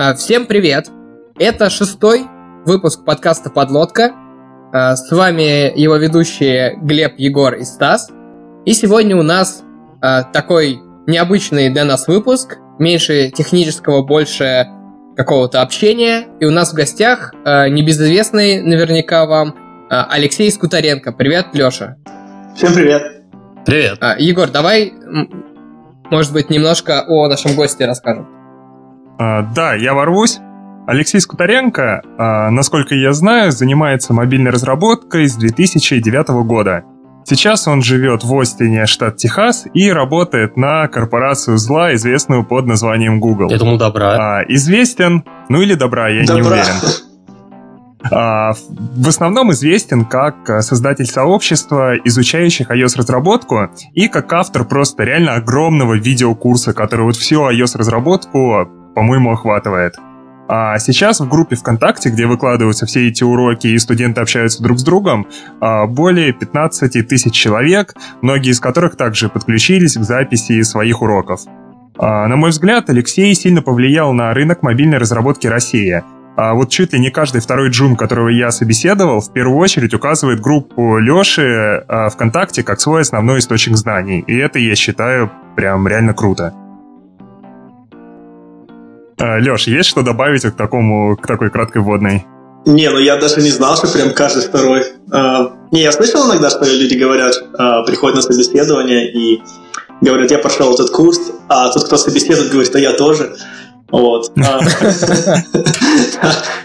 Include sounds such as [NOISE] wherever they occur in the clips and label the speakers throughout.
Speaker 1: А, всем привет! Это шестой выпуск подкаста «Подлодка». А, с вами его ведущие Глеб, Егор и Стас. И сегодня у нас а, такой необычный для нас выпуск. Меньше технического, больше какого-то общения. И у нас в гостях небезызвестный наверняка вам Алексей Скутаренко. Привет, Леша.
Speaker 2: Всем привет.
Speaker 3: Привет.
Speaker 1: Егор, давай, может быть, немножко о нашем госте расскажем.
Speaker 4: А, да, я ворвусь. Алексей Скутаренко, а, насколько я знаю, занимается мобильной разработкой с 2009 года. Сейчас он живет в Остине, штат Техас, и работает на корпорацию зла, известную под названием Google.
Speaker 3: Я думал, добра.
Speaker 4: А, известен, ну или добра, я добра. не уверен. А, в основном известен как создатель сообщества, изучающих iOS-разработку, и как автор просто реально огромного видеокурса, который вот всю iOS-разработку по-моему, охватывает. А сейчас в группе ВКонтакте, где выкладываются все эти уроки и студенты общаются друг с другом, а, более 15 тысяч человек, многие из которых также подключились к записи своих уроков. А, на мой взгляд, Алексей сильно повлиял на рынок мобильной разработки России. А вот чуть ли не каждый второй джун, которого я собеседовал, в первую очередь указывает группу Леши ВКонтакте как свой основной источник знаний. И это, я считаю, прям реально круто. А, Леш, есть что добавить к такому, к такой краткой вводной?
Speaker 2: Не, ну я даже не знал, что прям каждый второй. А, не, я слышал иногда, что люди говорят, а, приходят на собеседование и говорят, я прошел этот курс, а тот, кто собеседует, говорит, а я тоже. Вот. [LAUGHS] [LAUGHS]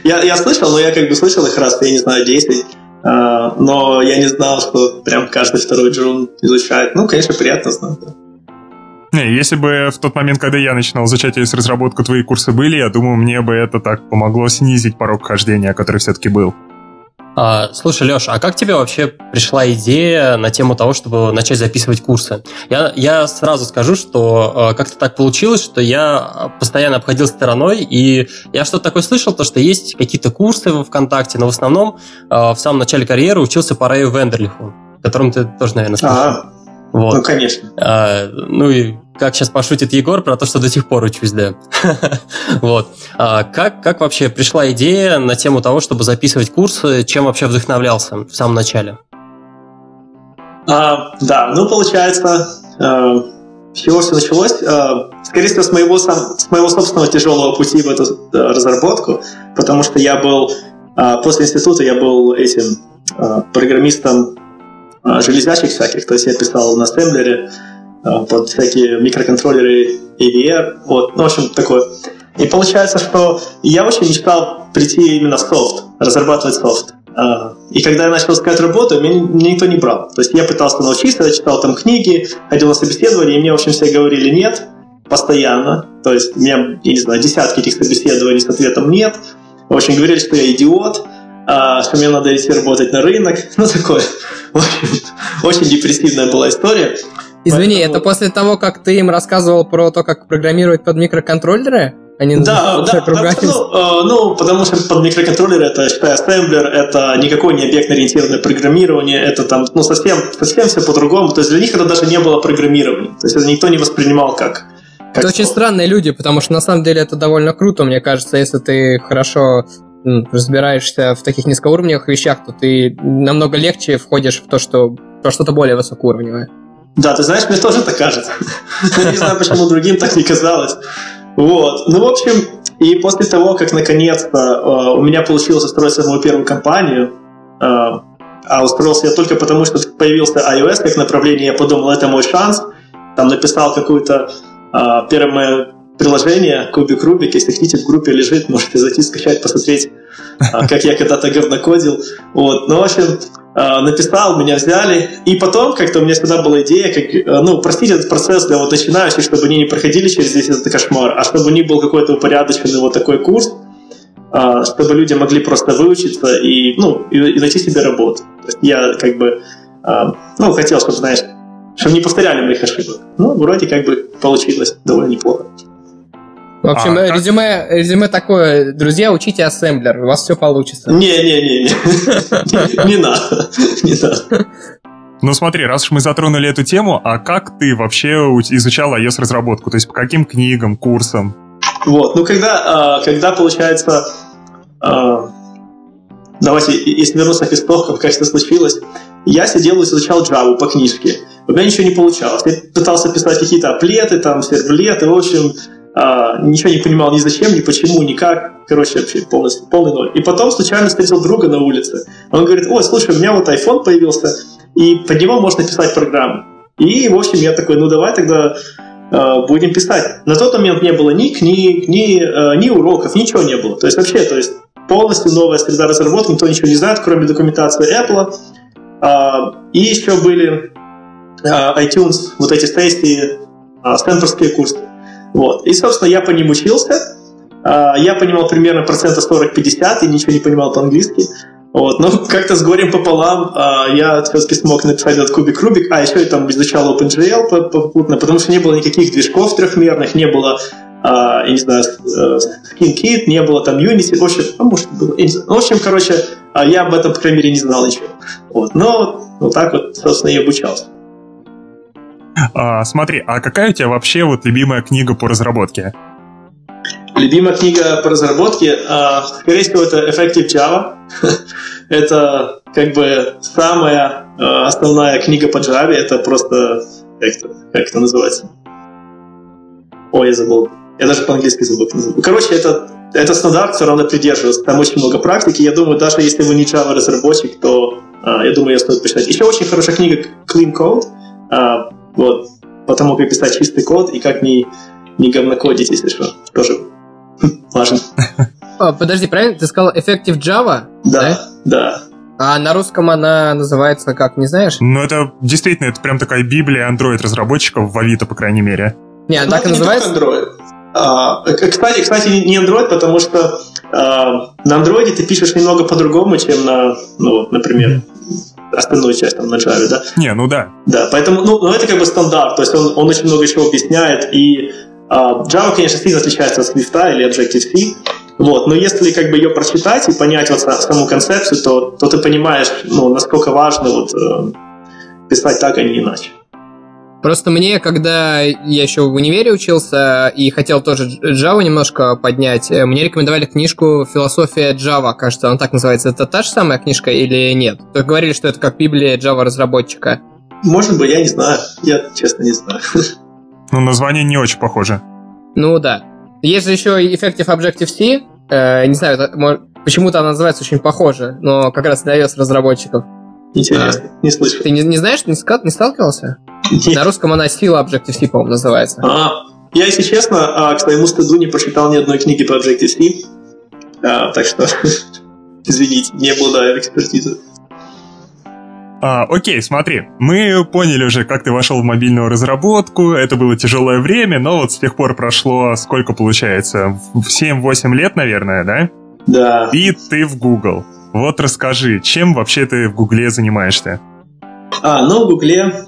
Speaker 2: Я, слышал, но я как бы слышал их раз, я не знаю, 10. А, но я не знал, что прям каждый второй джун изучает. Ну, конечно, приятно знать.
Speaker 4: Не, если бы в тот момент, когда я начинал изучать с разработку твои курсы были, я думаю, мне бы это так помогло снизить порог хождения, который все-таки был.
Speaker 3: А, слушай, Леш, а как тебе вообще пришла идея на тему того, чтобы начать записывать курсы? Я, я сразу скажу, что э, как-то так получилось, что я постоянно обходил стороной, и я что-то такое слышал, то, что есть какие-то курсы в ВКонтакте, но в основном э, в самом начале карьеры учился по Рэю Вендерлиху, которым ты тоже, наверное, слышал.
Speaker 2: А, вот. Ну, конечно.
Speaker 3: А, ну и как сейчас пошутит Егор про то, что до сих пор учусь, да. [LAUGHS] вот. А как, как вообще пришла идея на тему того, чтобы записывать курсы, чем вообще вдохновлялся в самом начале?
Speaker 2: А, да, ну, получается, э, с чего все началось? Э, скорее всего, с моего, сам, с моего собственного тяжелого пути в эту э, разработку, потому что я был, э, после института я был этим э, программистом э, железячих всяких, то есть я писал на ассемблере, Э, под всякие микроконтроллеры EVR, вот, ну, в общем, такое. И получается, что я очень мечтал прийти именно в софт, разрабатывать софт. Э, и когда я начал искать работу, меня, никто не брал. То есть я пытался научиться, я читал там книги, ходил на собеседование, и мне, в общем, все говорили «нет», постоянно. То есть у меня, я не знаю, десятки этих собеседований с ответом «нет». В общем, говорили, что я идиот, а, что мне надо идти работать на рынок. [LAUGHS] Ну, такое. Очень депрессивная была история.
Speaker 1: Извини, Поэтому... это после того, как ты им рассказывал про то, как программировать под микроконтроллеры?
Speaker 2: Они да, да, да ну, э, ну, потому что под микроконтроллеры это, считай, ассемблер, это никакое не объектно-ориентированное программирование, это там, ну, совсем, совсем все по-другому. То есть для них это даже не было программирования. То есть это никто не воспринимал как...
Speaker 1: как это очень странные люди, потому что на самом деле это довольно круто, мне кажется, если ты хорошо разбираешься в таких низкоуровневых вещах, то ты намного легче входишь в то, что про что-то более высокоуровневое.
Speaker 2: Да, ты знаешь, мне тоже так кажется. [LAUGHS] Я не знаю, почему другим так не казалось. Вот. Ну, в общем, и после того, как наконец-то э, у меня получилось устроить мою первую компанию, э, а устроился я только потому, что появился iOS как направление, я подумал, это мой шанс. Там написал какое-то э, мое приложение, кубик Рубик, если хотите, в группе лежит, можете зайти, скачать, посмотреть, э, [LAUGHS] как я когда-то говнокодил. Вот. Ну, в общем, Э, написал, меня взяли, и потом как-то у меня всегда была идея, как, э, ну, простить этот процесс для вот начинающих, чтобы они не проходили через весь этот кошмар, а чтобы у них был какой-то упорядоченный вот такой курс, чтобы люди могли просто выучиться и, ну, и, и найти себе работу. То есть я как бы, ну, хотел, чтобы, знаешь, чтобы не повторяли моих ошибок. Ну, вроде как бы получилось довольно неплохо.
Speaker 1: В общем, а, резюме, резюме такое. Друзья, учите ассемблер, у вас все получится.
Speaker 2: Не-не-не, [LAUGHS] не надо, не надо.
Speaker 4: Ну смотри, раз уж мы затронули эту тему, а как ты вообще изучал iOS-разработку? То есть по каким книгам, курсам?
Speaker 2: Вот, ну когда, э, когда получается, э, давайте, если вернуться к истокам, как это случилось, я сидел и изучал Java по книжке. У меня ничего не получалось. Я пытался писать какие-то аплеты, там, сервлеты, в общем, а, ничего не понимал ни зачем, ни почему, никак. Короче, вообще полностью, полный ноль. И потом случайно встретил друга на улице. Он говорит, ой, слушай, у меня вот iPhone появился, и под него можно писать программы. И, в общем, я такой, ну давай тогда э, будем писать. На тот момент не было ни книг, ни, э, ни уроков, ничего не было. То есть вообще, то есть полностью новая среда разработки, никто ничего не знает, кроме документации Apple. И еще были э, iTunes, вот эти сессии, э, стэнфордские курсы. Вот. И, собственно, я по ним учился. Э, я понимал примерно процента 40-50 и ничего не понимал по-английски. Вот, но [LAUGHS] как-то с горем пополам э, я все-таки смог написать этот кубик Рубик, а еще я там изучал OpenGL попутно, потому что не было никаких движков трехмерных, не было, э, я не знаю, SkinKit, не было там Unity, в общем, а может было. В общем, короче, я об этом, по крайней мере, не знал ничего. Вот, но вот так вот, собственно, и обучался.
Speaker 4: А, смотри, а какая у тебя вообще вот любимая книга по разработке?
Speaker 2: Любимая книга по разработке, а, скорее всего, это Effective Java. [LAUGHS] это как бы самая а, основная книга по Java. Это просто... Как это, как это называется? Ой, я забыл. Я даже по-английски забыл. Короче, это, это стандарт все равно придерживается. Там очень много практики. Я думаю, даже если вы не Java разработчик, то а, я думаю, ее стоит почитать. Еще очень хорошая книга Clean Code. Вот. Потому как писать чистый код и как не, не говнокодить, если что. Тоже [LAUGHS] важно.
Speaker 1: Подожди, правильно? Ты сказал Effective Java?
Speaker 2: Да, да.
Speaker 1: А на русском она называется как, не знаешь?
Speaker 4: Ну, это действительно, это прям такая библия Android-разработчиков в Авито, по крайней мере.
Speaker 1: Не, она ну, так и называется?
Speaker 2: Android. А, кстати, кстати, не Android, потому что а, на Android ты пишешь немного по-другому, чем на, ну, например, остальную часть там на Java, да?
Speaker 4: Не, ну да.
Speaker 2: Да, поэтому, ну, ну это как бы стандарт, то есть он, он очень много чего объясняет, и а, Java, конечно, сильно отличается от Swift или Objective-C, вот, но если как бы ее прочитать и понять вот саму концепцию, то, то ты понимаешь, ну, насколько важно вот э, писать так, а не иначе.
Speaker 1: Просто мне, когда я еще в универе учился и хотел тоже Java немножко поднять, э, мне рекомендовали книжку «Философия Java», кажется, она так называется. Это та же самая книжка или нет? То говорили, что это как Библия Java-разработчика.
Speaker 2: Может быть, я не знаю. Я, честно, не знаю.
Speaker 4: Ну, название не очень похоже.
Speaker 1: Ну, да. Есть же еще и Effective Objective-C. Э, не знаю, это, почему-то она называется очень похоже, но как раз для iOS-разработчиков.
Speaker 2: Интересно, а. не слышал.
Speaker 1: Ты не, не знаешь, не, не сталкивался? Нет. На русском она Steel Objective-C, по-моему, называется.
Speaker 2: А, я, если честно, а, к своему стыду не прочитал ни одной книги по Objective-C, а, так что, [LAUGHS] извините, не обладаю экспертизой.
Speaker 4: А, окей, смотри, мы поняли уже, как ты вошел в мобильную разработку, это было тяжелое время, но вот с тех пор прошло, сколько получается, 7-8 лет, наверное, да?
Speaker 2: Да.
Speaker 4: И ты в Google. Вот расскажи, чем вообще ты в Гугле занимаешься?
Speaker 2: А, ну, в Гугле,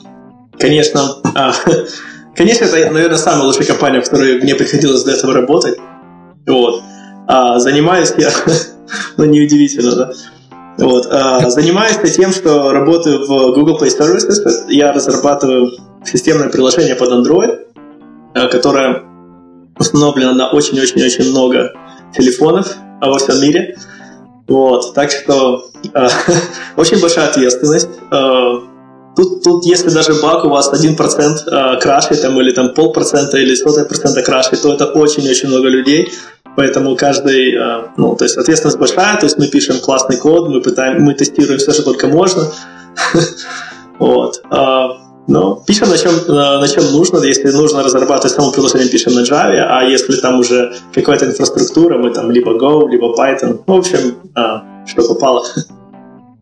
Speaker 2: конечно, а, [LAUGHS] конечно, это, наверное, самая лучшая компания, в которой мне приходилось до этого работать. Вот. А, занимаюсь я, [LAUGHS] ну, неудивительно, да? Вот. А, занимаюсь я тем, что работаю в Google Play Services. Я разрабатываю системное приложение под Android, а, которое установлено на очень-очень-очень много телефонов во всем мире. Вот. Так что э, [LAUGHS] очень большая ответственность. Э, тут, тут, если даже баг у вас 1% э, крашит, там, или там полпроцента, или сотая процента крашит, то это очень-очень много людей. Поэтому каждый, э, ну, то есть ответственность большая, то есть мы пишем классный код, мы пытаем, мы тестируем все, что только можно. [LAUGHS] Вот. Но пишем на чем, на чем нужно. Если нужно разрабатывать само приложение, пишем на Java, а если там уже какая-то инфраструктура, мы там либо Go, либо Python. Ну, в общем, что попало.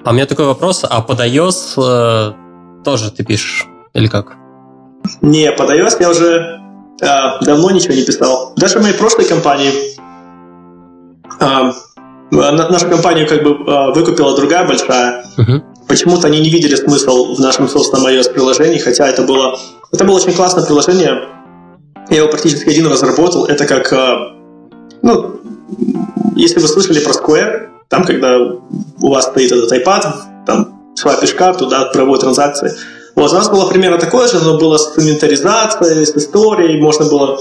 Speaker 3: А у меня такой вопрос, а под iOS э, тоже ты пишешь? Или как?
Speaker 2: Не, под iOS я уже э, давно ничего не писал. Даже в моей прошлой компании а, нашу компанию как бы а, выкупила другая большая. Uh-huh. Почему-то они не видели смысл в нашем собственном iOS-приложении, хотя это было, это было очень классное приложение. Я его практически один разработал. Это как, а, ну, если вы слышали про Square, там, когда у вас стоит этот iPad, там свайпишь карту, да, проводит транзакции. Вот, у нас было примерно такое же, но было с инвентаризацией, с историей, можно было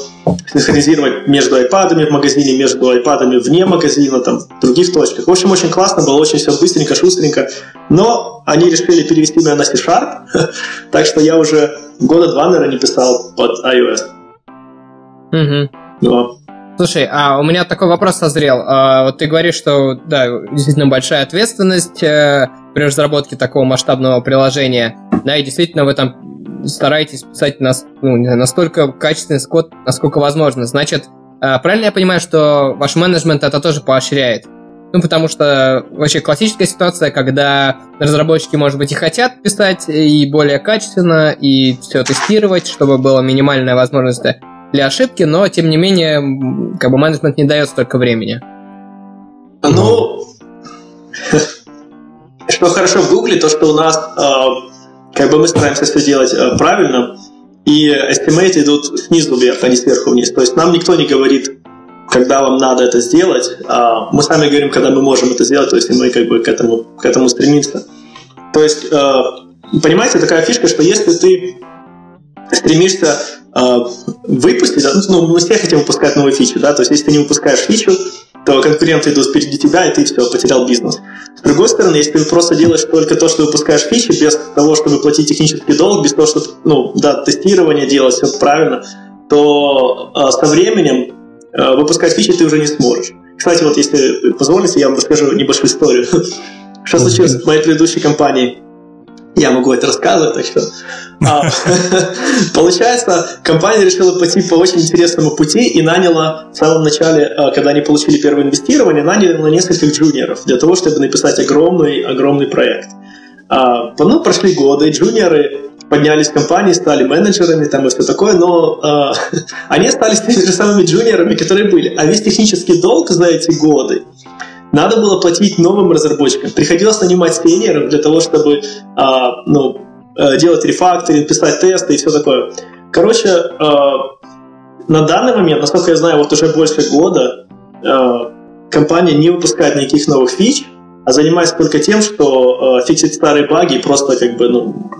Speaker 2: синхронизировать между iPad в магазине, между iPad вне магазина, там, в других точках. В общем, очень классно было, очень все быстренько, шустренько. Но они решили перевести меня на C-Sharp, [LAUGHS] так что я уже года два, наверное, не писал под iOS.
Speaker 1: Угу. Но. Слушай, а у меня такой вопрос созрел. А, вот ты говоришь, что да, действительно большая ответственность э, при разработке такого масштабного приложения. Да, и действительно вы там стараетесь писать нас, ну, настолько качественный код, насколько возможно. Значит, э, правильно я понимаю, что ваш менеджмент это тоже поощряет? Ну, потому что вообще классическая ситуация, когда разработчики, может быть, и хотят писать и более качественно, и все тестировать, чтобы была минимальная возможность для ошибки, но, тем не менее, как бы менеджмент не дает столько времени.
Speaker 2: Ну, что хорошо в Гугле, то, что у нас а, как бы мы стараемся все делать а, правильно, и estimate идут снизу вверх, а не сверху вниз. То есть нам никто не говорит, когда вам надо это сделать. А мы сами говорим, когда мы можем это сделать, то есть мы как бы к этому, к этому стремимся. То есть, понимаете, такая фишка, что если ты стремишься выпустить, ну, мы все хотим выпускать новые фичи, да, то есть если ты не выпускаешь фичу, то конкуренты идут впереди тебя, и ты все, потерял бизнес. С другой стороны, если ты просто делаешь только то, что выпускаешь фичи, без того, чтобы платить технический долг, без того, чтобы, ну, да, тестирование делать, все правильно, то э, со временем э, выпускать фичи ты уже не сможешь. Кстати, вот если позволите, я вам расскажу небольшую историю. [LAUGHS] Что случилось в моей предыдущей компании? Я могу это рассказывать, так что... А, [LAUGHS] получается, компания решила пойти по очень интересному пути и наняла в самом начале, а, когда они получили первое инвестирование, наняла нескольких джуниоров для того, чтобы написать огромный, огромный проект. А, ну, прошли годы, джуниоры поднялись в компании, стали менеджерами там и все такое, но э, [LAUGHS] они остались теми же самыми джуниорами, которые были. А весь технический долг за эти годы надо было платить новым разработчикам. Приходилось нанимать сеньоров для того, чтобы а, ну, э, делать рефакторинг, писать тесты и все такое. Короче, а, на данный момент, насколько я знаю, вот уже больше года а, компания не выпускает никаких новых фич, а занимается только тем, что а, фиксит старые баги и просто как бы, ну,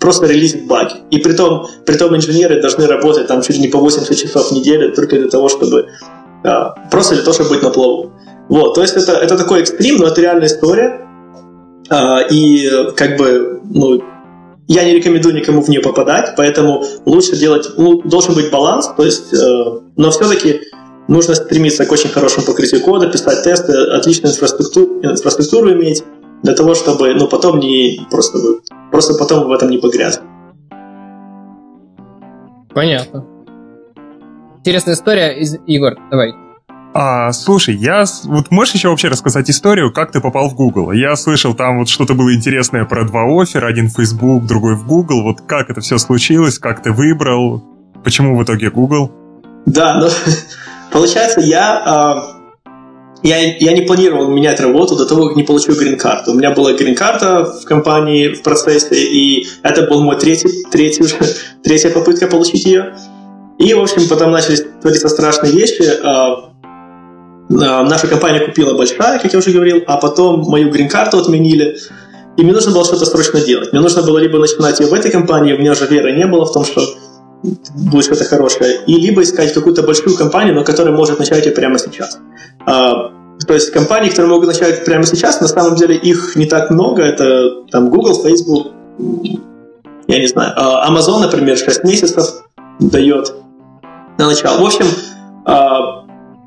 Speaker 2: просто релизит баги. И при том, при том инженеры должны работать там чуть ли не по 80 часов в неделю только для того, чтобы а, просто для того, чтобы быть на плаву. Вот, то есть это, это такой экстрим, но это реальная история. А, и как бы, ну, я не рекомендую никому в нее попадать, поэтому лучше делать, ну, должен быть баланс, то есть, э, но все-таки нужно стремиться к очень хорошему покрытию кода, писать тесты, отличную инфраструктуру, инфраструктуру иметь, для того, чтобы, ну, потом не, просто, просто потом в этом не погрязнуть.
Speaker 1: Понятно. Интересная история из Егор, давай.
Speaker 4: А, слушай, я... Вот можешь еще вообще рассказать историю, как ты попал в Google? Я слышал, там вот что-то было интересное про два оффера, один в Facebook, другой в Google. Вот как это все случилось, как ты выбрал, почему в итоге Google?
Speaker 2: Да, ну, [LAUGHS] получается, я, э, я, я не планировал менять работу до того, как не получил грин-карту. У меня была грин-карта в компании в процессе, и это был мой третий, третий [LAUGHS] третья попытка получить ее. И, в общем, потом начались твориться страшные вещи. Э, наша компания купила большая, как я уже говорил, а потом мою грин-карту отменили. И мне нужно было что-то срочно делать. Мне нужно было либо начинать ее в этой компании, у меня уже веры не было в том, что будет что-то хорошее, и либо искать какую-то большую компанию, но которая может начать ее прямо сейчас. А, то есть компании, которые могут начать прямо сейчас, на самом деле их не так много. Это там Google, Facebook, я не знаю. А Amazon, например, 6 месяцев дает на начало. В общем, а,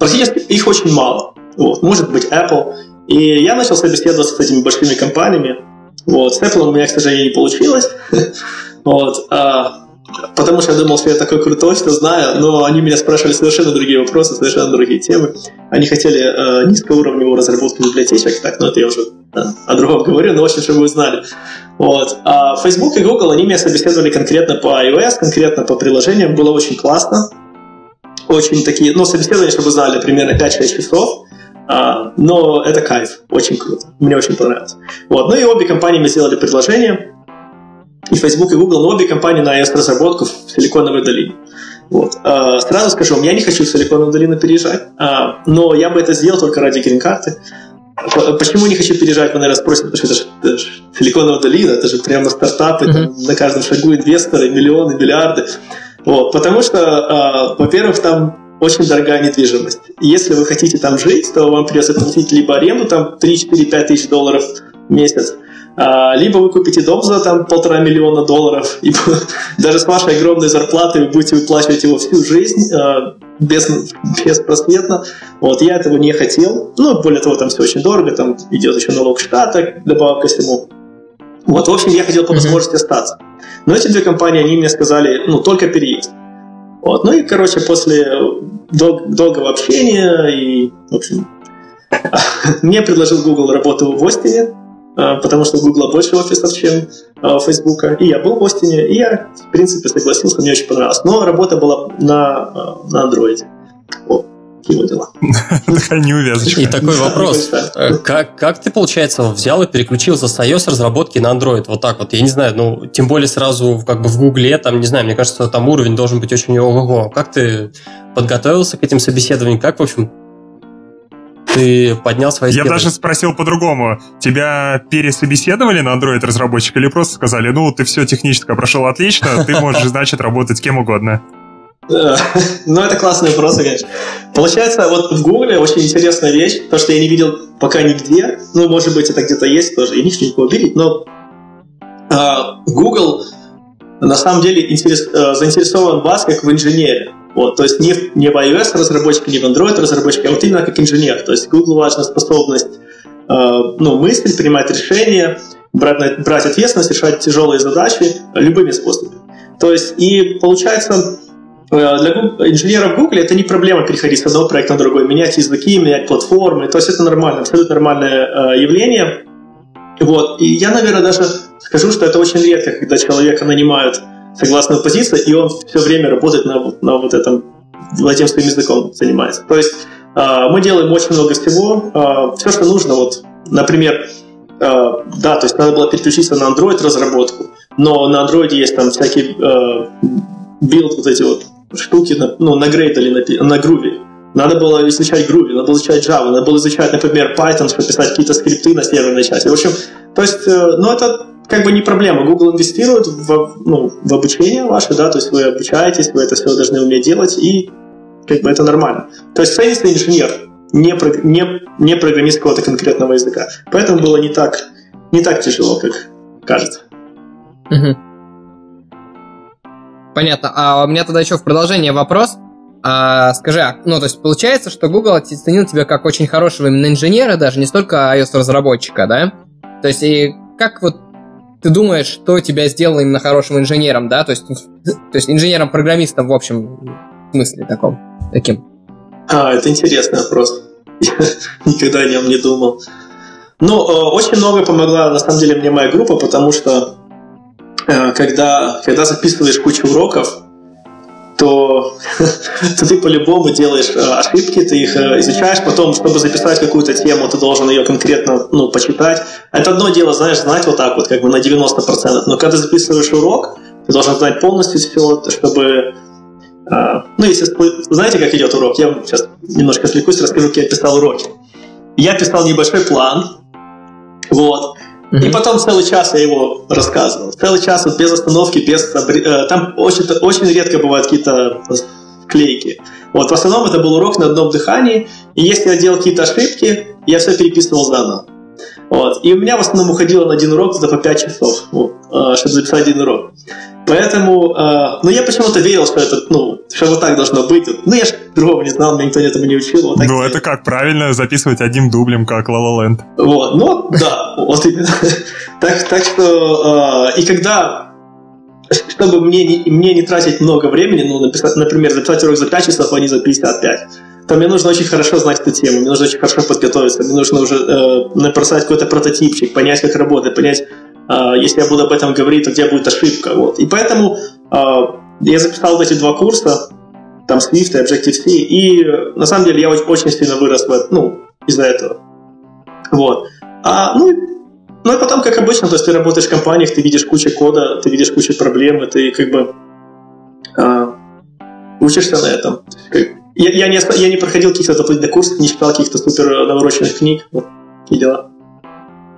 Speaker 2: Практически их очень мало. Вот. Может быть, Apple. И я начал собеседоваться с этими большими компаниями. Вот. С Apple у меня, к сожалению, не получилось. [LAUGHS] вот. А, потому что я думал, что я такой крутой, что знаю, но они меня спрашивали совершенно другие вопросы, совершенно другие темы. Они хотели э, низкоуровневую разработку библиотечек, так, но это я уже да, о другом говорю, но очень, чтобы вы знали. Вот. А Facebook и Google, они меня собеседовали конкретно по iOS, конкретно по приложениям, было очень классно очень такие, ну, собеседование, чтобы знали, примерно 5-6 часов, а, но это кайф, очень круто, мне очень понравилось. Вот, ну и обе компании мы сделали предложение, и Facebook, и Google, но обе компании на iOS-разработку в Силиконовой долине. Вот. А, сразу скажу, я не хочу в Силиконовую долину переезжать, а, но я бы это сделал только ради грин-карты. Почему не хочу переезжать, вы, наверное, спросите, потому что это же, это же Силиконовая долина, это же прямо стартапы, mm-hmm. там, на каждом шагу инвесторы, миллионы, миллиарды. Вот, потому что, э, во-первых, там очень дорогая недвижимость. если вы хотите там жить, то вам придется платить либо аренду, там 3-4-5 тысяч долларов в месяц, а, либо вы купите дом за там полтора миллиона долларов, [LAUGHS] и даже с вашей огромной зарплатой вы будете выплачивать его всю жизнь а, без, беспросветно. Вот, я этого не хотел. Ну, более того, там все очень дорого, там идет еще налог штата, добавок ко всему. Вот, в общем, я хотел по возможности остаться. Но эти две компании, они мне сказали, ну, только переезд. Вот, ну и, короче, после дол- долгого общения и, в общем, [LAUGHS] мне предложил Google работу в Остине, а, потому что у Google больше офисов, чем а, у Facebook. И я был в Остине, и я, в принципе, согласился, мне очень понравилось. Но работа была на, а, на Android. Вот его дела. [LAUGHS]
Speaker 4: Такая неувязочка.
Speaker 3: И такой вопрос. Э, как, как ты, получается, взял и переключился с iOS разработки на Android? Вот так вот. Я не знаю, ну, тем более сразу как бы в Гугле, там, не знаю, мне кажется, там уровень должен быть очень ого-го. Как ты подготовился к этим собеседованиям? Как, в общем, ты поднял свои
Speaker 4: Я даже спросил по-другому. Тебя пересобеседовали на Android разработчика или просто сказали, ну, ты все техническое прошел отлично, ты можешь, значит, работать кем угодно? [LAUGHS]
Speaker 2: Ну, это классный вопрос, конечно. Получается, вот в Гугле очень интересная вещь, то, что я не видел пока нигде, ну, может быть, это где-то есть тоже, я не хочу никого видеть, но а, Google на самом деле интерес, э, заинтересован вас как в инженере. Вот, то есть не, не в iOS разработчике, не в Android разработчике, а вот именно как инженер. То есть Google важна способность э, ну, мыслить, принимать решения, брать, брать ответственность, решать тяжелые задачи любыми способами. То есть и получается для Google, инженеров Google это не проблема переходить с одного проекта на другой, менять языки, менять платформы. То есть это нормально, абсолютно нормальное э, явление. Вот. И я, наверное, даже скажу, что это очень редко, когда человека нанимают согласно позиции, и он все время работает на, на вот этом, своим языком занимается. То есть э, мы делаем очень много всего, э, все, что нужно, вот, например, э, да, то есть надо было переключиться на Android разработку, но на Android есть там всякие э, build, вот эти вот штуки, на, ну, на Gradle или на, на Groovy. Надо было изучать Groovy, надо было изучать Java, надо было изучать, например, Python, чтобы писать какие-то скрипты на серверной части. В общем, то есть, э, ну, это как бы не проблема. Google инвестирует в, ну, в обучение ваше, да, то есть вы обучаетесь, вы это все должны уметь делать, и как бы это нормально. То есть ценится инженер, не, не, не программист какого-то конкретного языка. Поэтому было не так, не так тяжело, как кажется. Угу.
Speaker 1: Понятно. А у меня тогда еще в продолжение вопрос. А, скажи, а, ну, то есть получается, что Google оценил тебя как очень хорошего именно инженера, даже не столько iOS-разработчика, да? То есть, и как вот ты думаешь, что тебя сделало именно хорошим инженером, да? То есть, то есть инженером-программистом в общем смысле таком, таким.
Speaker 2: А, это интересный вопрос. [LAUGHS] Никогда о нем не думал. Ну, э, очень много помогла, на самом деле, мне моя группа, потому что когда, когда записываешь кучу уроков, то, [LAUGHS] то ты по-любому делаешь э, ошибки, ты их э, изучаешь, потом, чтобы записать какую-то тему, ты должен ее конкретно ну, почитать. Это одно дело, знаешь, знать вот так вот, как бы на 90%, но когда записываешь урок, ты должен знать полностью все, чтобы э, ну, если знаете, как идет урок, я сейчас немножко отвлекусь, расскажу, как я писал уроки. Я писал небольшой план, вот, Mm-hmm. И потом целый час я его рассказывал. Целый час вот без остановки, без... Э, там очень, очень редко бывают какие-то клейки. Вот, в основном это был урок на одном дыхании, и если я делал какие-то ошибки, я все переписывал заново. Вот. И у меня в основном уходило на один урок где-то по 5 часов, вот, э, чтобы записать один урок. Поэтому, э, ну, я почему-то верил, что это, ну, что вот так должно быть. Ну, я же другого не знал, меня никто этому не учил. Вот
Speaker 4: ну, это как правильно записывать одним дублем, как La La Land.
Speaker 2: Вот, ну, да, вот именно. так, так что, э, и когда, чтобы мне не, мне не тратить много времени, ну, написать, например, записать урок за 5 часов, а не за 55, то мне нужно очень хорошо знать эту тему, мне нужно очень хорошо подготовиться, мне нужно уже э, написать какой-то прототипчик, понять, как работает, понять, если я буду об этом говорить, то где будет ошибка. Вот. И поэтому э, я записал вот эти два курса, там Swift и Objective-C, и на самом деле я очень, сильно вырос в, ну, из-за этого. Вот. А, ну, ну и потом, как обычно, то есть ты работаешь в компаниях, ты видишь кучу кода, ты видишь кучу проблем, и ты как бы э, учишься на этом. Я, я, не, я не проходил каких-то дополнительных курсов, не читал каких-то супер навороченных книг. Вот. такие дела.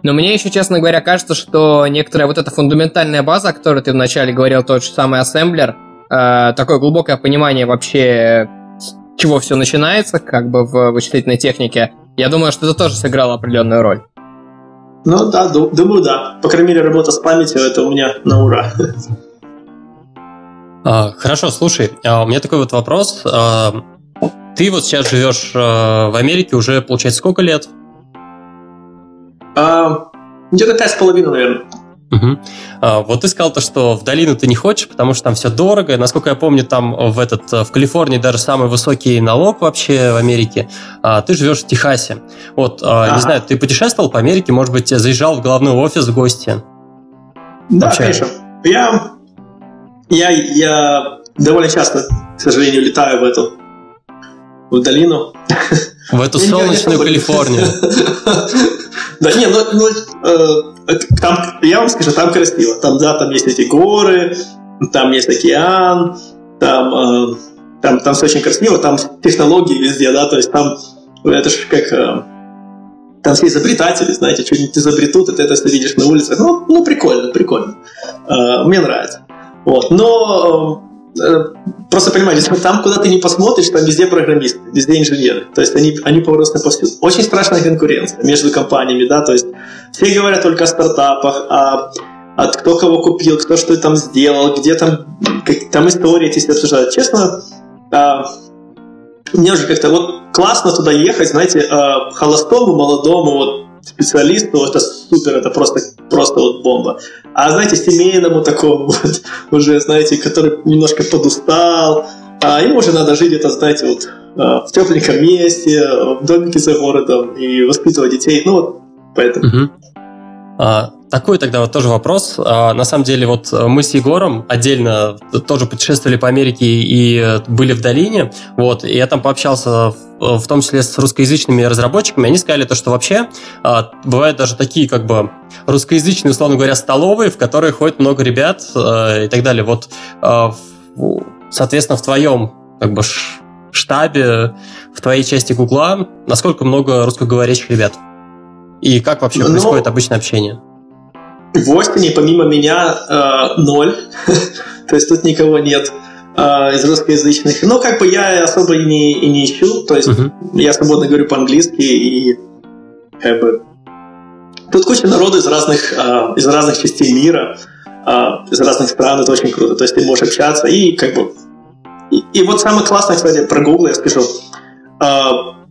Speaker 1: Но мне еще, честно говоря, кажется, что некоторая вот эта фундаментальная база, о которой ты вначале говорил, тот же самый ассемблер, э, такое глубокое понимание вообще, с чего все начинается, как бы в вычислительной технике, я думаю, что это тоже сыграло определенную роль.
Speaker 2: Ну да, думаю, да. По крайней мере, работа с памятью это у меня на ура.
Speaker 3: А, хорошо, слушай, а, у меня такой вот вопрос. А, ты вот сейчас живешь в Америке уже, получается, сколько лет?
Speaker 2: Где-то пять с половиной, наверное.
Speaker 3: Угу. А, вот ты сказал то, что в долину ты не хочешь, потому что там все дорого. Насколько я помню, там в этот в Калифорнии даже самый высокий налог вообще в Америке. А, ты живешь в Техасе. Вот, а, не знаю, ты путешествовал по Америке, может быть, заезжал в главный офис в гости?
Speaker 2: Да, вообще. конечно. Я, я, я довольно часто, к сожалению, летаю в эту в долину.
Speaker 3: В эту солнечную Калифорнию. [LAUGHS]
Speaker 2: Да, не, ну, ну э, там, я вам скажу, там красиво. Там, да, там есть эти горы, там есть океан, там, э, там, там все очень красиво, там технологии везде, да, то есть там, это же как, э, там все изобретатели, знаете, что-нибудь изобретут, и ты это видишь на улице. Ну, ну прикольно, прикольно. Э, мне нравится. Вот. Но Э, просто понимаете, там, куда ты не посмотришь, там везде программисты, везде инженеры. То есть они, они просто повсюду. Очень страшная конкуренция между компаниями, да, то есть все говорят только о стартапах, о, о кто кого купил, кто что там сделал, где там, как, там истории эти все обсуждают. Честно, а, мне уже как-то вот классно туда ехать, знаете, а, холостому, молодому, вот специалисту это супер, это просто, просто вот бомба. А знаете, семейному такому [LAUGHS] вот, уже, знаете, который немножко подустал, а ему уже надо жить где-то, знаете, вот а, в тепленьком месте, в домике за городом и воспитывать детей. Ну вот, поэтому.
Speaker 3: Угу. А, такой тогда вот тоже вопрос. А, на самом деле, вот мы с Егором отдельно тоже путешествовали по Америке и были в долине. Вот, и я там пообщался в, в том числе с русскоязычными разработчиками. Они сказали то, что вообще а, бывают даже такие как бы русскоязычные, условно говоря, столовые, в которые ходит много ребят а, и так далее. Вот, а, в, соответственно, в твоем как бы штабе, в твоей части Гугла, насколько много русскоговорящих ребят? И как вообще ну, происходит обычное общение?
Speaker 2: В Остине помимо меня э, ноль, [LAUGHS] то есть тут никого нет э, из русскоязычных. Но как бы я особо и не, и не ищу, то есть uh-huh. я свободно говорю по-английски и как бы тут куча народу из разных, э, из разных частей мира, э, из разных стран, это очень круто, то есть ты можешь общаться и как бы и, и вот самое классное, кстати, про Google я скажу. Э,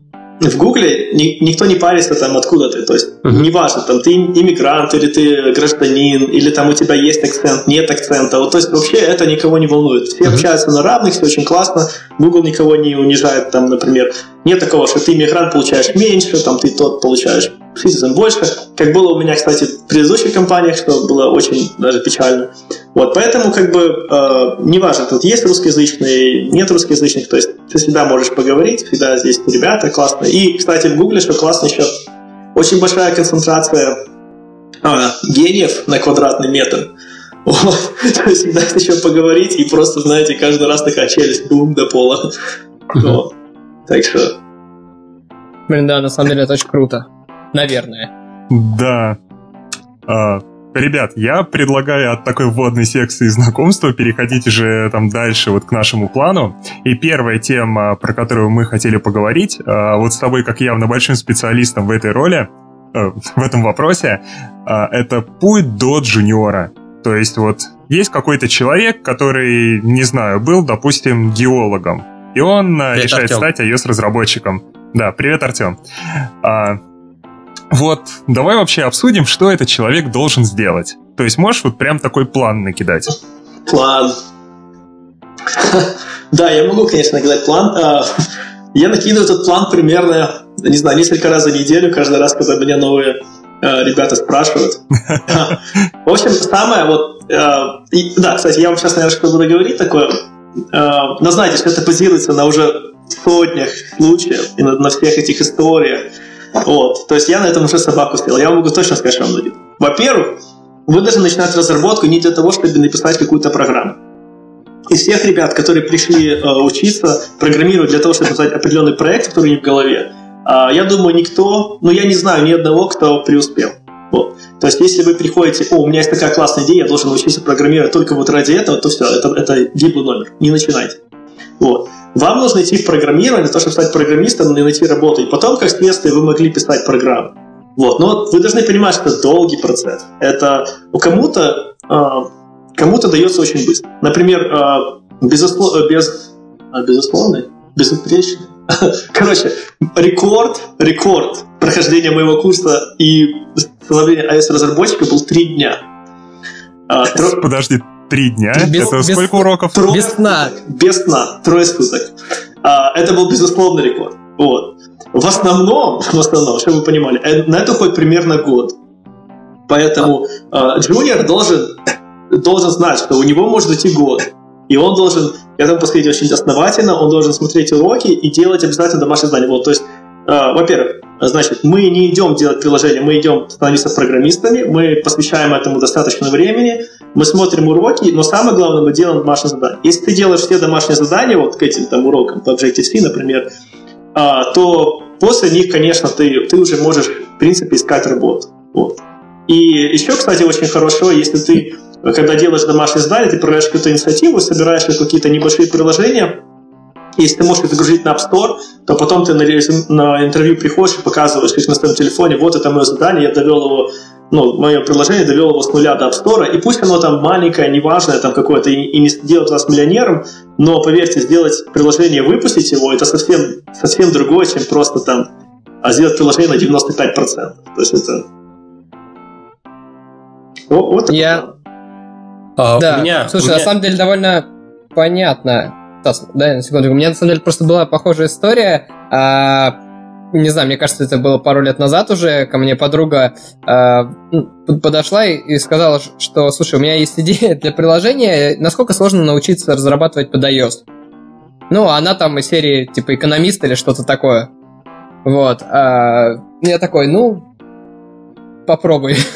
Speaker 2: в Гугле ни, никто не парится там откуда ты, то есть uh-huh. неважно, там ты иммигрант или ты гражданин, или там у тебя есть акцент, нет акцента, вот, то есть вообще это никого не волнует. Все uh-huh. общаются на равных, все очень классно, Google никого не унижает, там, например, нет такого, что ты иммигрант получаешь меньше, там ты тот получаешь Citizen больше, как было у меня, кстати, в предыдущих компаниях, что было очень даже печально. Вот, поэтому, как бы, э, неважно, тут есть русскоязычные, нет русскоязычных, то есть ты всегда можешь поговорить, всегда здесь ребята классно. И, кстати, в Гугле, что классно еще, очень большая концентрация а, гениев на квадратный метр. [LAUGHS] Вот. То есть всегда еще поговорить, и просто, знаете, каждый раз такая челюсть бум до пола. Вот. Так что...
Speaker 1: Блин, да, на самом деле это очень круто. Наверное.
Speaker 4: Да. А, ребят, я предлагаю от такой вводной секции знакомства переходить уже там дальше вот к нашему плану. И первая тема, про которую мы хотели поговорить, а, вот с тобой как явно большим специалистом в этой роли, э, в этом вопросе, а, это путь до джуниора. То есть вот есть какой-то человек, который, не знаю, был, допустим, геологом, и он э, привет, решает Артем. стать iOS-разработчиком. Да, привет, Артем. Вот, давай вообще обсудим, что этот человек должен сделать. То есть можешь вот прям такой план накидать?
Speaker 2: План. [LAUGHS] Да, я могу, конечно, накидать план. А, я накидываю этот план примерно, не знаю, несколько раз за неделю, каждый раз, когда меня новые а, ребята спрашивают. [LAUGHS] В общем, самое вот... А, да, кстати, я вам сейчас, наверное, что буду говорить такое. Но знаете, что это базируется на уже сотнях случаев и на всех этих историях. Вот. То есть я на этом уже собаку съел. Я могу точно сказать, что вам будет. Во-первых, вы должны начинать разработку не для того, чтобы написать какую-то программу. Из всех ребят, которые пришли э, учиться программировать для того, чтобы создать определенный проект, который у них в голове, а, я думаю, никто, ну, я не знаю ни одного, кто преуспел. Вот. То есть, если вы приходите, о, у меня есть такая классная идея, я должен научиться программировать только вот ради этого, то все, это, это гиблый номер, не начинайте. Вот. Вам нужно идти в программирование для того, чтобы стать программистом и найти работу. И потом, как следствие, вы могли писать программы. Вот. Но вы должны понимать, что это долгий процесс. Это кому-то э, кому-то дается очень быстро. Например, э, безусло, без, а, безусловный, безупречный. [LAUGHS] Короче, рекорд, рекорд прохождения моего курса и становления iOS-разработчика был три дня.
Speaker 4: А, [LAUGHS] Подожди, три дня? Без, это без, сколько уроков?
Speaker 1: Трое, без сна.
Speaker 2: Без сна, трое суток. А, это был безусловный рекорд. Вот. В основном, [LAUGHS] в основном, чтобы вы понимали, э, на это хоть примерно год. Поэтому джуниор должен, должен знать, что у него может идти год. И он должен к этому подходить очень основательно, он должен смотреть уроки и делать обязательно домашнее задание. Вот, то есть, э, во-первых, значит, мы не идем делать приложение, мы идем становиться программистами, мы посвящаем этому достаточно времени, мы смотрим уроки, но самое главное, мы делаем домашние задания. Если ты делаешь все домашние задания, вот к этим там урокам по Objective-C, например, э, то после них, конечно, ты, ты уже можешь, в принципе, искать работу. Вот. И еще, кстати, очень хорошо, если ты когда делаешь домашнее задание, ты проверяешь какую-то инициативу, собираешь какие-то небольшие приложения, если ты можешь загрузить на App Store, то потом ты на, на интервью приходишь и показываешь, как на своем телефоне, вот это мое задание, я довел его, ну, мое приложение довел его с нуля до App Store, и пусть оно там маленькое, неважное, там какое-то, и, и не делает вас миллионером, но, поверьте, сделать приложение, выпустить его, это совсем, совсем другое, чем просто там а сделать приложение на 95%. То есть это...
Speaker 1: Вот, вот я, а, да, у меня, слушай, у меня... на самом деле довольно понятно. Стас, дай на секунду. У меня на самом деле просто была похожая история. А, не знаю, мне кажется, это было пару лет назад уже. Ко мне подруга а, подошла и сказала, что, слушай, у меня есть идея [LAUGHS] для приложения. Насколько сложно научиться разрабатывать под iOS? Ну, она там из серии типа экономист или что-то такое. Вот. А, я такой, ну, попробуй. [LAUGHS]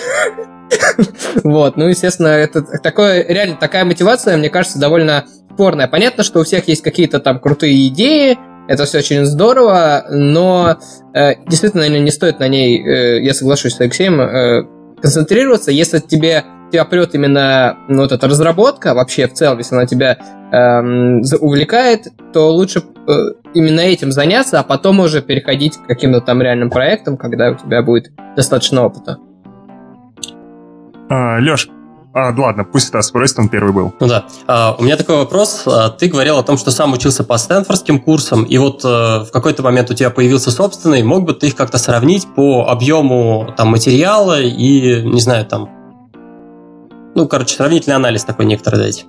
Speaker 1: Вот, ну, естественно, это такое, реально такая мотивация, мне кажется, довольно спорная. Понятно, что у всех есть какие-то там крутые идеи, это все очень здорово, но э, действительно, наверное, не стоит на ней, э, я соглашусь с Алексеем, э, концентрироваться, если тебе тебя прет именно ну, вот эта разработка вообще в целом, если она тебя эм, увлекает, то лучше э, именно этим заняться, а потом уже переходить к каким-то там реальным проектам, когда у тебя будет достаточно опыта.
Speaker 4: А, Леш, а, ладно, пусть это спросит, он первый был.
Speaker 3: Ну да. А, у меня такой вопрос. А, ты говорил о том, что сам учился по стэнфордским курсам, и вот а, в какой-то момент у тебя появился собственный. Мог бы ты их как-то сравнить по объему там, материала и, не знаю, там... Ну, короче, сравнительный анализ такой некоторый дать.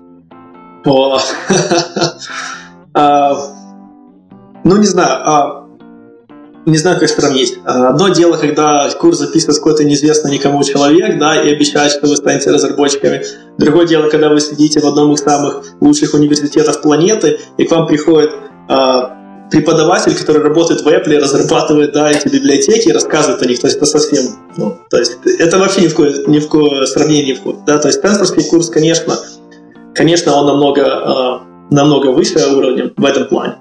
Speaker 2: О, [LAUGHS] а, ну, не знаю, не знаю, как сравнить. А, одно дело, когда курс записывает какой-то неизвестный никому человек, да, и обещает, что вы станете разработчиками. Другое дело, когда вы сидите в одном из самых лучших университетов планеты, и к вам приходит а, преподаватель, который работает в Apple, разрабатывает, да, эти библиотеки и рассказывает о них. То есть это совсем, ну, то есть это вообще ни в кое, ни в кое сравнение не входит, да. То есть Стэнфордский курс, конечно, конечно, он намного, а, намного выше уровнем в этом плане.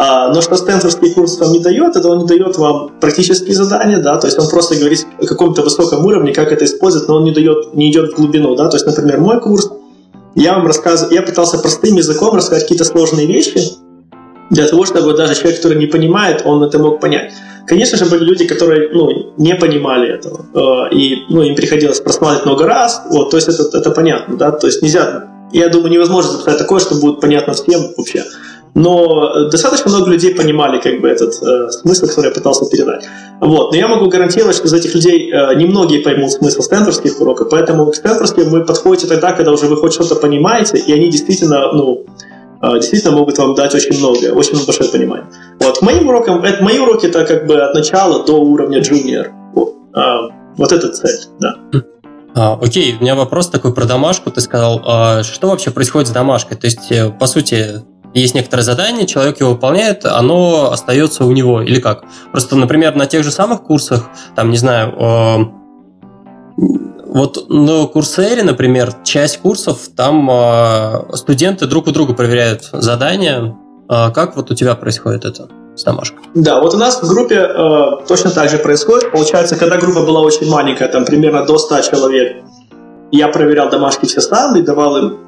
Speaker 2: А, но что стэнфордский курс вам не дает, это он не дает вам практические задания, да, то есть он просто говорит о каком-то высоком уровне, как это использовать, но он не дает, не идет в глубину, да, то есть, например, мой курс, я вам рассказываю, я пытался простым языком рассказать какие-то сложные вещи, для того, чтобы даже человек, который не понимает, он это мог понять. Конечно же, были люди, которые ну, не понимали этого, э, и ну, им приходилось просматривать много раз, вот, то есть это, это понятно, да, то есть нельзя, я думаю, невозможно записать такое, что будет понятно всем вообще но достаточно много людей понимали как бы этот э, смысл, который я пытался передать. Вот. Но я могу гарантировать, что из этих людей э, немногие поймут смысл стэнфордских уроков, поэтому к стэнфордским вы подходите тогда, когда уже вы хоть что-то понимаете, и они действительно, ну, э, действительно могут вам дать очень много, очень большое понимание. Вот. Моим урокам, это, мои уроки это как бы от начала до уровня junior. Вот, а, вот это цель, да.
Speaker 3: А, окей, у меня вопрос такой про домашку. Ты сказал, а, что вообще происходит с домашкой? То есть, э, по сути, есть некоторое задание, человек его выполняет, оно остается у него, или как? Просто, например, на тех же самых курсах, там, не знаю, э, вот на Курсере, например, часть курсов, там э, студенты друг у друга проверяют задания. Э, как вот у тебя происходит это? с домашек.
Speaker 2: Да, вот у нас в группе э, точно так же происходит. Получается, когда группа была очень маленькая, там примерно до 100 человек, я проверял домашки все сам и давал им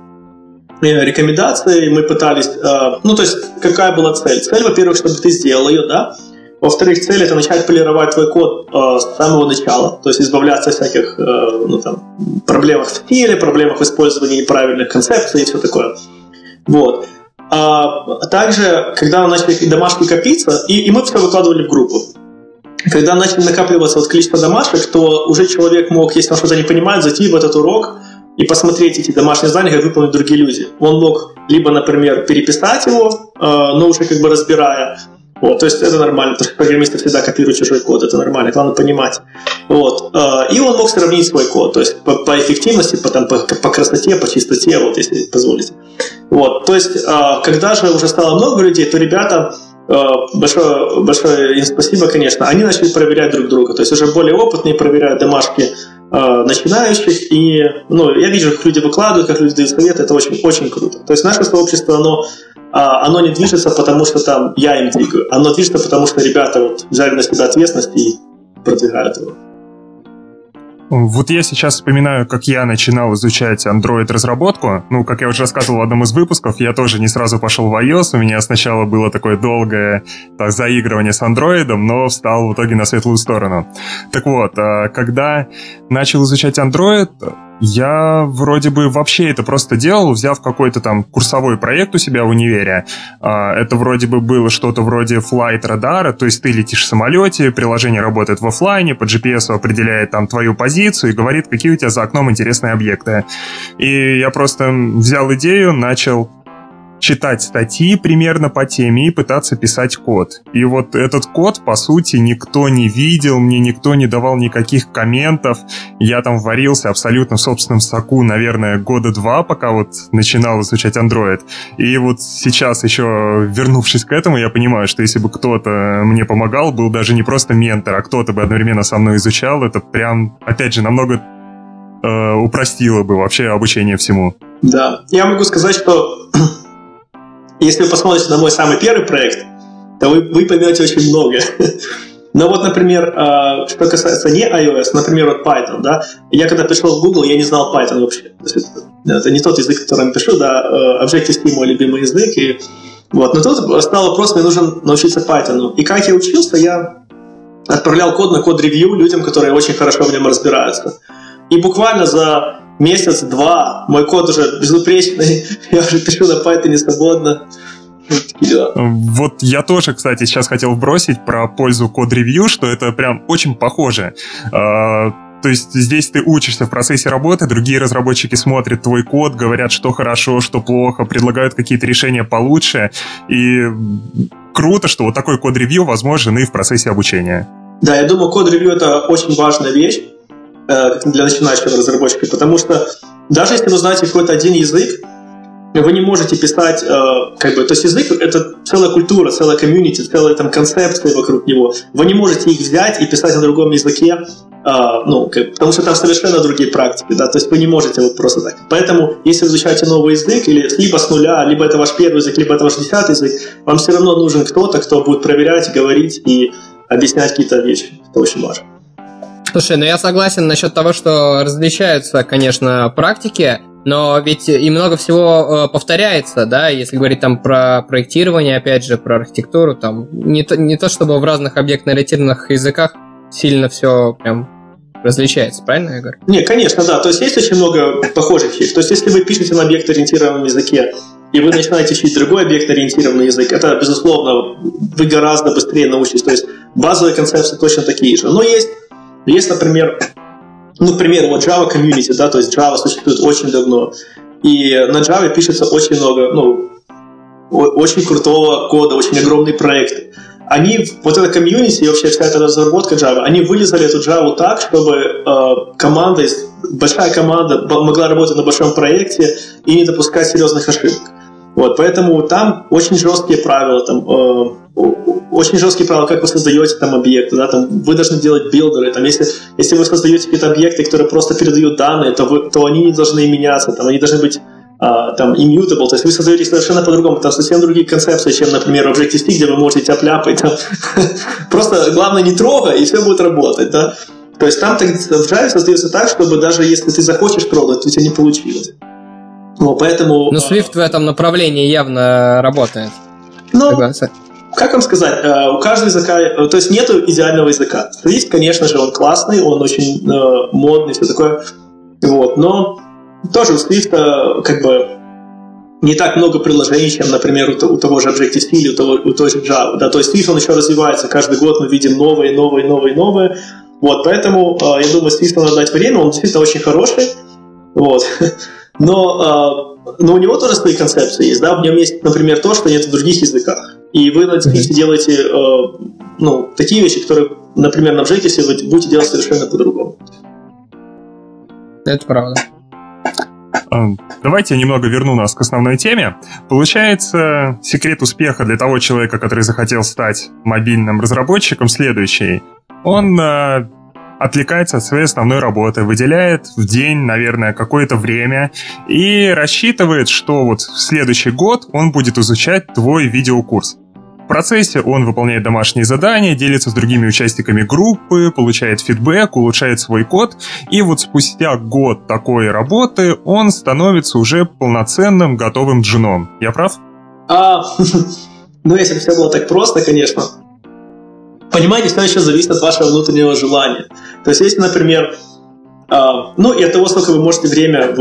Speaker 2: рекомендации, мы пытались, э, ну, то есть, какая была цель? Цель, во-первых, чтобы ты сделал ее, да, во-вторых, цель это начать полировать твой код э, с самого начала, то есть избавляться от всяких э, ну, там, проблемах в стиле, проблемах в использовании неправильных концепций и все такое. Вот. А также, когда начали домашки копиться, и, и мы все выкладывали в группу. Когда начали накапливаться вот количество домашек, то уже человек мог, если он что-то не понимает, зайти в этот урок и посмотреть эти домашние задания, как выполнить другие люди. Он мог либо, например, переписать его, э, но уже как бы разбирая, вот, то есть это нормально, потому что программисты всегда копируют чужой код, это нормально, главное понимать. Вот. Э, и он мог сравнить свой код, то есть по, по эффективности, по, там, по, по красоте, по чистоте, вот, если позволите. Вот. То есть, э, когда же уже стало много людей, то ребята большое, большое им спасибо, конечно, они начали проверять друг друга. То есть уже более опытные проверяют домашки начинающих. И ну, я вижу, как люди выкладывают, как люди дают советы, это очень, очень круто. То есть наше сообщество, оно а, оно не движется, потому что там я им двигаю. Оно движется, потому что ребята вот взяли на себя ответственность и продвигают его.
Speaker 4: Вот я сейчас вспоминаю, как я начинал изучать Android-разработку. Ну, как я уже рассказывал в одном из выпусков, я тоже не сразу пошел в iOS. У меня сначала было такое долгое так, заигрывание с Android, но встал в итоге на светлую сторону. Так вот, а, когда начал изучать Android, я вроде бы вообще это просто делал, взяв какой-то там курсовой проект у себя в универе. А, это вроде бы было что-то вроде Flight радара, то есть ты летишь в самолете, приложение работает в офлайне, по GPS определяет там твою позицию и говорит, какие у тебя за окном интересные объекты. И я просто взял идею, начал читать статьи примерно по теме и пытаться писать код. И вот этот код, по сути, никто не видел, мне никто не давал никаких комментов. Я там варился абсолютно в собственном соку, наверное, года два, пока вот начинал изучать Android. И вот сейчас еще, вернувшись к этому, я понимаю, что если бы кто-то мне помогал, был даже не просто ментор, а кто-то бы одновременно со мной изучал, это прям, опять же, намного э, упростило бы вообще обучение всему.
Speaker 2: Да, я могу сказать, что если вы посмотрите на мой самый первый проект, то вы, вы поймете очень много. [LAUGHS] Но вот, например, а, что касается не iOS, например, вот Python, да, я когда пришел в Google, я не знал Python вообще. Это не тот язык, которым пишу, да, э, Objective-C мой любимый язык, и вот, но тут стал вопрос, мне нужно научиться Python. И как я учился, я отправлял код на код-ревью людям, которые очень хорошо в нем разбираются. И буквально за месяц-два, мой код уже безупречный, [LAUGHS] я уже пишу на Python свободно.
Speaker 4: Вот я тоже, кстати, сейчас хотел бросить про пользу код-ревью, что это прям очень похоже. А, то есть здесь ты учишься в процессе работы, другие разработчики смотрят твой код, говорят, что хорошо, что плохо, предлагают какие-то решения получше. И круто, что вот такой код-ревью возможен и в процессе обучения.
Speaker 2: Да, я думаю, код-ревью это очень важная вещь. Э, для начинающего разработчика, потому что даже если вы знаете какой-то один язык, вы не можете писать, э, как бы, то есть язык — это целая культура, целая комьюнити, целая там концепция вокруг него. Вы не можете их взять и писать на другом языке, э, ну, как, потому что там совершенно другие практики, да, то есть вы не можете вот просто так. Поэтому, если изучаете новый язык, или либо с нуля, либо это ваш первый язык, либо это ваш десятый язык, вам все равно нужен кто-то, кто будет проверять, говорить и объяснять какие-то вещи. Это очень важно.
Speaker 1: Слушай, ну я согласен насчет того, что различаются, конечно, практики, но ведь и много всего э, повторяется, да, если говорить там про проектирование, опять же, про архитектуру, там не то, не то чтобы в разных объектно-ориентированных языках сильно все прям различается, правильно я говорю?
Speaker 2: Не, конечно, да. То есть есть очень много похожих вещей. То есть если вы пишете на объект-ориентированном языке, и вы начинаете учить другой объект-ориентированный язык, это, безусловно, вы гораздо быстрее научитесь. То есть базовые концепции точно такие же. Но есть есть, например, ну, к примеру, вот Java Community, да, то есть Java существует очень давно, и на Java пишется очень много, ну, очень крутого кода, очень огромный проект. Они, вот эта комьюнити и вообще вся эта разработка Java, они вылезали эту Java так, чтобы э, команда, большая команда могла работать на большом проекте и не допускать серьезных ошибок. Вот, поэтому там очень жесткие правила, там, э, очень жесткие правила, как вы создаете там объекты, да, там вы должны делать билдеры, там если, если вы создаете какие-то объекты, которые просто передают данные, то, вы, то они не должны меняться, там они должны быть а, там immutable, то есть вы создаете совершенно по-другому, там совсем другие концепции, чем, например, Objective-C, где вы можете тяп-ляпать, там. [LAUGHS] просто главное не трогай, и все будет работать, да. То есть там в Java создается так, чтобы даже если ты захочешь трогать, то у тебя не получилось.
Speaker 1: Ну, поэтому... Но Swift в этом направлении явно работает.
Speaker 2: Ну, Согласен. Как вам сказать, э, у каждого языка, э, то есть нету идеального языка. Swift, конечно же, он классный, он очень э, модный, все такое. Вот, но тоже у Swift как бы не так много приложений, чем, например, у, того же Objective-C или у, того, у той же Java. Да? То есть Swift, он еще развивается. Каждый год мы видим новые, новые, новые, новые. Вот, поэтому я думаю, Swift надо дать время. Он действительно очень хороший. Вот. [LAUGHS] Но, но у него тоже свои концепции есть. Да? В нем есть, например, то, что нет в других языках. И вы на Swift делаете ну, такие вещи, которые, например, на Objective вы будете делать совершенно по-другому.
Speaker 1: Это правда.
Speaker 4: Давайте я немного верну нас к основной теме. Получается, секрет успеха для того человека, который захотел стать мобильным разработчиком, следующий. Он э, отвлекается от своей основной работы, выделяет в день, наверное, какое-то время и рассчитывает, что вот в следующий год он будет изучать твой видеокурс процессе он выполняет домашние задания, делится с другими участниками группы, получает фидбэк, улучшает свой код, и вот спустя год такой работы он становится уже полноценным готовым джуном. Я прав?
Speaker 2: А, [LAUGHS] ну, если бы все было так просто, конечно. Понимаете, все еще зависит от вашего внутреннего желания. То есть, если, например, а, ну, и от того, сколько вы можете время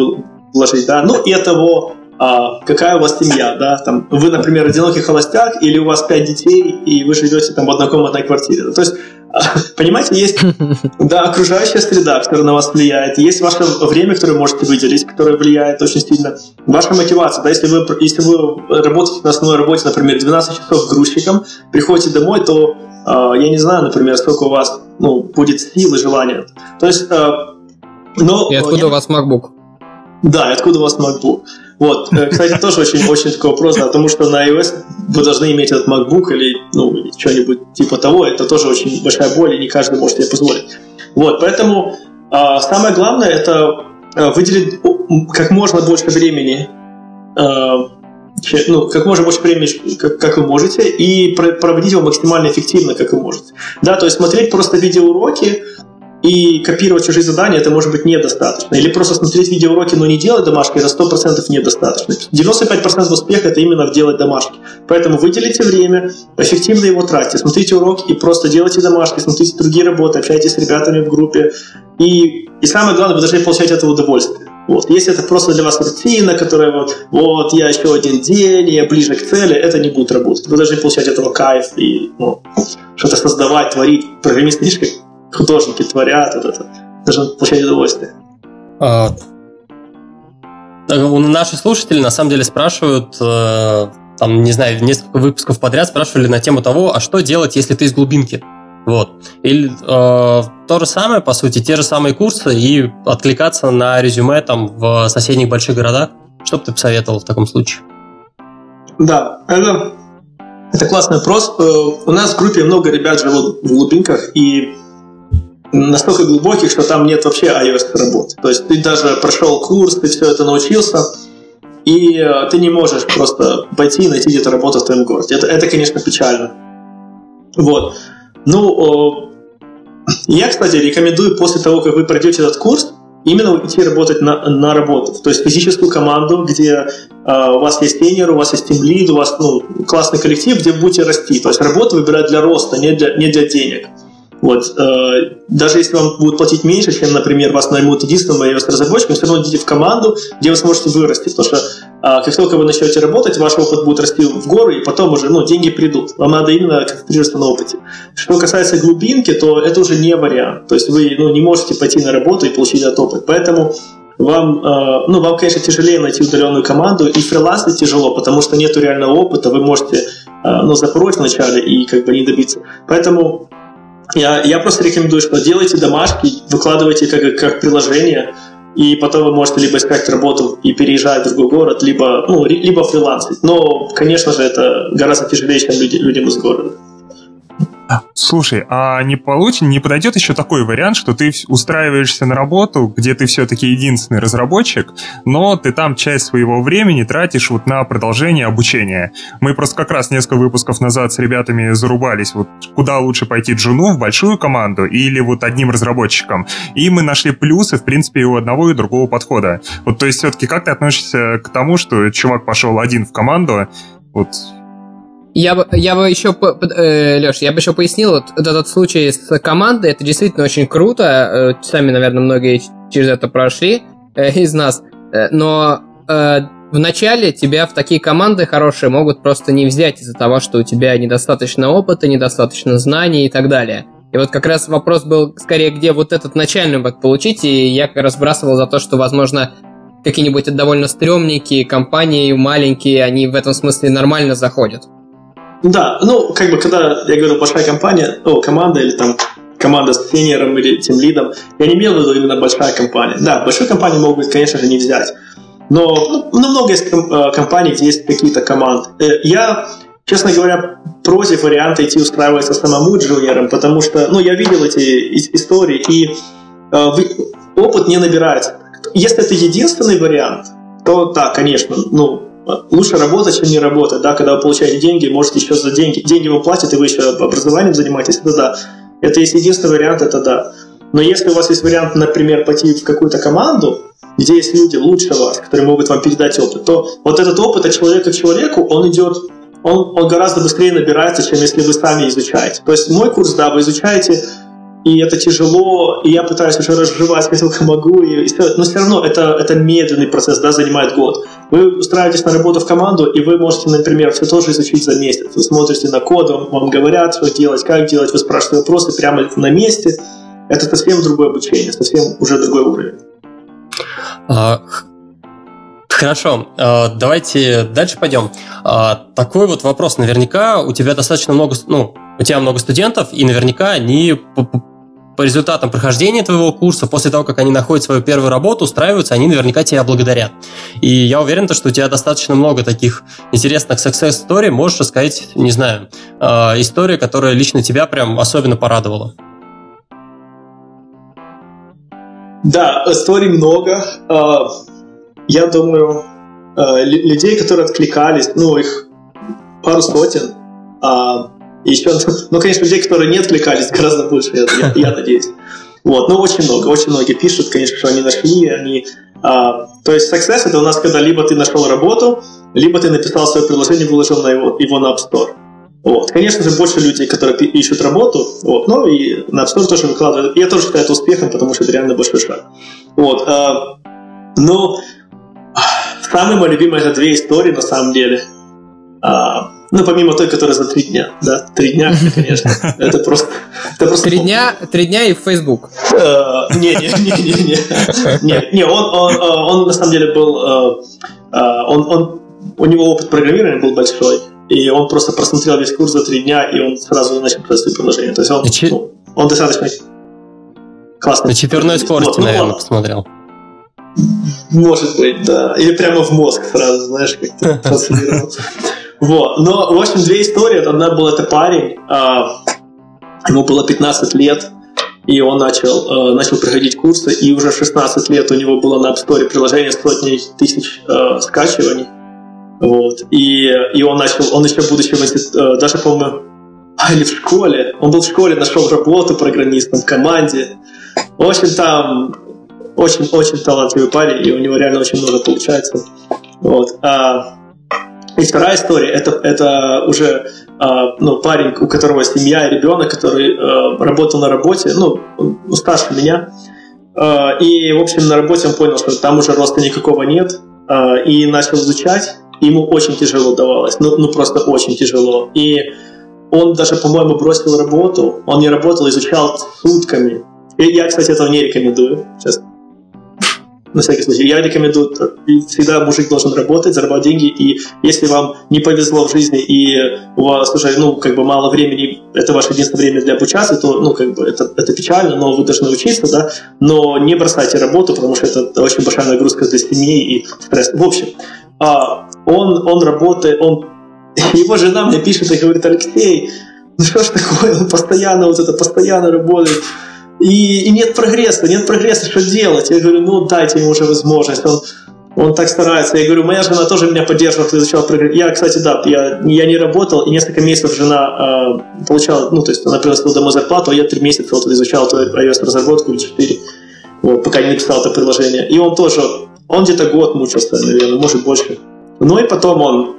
Speaker 2: вложить, да, ну, и от того, а, какая у вас семья, да, там, вы, например, одинокий холостяк, или у вас пять детей, и вы живете там в однокомнатной квартире. То есть, а, [LAUGHS] понимаете, есть, да, окружающая среда, которая на вас влияет, есть ваше время, которое можете выделить, которое влияет очень сильно, ваша мотивация, да, если вы, если вы работаете на основной работе, например, 12 часов грузчиком, приходите домой, то я не знаю, например, сколько у вас ну, будет сил и желания. То есть,
Speaker 1: но... И откуда я... у вас MacBook?
Speaker 2: Да, и откуда у вас MacBook? Вот, э, кстати, тоже очень, очень такой вопрос, да, потому что на iOS вы должны иметь этот MacBook или, ну, что-нибудь типа того, это тоже очень большая боль, и не каждый может себе позволить. Вот, поэтому а, самое главное это а, выделить как можно больше времени, а, ну, как можно больше времени, как, как вы можете, и проводить его максимально эффективно, как вы можете. Да, то есть смотреть просто видеоуроки, и копировать чужие задания это может быть недостаточно. Или просто смотреть видеоуроки, но не делать домашки, это 100% недостаточно. 95% успеха это именно делать домашки. Поэтому выделите время, эффективно его тратьте, смотрите урок и просто делайте домашки, смотрите другие работы, общайтесь с ребятами в группе. И, и самое главное, вы должны получать это удовольствие. Вот. Если это просто для вас рутина, которая вот, вот, я еще один день, я ближе к цели, это не будет работать. Вы должны получать этого кайф и ну, что-то создавать, творить. Программист, видишь, как художники творят, вот это, даже получать удовольствие. А,
Speaker 3: наши слушатели на самом деле спрашивают, э, там, не знаю, несколько выпусков подряд спрашивали на тему того, а что делать, если ты из глубинки? Вот. Или э, то же самое, по сути, те же самые курсы и откликаться на резюме там в соседних больших городах. Что бы ты посоветовал в таком случае?
Speaker 2: Да, это, это классный вопрос. Э, у нас в группе много ребят живут в глубинках, и настолько глубоких, что там нет вообще iOS работы. То есть ты даже прошел курс, ты все это научился, и э, ты не можешь просто пойти и найти где-то работу в твоем городе. Это, это конечно, печально. Вот. Ну, я, кстати, рекомендую после того, как вы пройдете этот курс, именно идти работать на, на работу. То есть физическую команду, где э, у вас есть тренер, у вас есть тимлид, у вас ну, классный коллектив, где будете расти. То есть работу выбирать для роста, не для, не для денег. Вот. Э, даже если вам будут платить меньше, чем, например, вас наймут единственным iOS-разработчиком, все равно идите в команду, где вы сможете вырасти. Потому что а, как только вы начнете работать, ваш опыт будет расти в горы, и потом уже ну, деньги придут. Вам надо именно концентрироваться на опыте. Что касается глубинки, то это уже не вариант. То есть вы ну, не можете пойти на работу и получить этот опыт. Поэтому вам, э, ну, вам, конечно, тяжелее найти удаленную команду, и фрилансить тяжело, потому что нет реального опыта, вы можете э, ну, запороть вначале и как бы не добиться. Поэтому я, я просто рекомендую, что делайте домашки, выкладывайте как, как приложение, и потом вы можете либо искать работу и переезжать в другой город, либо, ну, либо фрилансить. Но, конечно же, это гораздо тяжелее, чем люди, людям из города.
Speaker 4: Слушай, а не получ... не подойдет еще такой вариант, что ты устраиваешься на работу, где ты все-таки единственный разработчик, но ты там часть своего времени тратишь вот на продолжение обучения. Мы просто как раз несколько выпусков назад с ребятами зарубались, вот куда лучше пойти джуну в большую команду или вот одним разработчиком. И мы нашли плюсы, в принципе, у одного и другого подхода. Вот то есть все-таки как ты относишься к тому, что чувак пошел один в команду, вот
Speaker 1: я бы, я бы еще, э, Леш, я бы еще пояснил, вот этот случай с командой, это действительно очень круто, э, сами, наверное, многие через это прошли э, из нас, э, но э, в начале тебя в такие команды хорошие могут просто не взять из-за того, что у тебя недостаточно опыта, недостаточно знаний и так далее. И вот как раз вопрос был скорее, где вот этот начальный опыт получить, и я как раз сбрасывал за то, что, возможно, какие-нибудь довольно стрёмненькие компании, маленькие, они в этом смысле нормально заходят.
Speaker 2: Да, ну, как бы, когда я говорю большая компания, о, команда или там команда с сеньором или тем лидом, я не имел в виду именно большая компания. Да, большую компанию могут, конечно же, не взять. Но ну, ну много есть э, компаний, где есть какие-то команды. Э, я, честно говоря, против варианта идти устраиваться самому джуниором, потому что, ну, я видел эти истории, и э, опыт не набирается. Если это единственный вариант, то да, конечно, ну, лучше работать, чем не работать, да, когда вы получаете деньги, можете еще за деньги, деньги вам платят, и вы еще образованием занимаетесь, это да. Это есть единственный вариант, это да. Но если у вас есть вариант, например, пойти в какую-то команду, где есть люди лучше вас, которые могут вам передать опыт, то вот этот опыт от человека к человеку, он идет, он, он гораздо быстрее набирается, чем если вы сами изучаете. То есть мой курс, да, вы изучаете и это тяжело, и я пытаюсь уже разжевать, как только могу, и но все равно это, это медленный процесс, да, занимает год. Вы устраиваетесь на работу в команду, и вы можете, например, все тоже изучить за месяц. Вы смотрите на код, вам, говорят, что делать, как делать, вы спрашиваете вопросы прямо на месте. Это совсем другое обучение, совсем уже другой уровень.
Speaker 3: А, хорошо, а, давайте дальше пойдем. А, такой вот вопрос. Наверняка у тебя достаточно много, ну, у тебя много студентов, и наверняка они по результатам прохождения твоего курса, после того, как они находят свою первую работу, устраиваются, они наверняка тебя благодарят. И я уверен, что у тебя достаточно много таких интересных success story. Можешь рассказать, не знаю, э, историю, которая лично тебя прям особенно порадовала.
Speaker 2: Да, историй много. Э, я думаю, э, людей, которые откликались, ну, их пару сотен. И еще, ну, конечно, людей, которые не отвлекались, гораздо больше, я, я, я надеюсь. Вот, но очень много, очень многие пишут, конечно, что они нашли, они... А, то есть success это у нас, когда либо ты нашел работу, либо ты написал свое приложение, выложил на его, его на App Store. Вот. Конечно же, больше людей, которые ищут работу, вот, но и на App Store тоже выкладывают. Я тоже считаю это успехом, потому что это реально большой шаг. Вот. А, но самые мои любимые это две истории на самом деле. А, ну, помимо той, которая за три дня. Да, три дня, [LAUGHS] конечно. Это просто...
Speaker 1: Это просто три дня, три дня и в Facebook.
Speaker 2: Э, не, не, не, не, не. Не, не, он, он, э, он на самом деле был... Э, он, он, у него опыт программирования был большой, и он просто просмотрел весь курс за три дня, и он сразу начал производить приложение. То есть он, ну, он достаточно классный.
Speaker 3: На четверной скорости, вот, ну, наверное, посмотрел.
Speaker 2: Может быть, да. Или прямо в мозг сразу, знаешь, как-то [LAUGHS] трансформировался. Вот. Но, в общем, две истории. Одна была это парень, а, ему было 15 лет, и он начал, э, начал проходить курсы, и уже 16 лет у него было на App Store приложение с сотней тысяч э, скачиваний. Вот. И, и он начал, он еще будучи в институте, даже, по-моему, а, [LAUGHS] или в школе, он был в школе, нашел работу программистом в команде. В общем, там очень-очень талантливый парень, и у него реально очень много получается. Вот. А, и вторая история это, это уже э, ну, парень, у которого семья и ребенок, который э, работал на работе, ну, старше меня. Э, и, в общем, на работе он понял, что там уже роста никакого нет, э, и начал изучать. Ему очень тяжело давалось, ну, ну просто очень тяжело. И он даже, по-моему, бросил работу, он не работал, изучал сутками. И я, кстати, этого не рекомендую, честно на всякий случай. Я рекомендую, всегда мужик должен работать, зарабатывать деньги, и если вам не повезло в жизни, и у вас уже, ну, как бы мало времени, это ваше единственное время для обучаться, то, ну, как бы это, это печально, но вы должны учиться, да, но не бросайте работу, потому что это очень большая нагрузка для семьи и стресс. В общем, а, он, он работает, он, [LAUGHS] его жена мне пишет и говорит, Алексей, ну что ж такое, он постоянно вот это, постоянно работает. И, и нет прогресса, нет прогресса, что делать? Я говорю, ну дайте ему уже возможность. Он, он так старается. Я говорю, моя жена тоже меня поддерживает, изучала программу. Я, кстати, да, я, я не работал, и несколько месяцев жена э, получала, ну, то есть она приносила домой зарплату, а я три месяца вот изучал iOS-разработку или четыре, вот, пока не написал это приложение. И он тоже, он где-то год мучился, наверное, может больше. Ну и потом он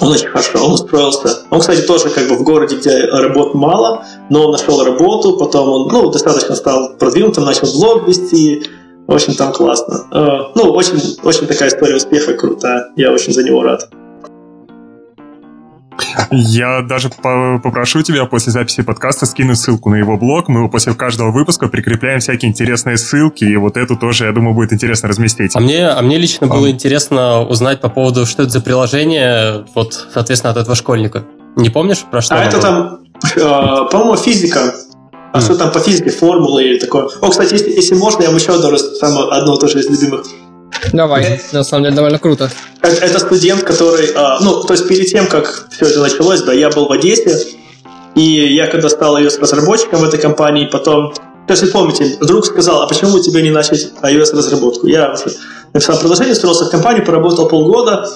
Speaker 2: он очень хорошо, он устроился. Он, кстати, тоже как бы в городе, где работ мало, но он нашел работу, потом он ну, достаточно стал продвинутым, начал блог вести, в общем, там классно. Э, ну, очень, очень такая история успеха крутая. Я очень за него рад.
Speaker 4: Я даже попрошу тебя после записи подкаста скинуть ссылку на его блог. Мы после каждого выпуска прикрепляем всякие интересные ссылки, и вот эту тоже, я думаю, будет интересно разместить.
Speaker 3: А мне, а мне лично а. было интересно узнать по поводу, что это за приложение, вот, соответственно, от этого школьника. Не помнишь, про что?
Speaker 2: А это было? там, э, по-моему, физика. А mm. что там по физике, формулы или такое. О, кстати, если, если можно, я вам еще одно, одно тоже из любимых
Speaker 1: Давай, это, на самом деле довольно круто.
Speaker 2: Это, это студент, который, а, ну, то есть перед тем, как все это началось, да, я был в Одессе, и я когда стал iOS-разработчиком в этой компании, потом, то есть, помните, друг сказал, а почему бы тебе не начать iOS-разработку? Я уже написал приложение, устроился в компанию, поработал полгода,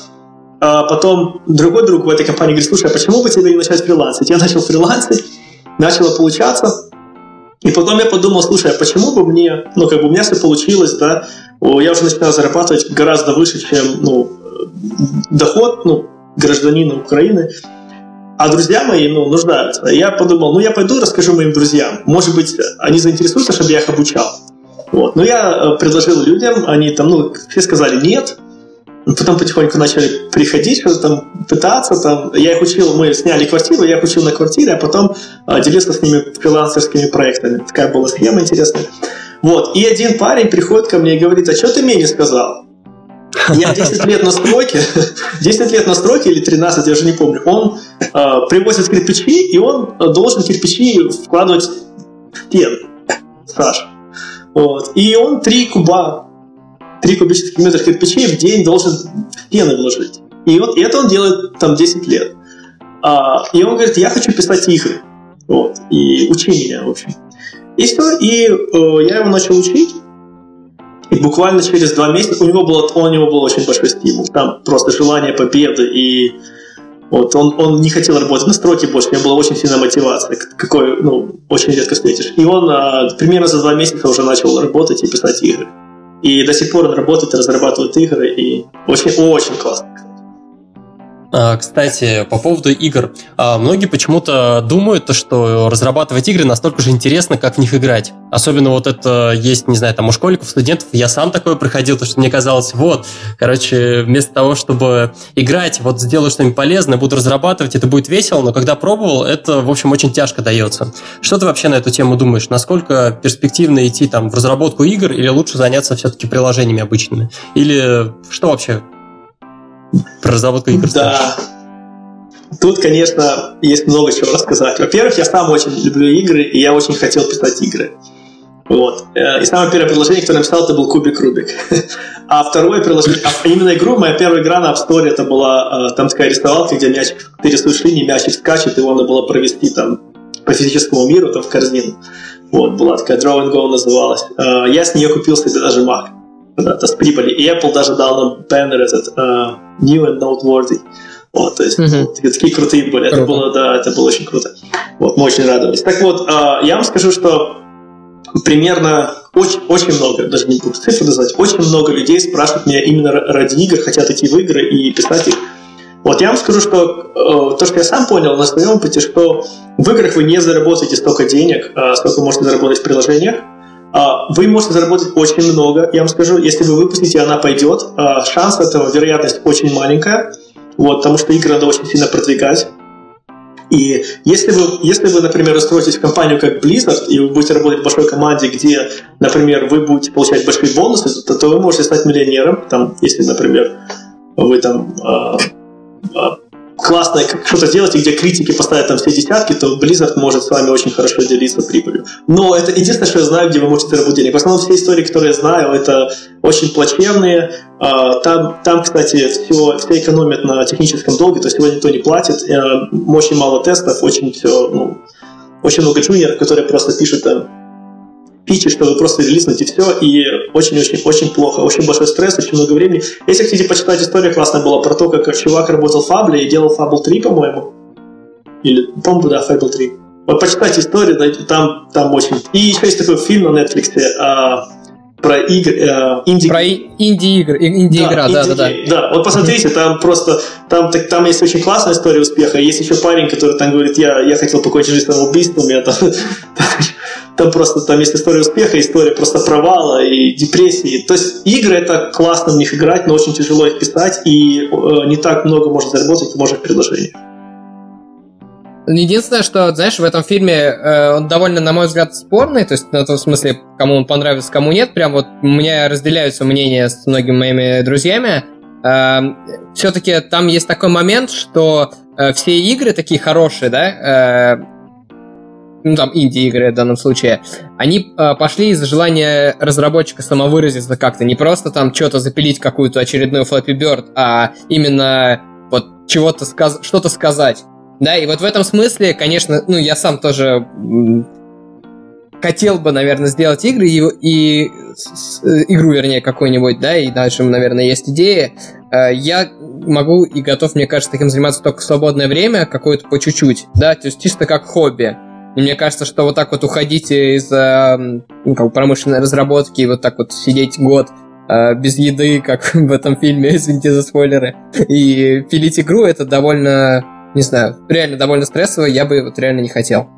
Speaker 2: а потом другой друг в этой компании говорит, слушай, а почему бы тебе не начать фрилансить? Я начал фрилансить, начало получаться, и потом я подумал, слушай, а почему бы мне, ну, как бы у меня все получилось, да, я уже начинаю зарабатывать гораздо выше, чем, ну, доход, ну, гражданина Украины, а друзья мои, ну, нуждаются. Я подумал, ну, я пойду расскажу моим друзьям. Может быть, они заинтересуются, чтобы я их обучал. Вот. Но я э, предложил людям, они там, ну, все сказали нет, Потом потихоньку начали приходить, что-то там пытаться. Там. Я их учил, мы сняли квартиру, я их учил на квартире, а потом а, делился с ними фрилансерскими проектами. Такая была схема интересная. Вот. И один парень приходит ко мне и говорит, а что ты мне не сказал? Я 10 лет на стройке, [LAUGHS] 10 лет на стройке или 13, я уже не помню, он э, привозит кирпичи, и он должен кирпичи вкладывать в стены, Саша. Вот. И он 3 куба 3 кубических метра кирпичей в день должен в стены вложить. И вот это он делает там 10 лет. А, и он говорит, я хочу писать игры. Вот. И учи меня, в общем. И все. И э, я его начал учить. И буквально через два месяца у него было, у него был очень большой стимул. Там просто желание победы. И вот он, он не хотел работать на стройке больше, у него была очень сильная мотивация, какой ну, очень редко встретишь. И он а, примерно за два месяца уже начал работать и писать игры. И до сих пор он работает, разрабатывает игры, и очень-очень классно.
Speaker 3: А, кстати, по поводу игр. А, многие почему-то думают, что разрабатывать игры настолько же интересно, как в них играть. Особенно вот это есть, не знаю, там у школьников, студентов. Я сам такое проходил, то что мне казалось, вот, короче, вместо того, чтобы играть, вот сделаю что-нибудь полезное, буду разрабатывать, это будет весело, но когда пробовал, это, в общем, очень тяжко дается. Что ты вообще на эту тему думаешь? Насколько перспективно идти там в разработку игр или лучше заняться все-таки приложениями обычными? Или что вообще про разработку игр.
Speaker 2: Да. Тут, конечно, есть много чего рассказать. Во-первых, я сам очень люблю игры, и я очень хотел писать игры. Вот. Э, и самое первое приложение, которое написал, это был Кубик Рубик. [LAUGHS] А второе приложение, а именно игру, моя первая игра на App Store, это была э, там такая рисовалка, где мячик, ты рисуешь линии, мячик скачет, его надо было провести там по физическому миру, там в корзину. Вот, была такая Draw and Go называлась. Э, я с нее купил себе даже Mac куда-то с прибыли. И Apple даже дал нам баннер этот uh, New and Noteworthy. Вот, то есть mm-hmm. вот, такие крутые были. Круто. Это было, да, это было очень круто. Вот, мы очень радовались. Так вот, uh, я вам скажу, что примерно очень, очень много, даже не буду цифры назвать, очень много людей спрашивают меня именно ради игр, хотят идти в игры и писать их. Вот я вам скажу, что э, то, что я сам понял на своем опыте, что в играх вы не заработаете столько денег, э, сколько можете заработать в приложениях, вы можете заработать очень много, я вам скажу, если вы выпустите, она пойдет. А, шанс этого, вероятность очень маленькая, вот, потому что игры надо очень сильно продвигать. И если вы, если вы, например, устроитесь в компанию как Blizzard, и вы будете работать в большой команде, где, например, вы будете получать большие бонусы, то, то вы можете стать миллионером, там, если, например, вы там э, классно что-то сделать, и где критики поставят там все десятки, то Blizzard может с вами очень хорошо делиться прибылью. Но это единственное, что я знаю, где вы можете заработать денег. В основном все истории, которые я знаю, это очень плачевные. А, там, там кстати, все, все экономят на техническом долге, то есть его никто не платит. Э, очень мало тестов, очень все, ну, очень много джуниоров, которые просто пишут там фичи, чтобы просто релизнуть все, и очень-очень-очень плохо, очень большой стресс, очень много времени. Если хотите почитать, история классная была про то, как чувак работал в Фабле и делал Fable 3, по-моему. Или, по-моему, да, Fable 3. Вот почитайте историю, там, там очень... И еще есть такой фильм на Netflix, а, про игры, э, инди...
Speaker 1: Про инди-игры, инди-игра, да, да, да, да.
Speaker 2: Да, вот посмотрите, там просто, там, так, там есть очень классная история успеха, есть еще парень, который там говорит, я, я хотел покончить жизнь самоубийством, я там, [LAUGHS] там просто, там есть история успеха, история просто провала и депрессии. То есть игры это классно в них играть, но очень тяжело их писать, и э, не так много можно заработать, как можно в приложении.
Speaker 1: Единственное, что, знаешь, в этом фильме э, он довольно, на мой взгляд, спорный, то есть, на том смысле, кому он понравился, кому нет. Прям вот у меня разделяются мнения с многими моими друзьями. Э, все-таки там есть такой момент, что э, все игры такие хорошие, да, э, ну там инди-игры в данном случае, они э, пошли из желания разработчика самовыразиться как-то, не просто там что-то запилить какую-то очередную Flappy Bird, а именно вот чего-то сказ- что-то сказать. Да, и вот в этом смысле, конечно, ну, я сам тоже хотел бы, наверное, сделать игры и, и игру, вернее, какую-нибудь, да, и дальше, наверное, есть идеи. Э, я могу и готов, мне кажется, таким заниматься только в свободное время, какое-то по чуть-чуть, да, то есть чисто как хобби. И мне кажется, что вот так вот уходить из э, ну, как промышленной разработки и вот так вот сидеть год э, без еды, как [LAUGHS] в этом фильме, извините за спойлеры, и пилить игру, это довольно не знаю, реально довольно стрессово, я бы вот реально не хотел.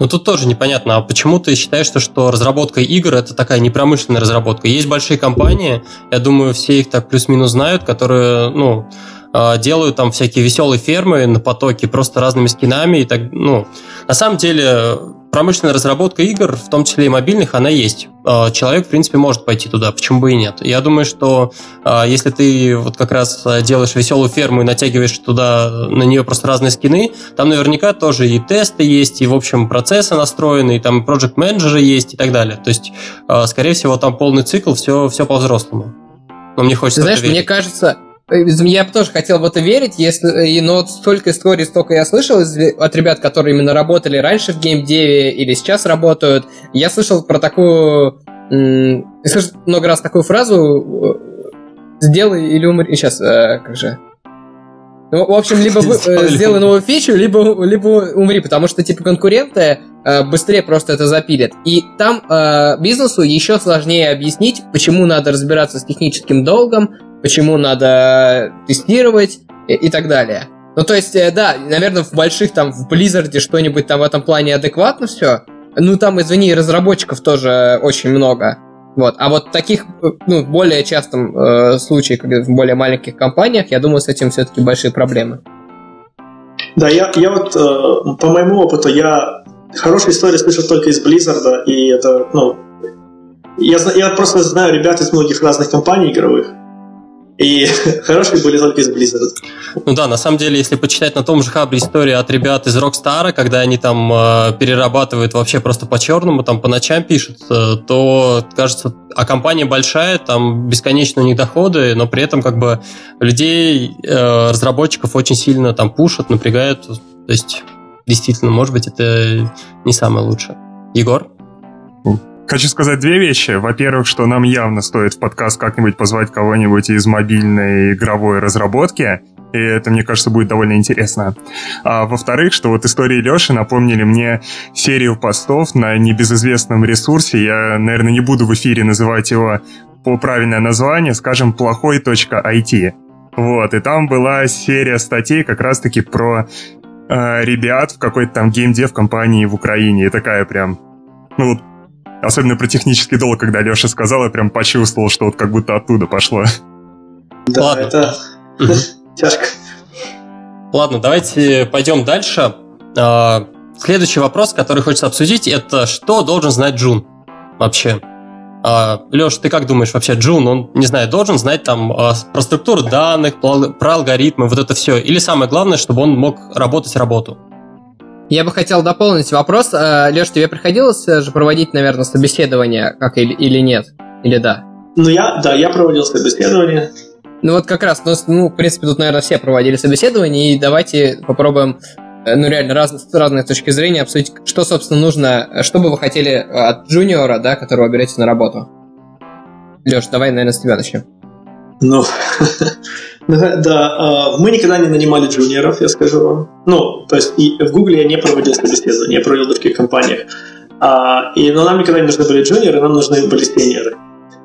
Speaker 3: Ну тут тоже непонятно, а почему ты считаешь, что, что разработка игр это такая непромышленная разработка? Есть большие компании, я думаю, все их так плюс-минус знают, которые, ну, а, делают там всякие веселые фермы на потоке просто разными скинами и так, ну, на самом деле промышленная разработка игр, в том числе и мобильных, она есть. А, человек, в принципе, может пойти туда, почему бы и нет. Я думаю, что а, если ты вот как раз делаешь веселую ферму и натягиваешь туда на нее просто разные скины, там наверняка тоже и тесты есть, и, в общем, процессы настроены, и там проект менеджеры есть и так далее. То есть, скорее всего, там полный цикл, все, все по-взрослому. Но мне хочется
Speaker 1: Знаешь, мне кажется, я бы тоже хотел в это верить, если, но вот столько историй, столько я слышал от ребят, которые именно работали раньше в геймдеве или сейчас работают. Я слышал про такую... Я слышал много раз такую фразу «сделай или умри». Сейчас, э, как же... Ну, в общем, либо вы, [LAUGHS] э, сделай новую фичу, либо, либо умри, потому что, типа, конкуренты э, быстрее просто это запилят. И там э, бизнесу еще сложнее объяснить, почему надо разбираться с техническим долгом, почему надо тестировать и, и так далее. Ну, то есть, э, да, наверное, в больших там, в Blizzard что-нибудь там в этом плане адекватно все. Ну, там, извини, разработчиков тоже очень много. Вот. А вот таких, э, ну, более частом э, случае, как в более маленьких компаниях, я думаю, с этим все-таки большие проблемы.
Speaker 2: Да, я, я вот, э, по моему опыту, я хорошие истории слышал только из Blizzard, и это, ну, я, я просто знаю ребят из многих разных компаний игровых, и [LAUGHS] хорошие были только из Blizzard.
Speaker 3: Ну да, на самом деле, если почитать на том же хабре историю от ребят из Rockstar, когда они там э, перерабатывают вообще просто по-черному, там по ночам пишут, э, то кажется, а компания большая, там бесконечно у них доходы, но при этом как бы людей, э, разработчиков очень сильно там пушат, напрягают. То есть, действительно, может быть, это не самое лучшее. Егор?
Speaker 4: Хочу сказать две вещи. Во-первых, что нам явно стоит в подкаст как-нибудь позвать кого-нибудь из мобильной игровой разработки. И это, мне кажется, будет довольно интересно. А во-вторых, что вот истории Леши напомнили мне серию постов на небезызвестном ресурсе. Я, наверное, не буду в эфире называть его по правильное название, скажем, плохой.it. Вот, и там была серия статей как раз-таки про э, ребят в какой-то там геймдев компании в Украине. И такая прям, ну Особенно про технический долг, когда Леша сказал, я прям почувствовал, что вот как будто оттуда пошло.
Speaker 2: Да, Ладно. это тяжко.
Speaker 3: Ладно, давайте пойдем дальше. А, следующий вопрос, который хочется обсудить, это что должен знать Джун вообще? А, Леш, ты как думаешь вообще, Джун, он, не знаю, должен знать там а, про структуру данных, про алгоритмы, вот это все? Или самое главное, чтобы он мог работать работу?
Speaker 1: Я бы хотел дополнить вопрос. А, Леш, тебе приходилось э, же проводить, наверное, собеседование, как или, или нет? Или да?
Speaker 2: Ну, я, да, я проводил собеседование.
Speaker 1: Ну, вот как раз, ну, ну, в принципе, тут, наверное, все проводили собеседование, и давайте попробуем Э, ну, реально, раз, с разной точки зрения обсудить, что, собственно, нужно, э, что бы вы хотели от джуниора, да, которого берете на работу. Леш, давай, наверное, с тебя начнем.
Speaker 2: Ну, [LAUGHS] да, а, мы никогда не нанимали джуниоров, я скажу вам. Ну, то есть и в Гугле я не проводил собеседования, я проводил в других компаниях. А, и, но нам никогда не нужны были джуниоры, нам нужны были сеньоры.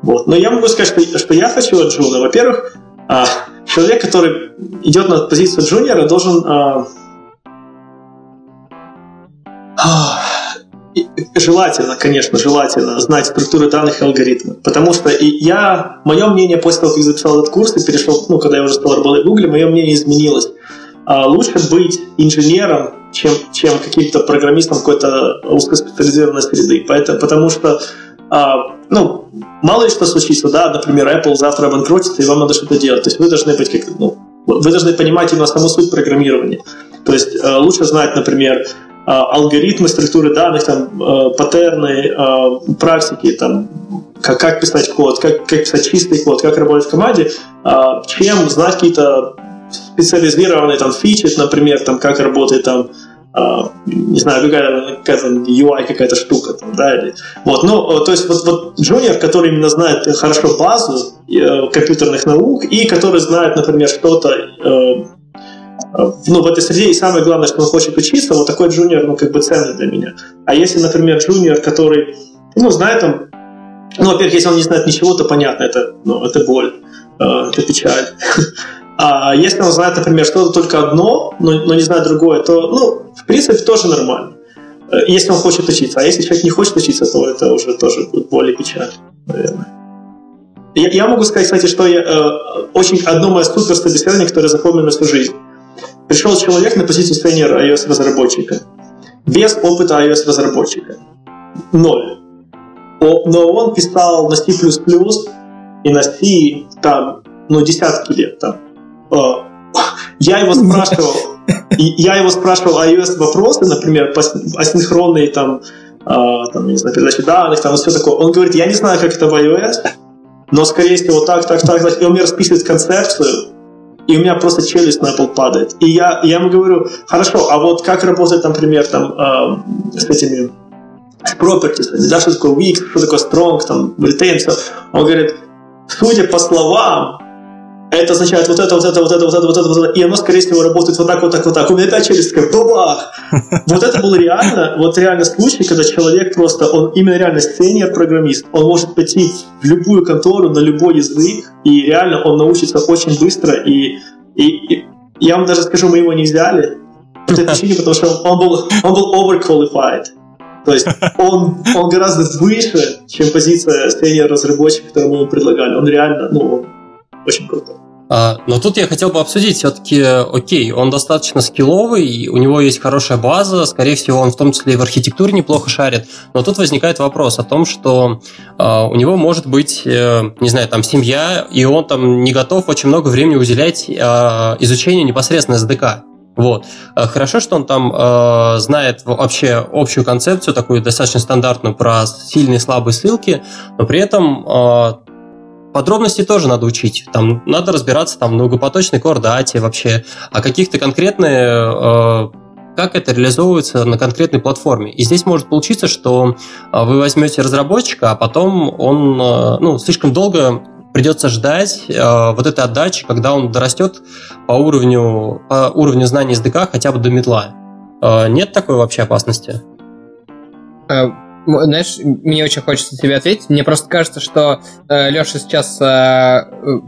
Speaker 2: Вот. Но я могу сказать, что, что я хочу от джуна. Во-первых, а, человек, который идет на позицию джуниора, должен Желательно, конечно, желательно знать структуры данных и алгоритмы. Потому что и я, мое мнение после того, как записал этот курс и перешел, ну, когда я уже стал работать в Google, мое мнение изменилось. А, лучше быть инженером, чем, чем каким-то программистом какой-то узкоспециализированной среды. Поэтому, потому что а, ну, мало ли что случится, да, например, Apple завтра обанкротится, и вам надо что-то делать. То есть вы должны быть как ну, вы должны понимать именно саму суть программирования. То есть э, лучше знать, например, алгоритмы, структуры данных, там, а, паттерны, а, практики, там, как, как писать код, как, как писать чистый код, как работать в команде, чем знать какие-то специализированные там фичи, например, там, как работает там, не знаю, какая-то, какая-то UI какая-то штука, там, да, или, вот, ну, то есть вот, вот джуниор, который именно знает хорошо базу э, компьютерных наук и который знает, например, что-то э, ну, в этой среде, и самое главное, что он хочет учиться, вот такой джуниор, ну, как бы ценный для меня. А если, например, джуниор, который, ну, знает там, ну, во-первых, если он не знает ничего, то понятно, это, ну, это боль, э, это печаль. [LAUGHS] А если он знает, например, что-то только одно, но, но не знает другое, то, ну, в принципе, тоже нормально. Э, если он хочет учиться. А если человек не хочет учиться, то это уже тоже будет боль и печаль, наверное. Я, я могу сказать, кстати, что я, э, очень одно мое супер собеседование, которое запомнил на всю жизнь. Пришел человек на позицию сеньора iOS-разработчика. Без опыта iOS-разработчика. Ноль. Но он писал на C++ и на C там, ну, десятки лет там. А, я его спрашивал, [LAUGHS] я его спрашивал iOS вопросы, например, асинхронные там, а, там, не знаю, передачи данных, там, все такое. Он говорит, я не знаю, как это в iOS, но, скорее всего, так, так, так, так. И он мне расписывает концепцию, и у меня просто челюсть на пол падает. И я, я ему говорю, хорошо, а вот как работает, например, там, э, с этими с properties, да, что такое weak, что такое strong, там, retain, все. Он говорит, судя по словам, это означает вот это, вот это, вот это, вот это, вот это, вот это, и оно, скорее всего, работает вот так, вот так, вот так. У меня опять челюсть такая, бабах! [LAUGHS] Вот это был реально, вот реально случай, когда человек просто, он именно реально сеньор-программист, он может пойти в любую контору на любой язык, и реально он научится очень быстро, и, и, и я вам даже скажу, мы его не взяли, по этой [LAUGHS] причине, потому что он был, он был overqualified. То есть он, он гораздо выше, чем позиция сеньор-разработчика, которую мы ему предлагали. Он реально, ну, очень круто.
Speaker 3: А, но тут я хотел бы обсудить все-таки, окей, он достаточно скилловый, у него есть хорошая база, скорее всего, он в том числе и в архитектуре неплохо шарит, но тут возникает вопрос о том, что а, у него может быть, э, не знаю, там семья, и он там не готов очень много времени уделять а, изучению непосредственно SDK. Вот. Хорошо, что он там э, знает вообще общую концепцию, такую достаточно стандартную про сильные и слабые ссылки, но при этом э, Подробности тоже надо учить. Там надо разбираться там, в многопоточной коордате вообще, а каких-то конкретные э, как это реализовывается на конкретной платформе. И здесь может получиться, что э, вы возьмете разработчика, а потом он э, ну, слишком долго придется ждать э, вот этой отдачи, когда он дорастет по уровню, по уровню знаний SDK хотя бы до метла. Э, нет такой вообще опасности?
Speaker 1: Э, знаешь, мне очень хочется тебе ответить. Мне просто кажется, что э, Леша сейчас э,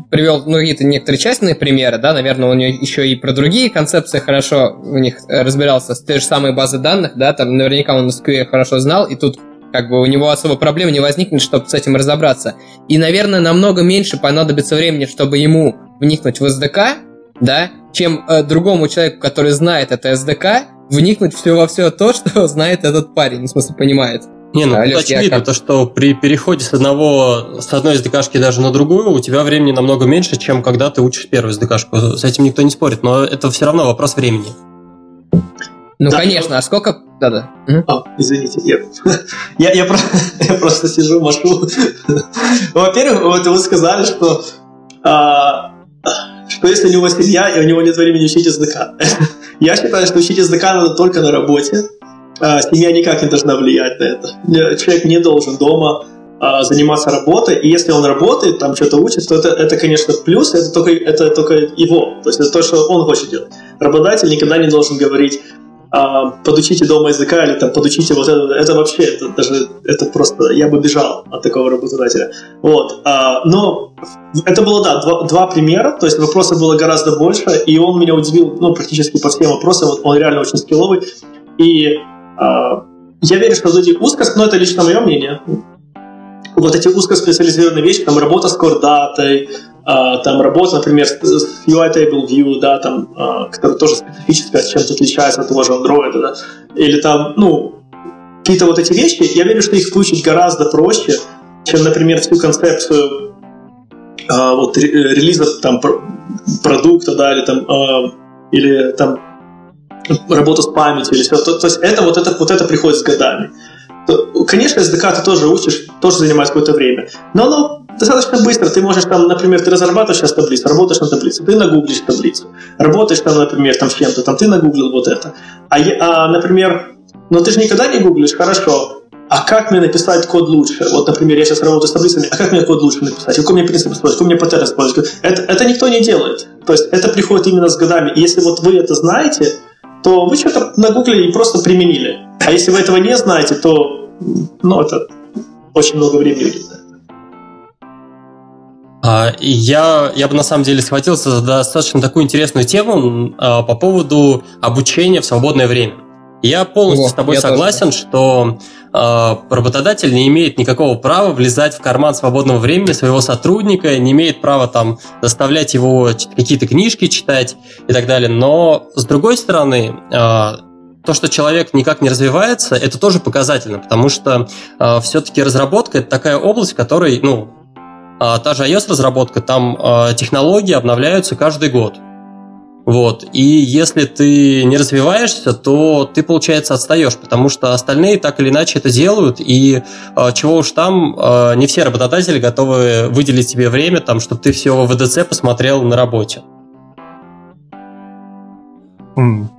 Speaker 1: привел ну, какие-то некоторые частные примеры, да, наверное, он еще и про другие концепции хорошо в них разбирался, с той же самой базы данных, да, там наверняка он SQL хорошо знал, и тут как бы у него особо проблем не возникнет, чтобы с этим разобраться. И, наверное, намного меньше понадобится времени, чтобы ему вникнуть в SDK, да, чем э, другому человеку, который знает это SDK, вникнуть все во все то, [LAUGHS] что знает этот парень, в смысле, понимает.
Speaker 3: Не, ну Алёш, очевидно, как... то, что при переходе с одного, с одной SDK даже на другую, у тебя времени намного меньше, чем когда ты учишь первую SDK. С этим никто не спорит, но это все равно вопрос времени.
Speaker 1: Ну, да, конечно, ну... а сколько... Да-да.
Speaker 2: А, извините, я, [LAUGHS] я, я, про... [LAUGHS] я просто сижу, машу. Во-первых, вот вы сказали, что, а, что если у него семья, и у него нет времени учить языка. [LAUGHS] я считаю, что учить языка надо только на работе. А, семья никак не должна влиять на это. Человек не должен дома а, заниматься работой, и если он работает, там что-то учит, то это, это конечно, плюс, это только, это только его, то есть это то, что он хочет делать. Работодатель никогда не должен говорить, а, подучите дома языка или там подучите вот это, это вообще, это даже, это просто, я бы бежал от такого работодателя. Вот, а, но это было, да, два, два примера, то есть вопросов было гораздо больше, и он меня удивил, ну, практически по всем вопросам, он реально очень скилловый, и а, я верю, что вот эти но это лично мое мнение, вот эти узкоспециализированные вещи, там работа с кордатой, а, там работа, например, с UI Table View, да, там, а, которая тоже специфическая, чем-то отличается от того же Android, да, или там, ну, какие-то вот эти вещи, я верю, что их выучить гораздо проще, чем, например, всю концепцию а, вот релиза там продукта, да, или там, а, или там [LAUGHS] работу с памятью, или все. То, то есть это вот это вот это приходит с годами. Конечно, SDK ты тоже учишь, тоже занимает какое-то время, но оно достаточно быстро. Ты можешь там, например, ты разрабатываешь сейчас таблицу, работаешь на таблице, ты нагуглишь таблицу, работаешь там, например, там с чем-то, там ты нагуглил вот это. А, а например, но ты же никогда не гуглишь, хорошо, а как мне написать код лучше? Вот, например, я сейчас работаю с таблицами, а как мне код лучше написать? Какой мне принцип использовать? Какой мне паттерн использовать? Это, это никто не делает. То есть это приходит именно с годами. И если вот вы это знаете, то вы что-то нагуглили и просто применили. А если вы этого не знаете, то ну, это очень много времени уйдет.
Speaker 3: А, я, я бы на самом деле схватился за достаточно такую интересную тему а, по поводу обучения в свободное время. Я полностью О, с тобой согласен, тоже. что работодатель не имеет никакого права влезать в карман свободного времени своего сотрудника, не имеет права там заставлять его какие-то книжки читать и так далее. Но с другой стороны, э, то, что человек никак не развивается, это тоже показательно, потому что э, все-таки разработка это такая область, в которой, ну, а, та же iOS-разработка, там а, технологии обновляются каждый год. Вот. И если ты не развиваешься, то ты, получается, отстаешь, потому что остальные так или иначе это делают, и э, чего уж там, э, не все работодатели готовы выделить тебе время, там, чтобы ты все ВДЦ посмотрел на работе.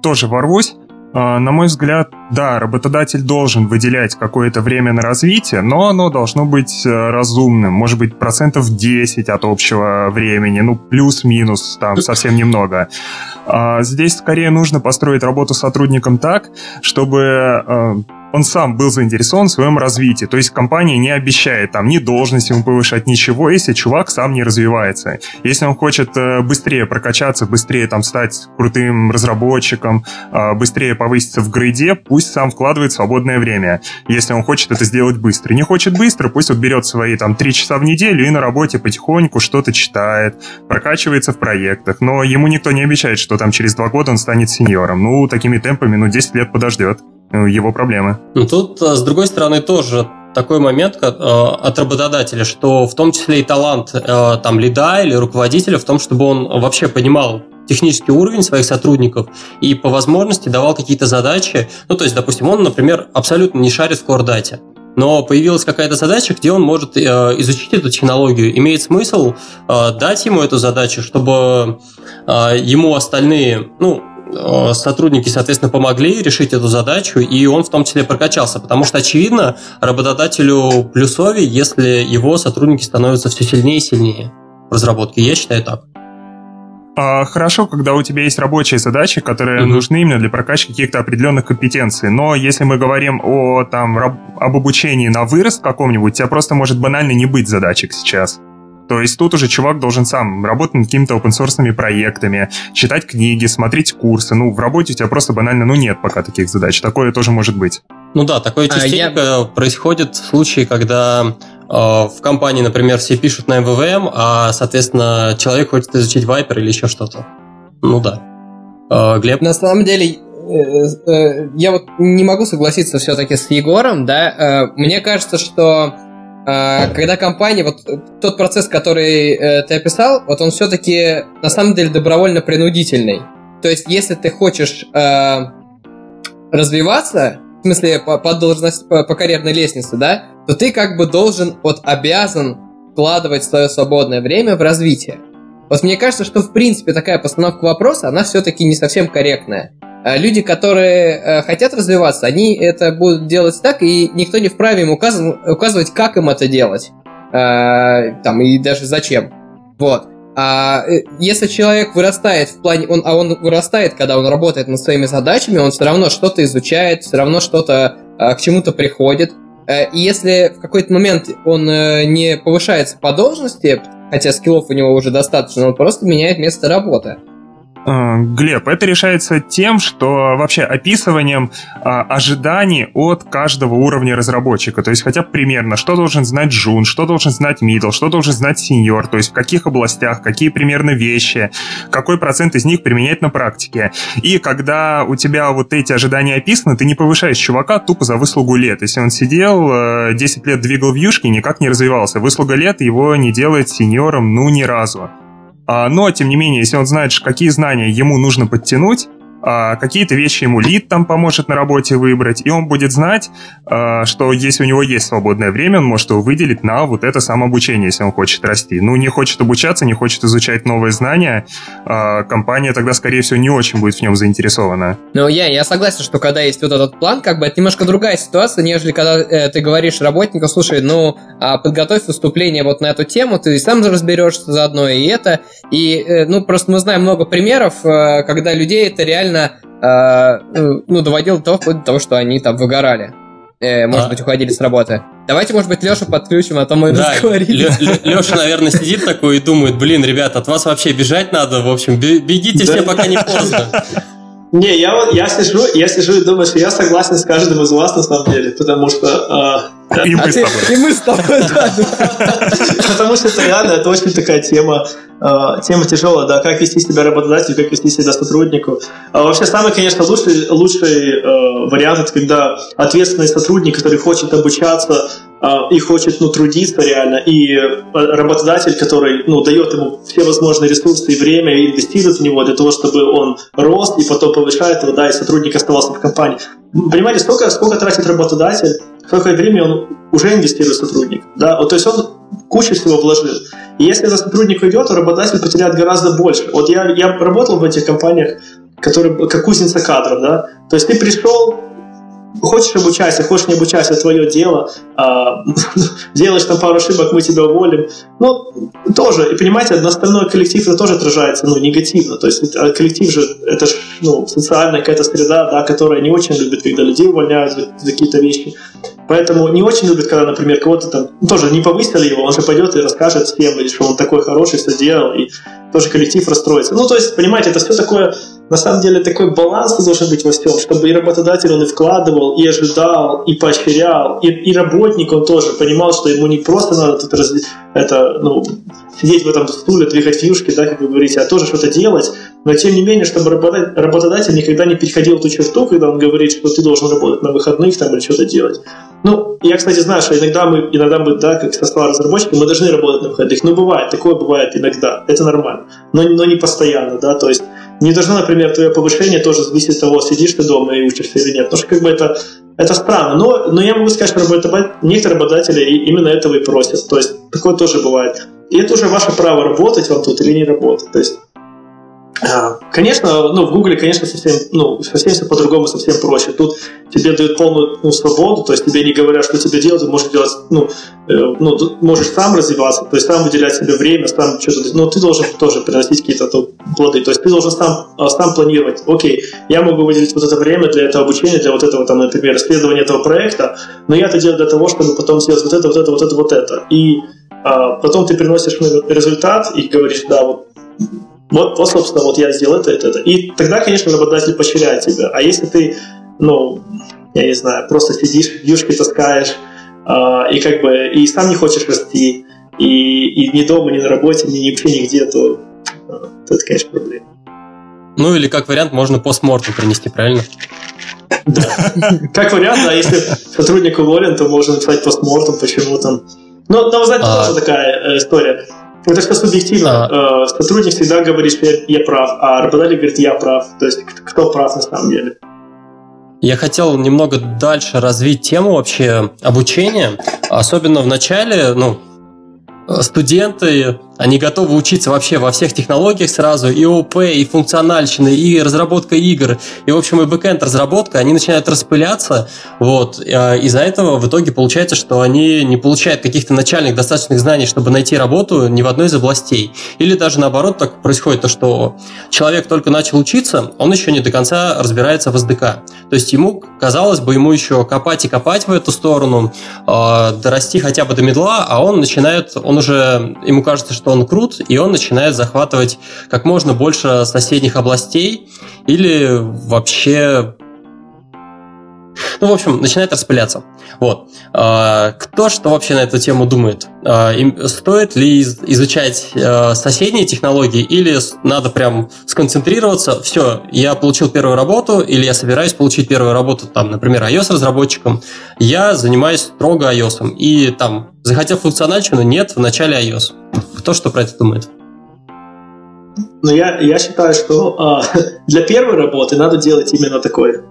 Speaker 4: Тоже ворвусь. А, на мой взгляд, да, работодатель должен выделять какое-то время на развитие, но оно должно быть э, разумным. Может быть, процентов 10 от общего времени, ну, плюс-минус, там, совсем немного. А, здесь скорее нужно построить работу с сотрудником так, чтобы э, он сам был заинтересован в своем развитии. То есть компания не обещает там ни должность ему повышать, ничего, если чувак сам не развивается. Если он хочет э, быстрее прокачаться, быстрее там стать крутым разработчиком, э, быстрее повыситься в грейде, пусть сам вкладывает свободное время, если он хочет это сделать быстро. Не хочет быстро, пусть вот берет свои там три часа в неделю и на работе потихоньку что-то читает, прокачивается в проектах. Но ему никто не обещает, что там через два года он станет сеньором. Ну, такими темпами, ну, 10 лет подождет. Э, его проблемы.
Speaker 3: Ну, тут, э, с другой стороны, тоже такой момент э, от работодателя, что в том числе и талант там лида или руководителя в том, чтобы он вообще понимал технический уровень своих сотрудников и по возможности давал какие-то задачи. Ну, то есть, допустим, он, например, абсолютно не шарит в кордате, но появилась какая-то задача, где он может э, изучить эту технологию. Имеет смысл э, дать ему эту задачу, чтобы э, ему остальные, ну, сотрудники, соответственно, помогли решить эту задачу, и он в том числе прокачался, потому что, очевидно, работодателю плюсовее, если его сотрудники становятся все сильнее и сильнее в разработке. Я считаю так.
Speaker 4: А, хорошо, когда у тебя есть рабочие задачи, которые mm-hmm. нужны именно для прокачки каких-то определенных компетенций. Но если мы говорим о там об обучении на вырост каком-нибудь, у тебя просто может банально не быть задачек сейчас. То есть тут уже чувак должен сам работать над какими-то open проектами, читать книги, смотреть курсы. Ну, в работе у тебя просто банально, ну, нет пока таких задач. Такое тоже может быть.
Speaker 3: Ну да, такое частенько а я... происходит в случае, когда э, в компании, например, все пишут на MVVM, а, соответственно, человек хочет изучить Viper или еще что-то. Ну да.
Speaker 1: Э, Глеб? На самом деле, я вот не могу согласиться все-таки с Егором, да. Мне кажется, что когда компания, вот тот процесс, который ты описал, вот он все-таки на самом деле добровольно-принудительный. То есть, если ты хочешь развиваться, в смысле, по, по должности, по, по карьерной лестнице, да, то ты как бы должен, вот обязан вкладывать свое свободное время в развитие. Вот мне кажется, что в принципе такая постановка вопроса, она все-таки не совсем корректная. А люди, которые э, хотят развиваться, они это будут делать так, и никто не вправе им указывать, указывать как им это делать. Э, там, и даже зачем. Вот. А э, если человек вырастает в плане, он, а он вырастает, когда он работает над своими задачами, он все равно что-то изучает, все равно что-то а, к чему-то приходит. Э, и если в какой-то момент он не повышается по должности, хотя скиллов у него уже достаточно, он просто меняет место работы.
Speaker 4: А, Глеб, это решается тем, что вообще описыванием а, ожиданий от каждого уровня разработчика. То есть хотя бы примерно, что должен знать джун, что должен знать middle, что должен знать сеньор, то есть в каких областях, какие примерно вещи, какой процент из них применять на практике. И когда у тебя вот эти ожидания описаны, ты не повышаешь чувака тупо за выслугу лет. Если он сидел 10 э, лет двигал вьюшки, никак не развивался. Выслуга лет его не делает сеньором ну ни разу. А, но, тем не менее, если он знает, какие знания ему нужно подтянуть, какие-то вещи ему лид там поможет на работе выбрать, и он будет знать, а, что если у него есть свободное время, он может его выделить на вот это самообучение, если он хочет расти. Ну, не хочет обучаться, не хочет изучать новые знания, а, компания тогда, скорее всего, не очень будет в нем заинтересована.
Speaker 1: Ну, я, я согласен, что когда есть вот этот план, как бы это немножко другая ситуация, нежели когда э, ты говоришь работнику, слушай, ну, а, подготовь выступление вот на эту тему, ты сам разберешься заодно и это, и, э, ну, просто мы знаем много примеров, э, когда людей это реально реально э, ну, доводил до того, до того, что они там выгорали. Э, может а. быть, уходили с работы. Давайте, может быть, Лешу подключим, а то мы да, разговорились.
Speaker 3: Леша, наверное, сидит такой и думает, блин, ребят, от вас вообще бежать надо, в общем, бегите все, пока не поздно. [LAUGHS]
Speaker 2: Не, я вот я сижу, я сижу и думаю, что я согласен с каждым из вас на самом деле, потому что
Speaker 4: и мы с тобой.
Speaker 1: И мы с тобой, да.
Speaker 2: Потому что это реально, это очень такая тема, а, тема тяжелая, да, как вести себя работодателю, как вести себя сотруднику. А вообще самый, конечно, лучший, лучший а, вариант, это когда ответственный сотрудник, который хочет обучаться, и хочет ну, трудиться реально, и работодатель, который ну, дает ему все возможные ресурсы и время, и инвестирует в него для того, чтобы он рос, и потом повышает его, да, и сотрудник оставался в компании. Понимаете, сколько, сколько тратит работодатель сколько времени он уже инвестирует в сотрудника. Да? Вот, то есть он кучу всего вложил. И если за сотрудник уйдет, то работодатель потеряет гораздо больше. Вот я, я работал в этих компаниях, которые, как кузница кадров, да, то есть ты пришел, хочешь обучайся, хочешь не обучайся, твое дело, а, [LAUGHS] делаешь там пару ошибок, мы тебя уволим. Ну, тоже, и понимаете, остальной коллектив это тоже отражается, ну, негативно, то есть а коллектив же, это же, ну, социальная какая-то среда, да, которая не очень любит, когда людей увольняют за какие-то вещи. Поэтому не очень любит, когда, например, кого-то там ну, тоже не повысили его, он же пойдет и расскажет всем, что он такой хороший, все делал, и тоже коллектив расстроится. Ну, то есть, понимаете, это все такое, на самом деле, такой баланс должен быть во всем, чтобы и работодатель он и вкладывал, и ожидал, и поощрял, и, и работник он тоже понимал, что ему не просто надо тут раз, это, ну, сидеть в этом стуле, двигать фьюшки, да, как вы говорите, а тоже что-то делать, но тем не менее, чтобы работодатель никогда не переходил ту черту, когда он говорит, что ты должен работать на выходных там или что-то делать. Ну, я, кстати, знаю, что иногда мы, иногда мы, да, как состав разработчиков, мы должны работать на выходных. Ну, бывает, такое бывает иногда, это нормально, но, но не постоянно, да, то есть не должно, например, твое повышение тоже зависеть от того, сидишь ты дома и учишься или нет. Потому что как бы это, это странно. Но, но я могу сказать, что работодатели, некоторые работодатели именно этого и просят. То есть такое тоже бывает. И это уже ваше право работать вам тут или не работать. То есть Конечно, ну, в Гугле, конечно, совсем, ну, совсем все по-другому, совсем проще. Тут тебе дают полную ну, свободу, то есть тебе не говорят, что тебе делать, ты можешь делать, ну, э, ну, можешь сам развиваться, то есть сам выделять себе время, сам что-то, но ты должен тоже приносить какие-то то, плоды, то есть ты должен сам, а, сам планировать, окей, я могу выделить вот это время для этого обучения, для вот этого, там, например, исследования этого проекта, но я это делаю для того, чтобы потом сделать вот это, вот это, вот это, вот это. И а, потом ты приносишь результат и говоришь, да, вот вот, вот, собственно, вот я сделал это, это, это. И тогда, конечно, работодатель поощряет тебя. А если ты, ну, я не знаю, просто сидишь, юшки таскаешь, э, и как бы и сам не хочешь расти, и, и ни дома, ни на работе, ни вообще нигде, то, то это, конечно, проблема.
Speaker 3: Ну или как вариант можно постмортом принести, правильно?
Speaker 2: Да. Как вариант, да, если сотрудник уволен, то можно написать постмортом, почему там. Но вы знаете, а... тоже такая э, история. Это все субъективно. А... Сотрудник всегда говорит, что я, я прав, а работодатель говорит, я прав. То есть кто прав на самом деле.
Speaker 3: Я хотел немного дальше развить тему вообще обучения, особенно в начале, ну, студенты они готовы учиться вообще во всех технологиях сразу, и ОП, и функциональщины, и разработка игр, и, в общем, и бэкэнд разработка, они начинают распыляться, вот, а из-за этого в итоге получается, что они не получают каких-то начальных достаточных знаний, чтобы найти работу ни в одной из областей. Или даже наоборот, так происходит то, что человек только начал учиться, он еще не до конца разбирается в SDK. То есть ему, казалось бы, ему еще копать и копать в эту сторону, э, дорасти хотя бы до медла, а он начинает, он уже, ему кажется, что что он крут, и он начинает захватывать как можно больше соседних областей или вообще ну, в общем, начинает распыляться. Вот. А, кто что вообще на эту тему думает? А, стоит ли изучать а, соседние технологии или надо прям сконцентрироваться? Все, я получил первую работу или я собираюсь получить первую работу, там, например, iOS-разработчиком. Я занимаюсь строго iOS. И там, захотел функциональщину, нет, в начале iOS. Кто что про это думает?
Speaker 2: Ну, я, я считаю, что э, [LAUGHS] для первой работы надо делать именно такой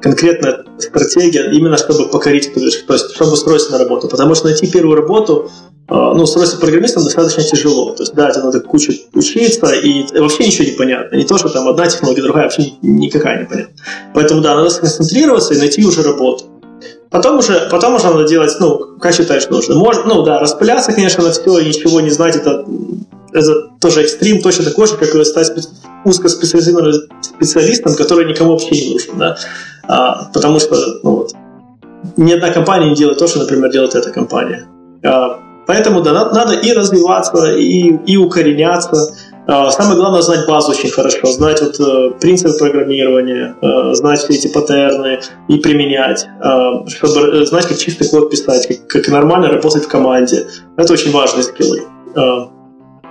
Speaker 2: конкретная стратегия, именно чтобы покорить движку, то есть чтобы устроиться на работу. Потому что найти первую работу, э, ну, устроиться программистом достаточно тяжело. То есть, да, это надо кучу учиться, и вообще ничего не понятно. Не то, что там одна технология, другая, вообще никакая не понятна. Поэтому, да, надо сконцентрироваться и найти уже работу. Потом уже, потом уже надо делать, ну, как считаешь нужно. Может, ну да, распыляться, конечно, на все ничего не знать, это, это тоже экстрим, точно такой же, как стать узкоспециализированным специалистом, который никому вообще не нужен, да. А, потому что, ну вот, ни одна компания не делает то, что, например, делает эта компания. А, поэтому, да, надо, и развиваться, и, и укореняться, а, самое главное знать базу очень хорошо, знать вот э, принципы программирования, э, знать все эти паттерны и применять, э, чтобы знать, как чистый код писать, как, как нормально работать в команде. Это очень важные скиллы.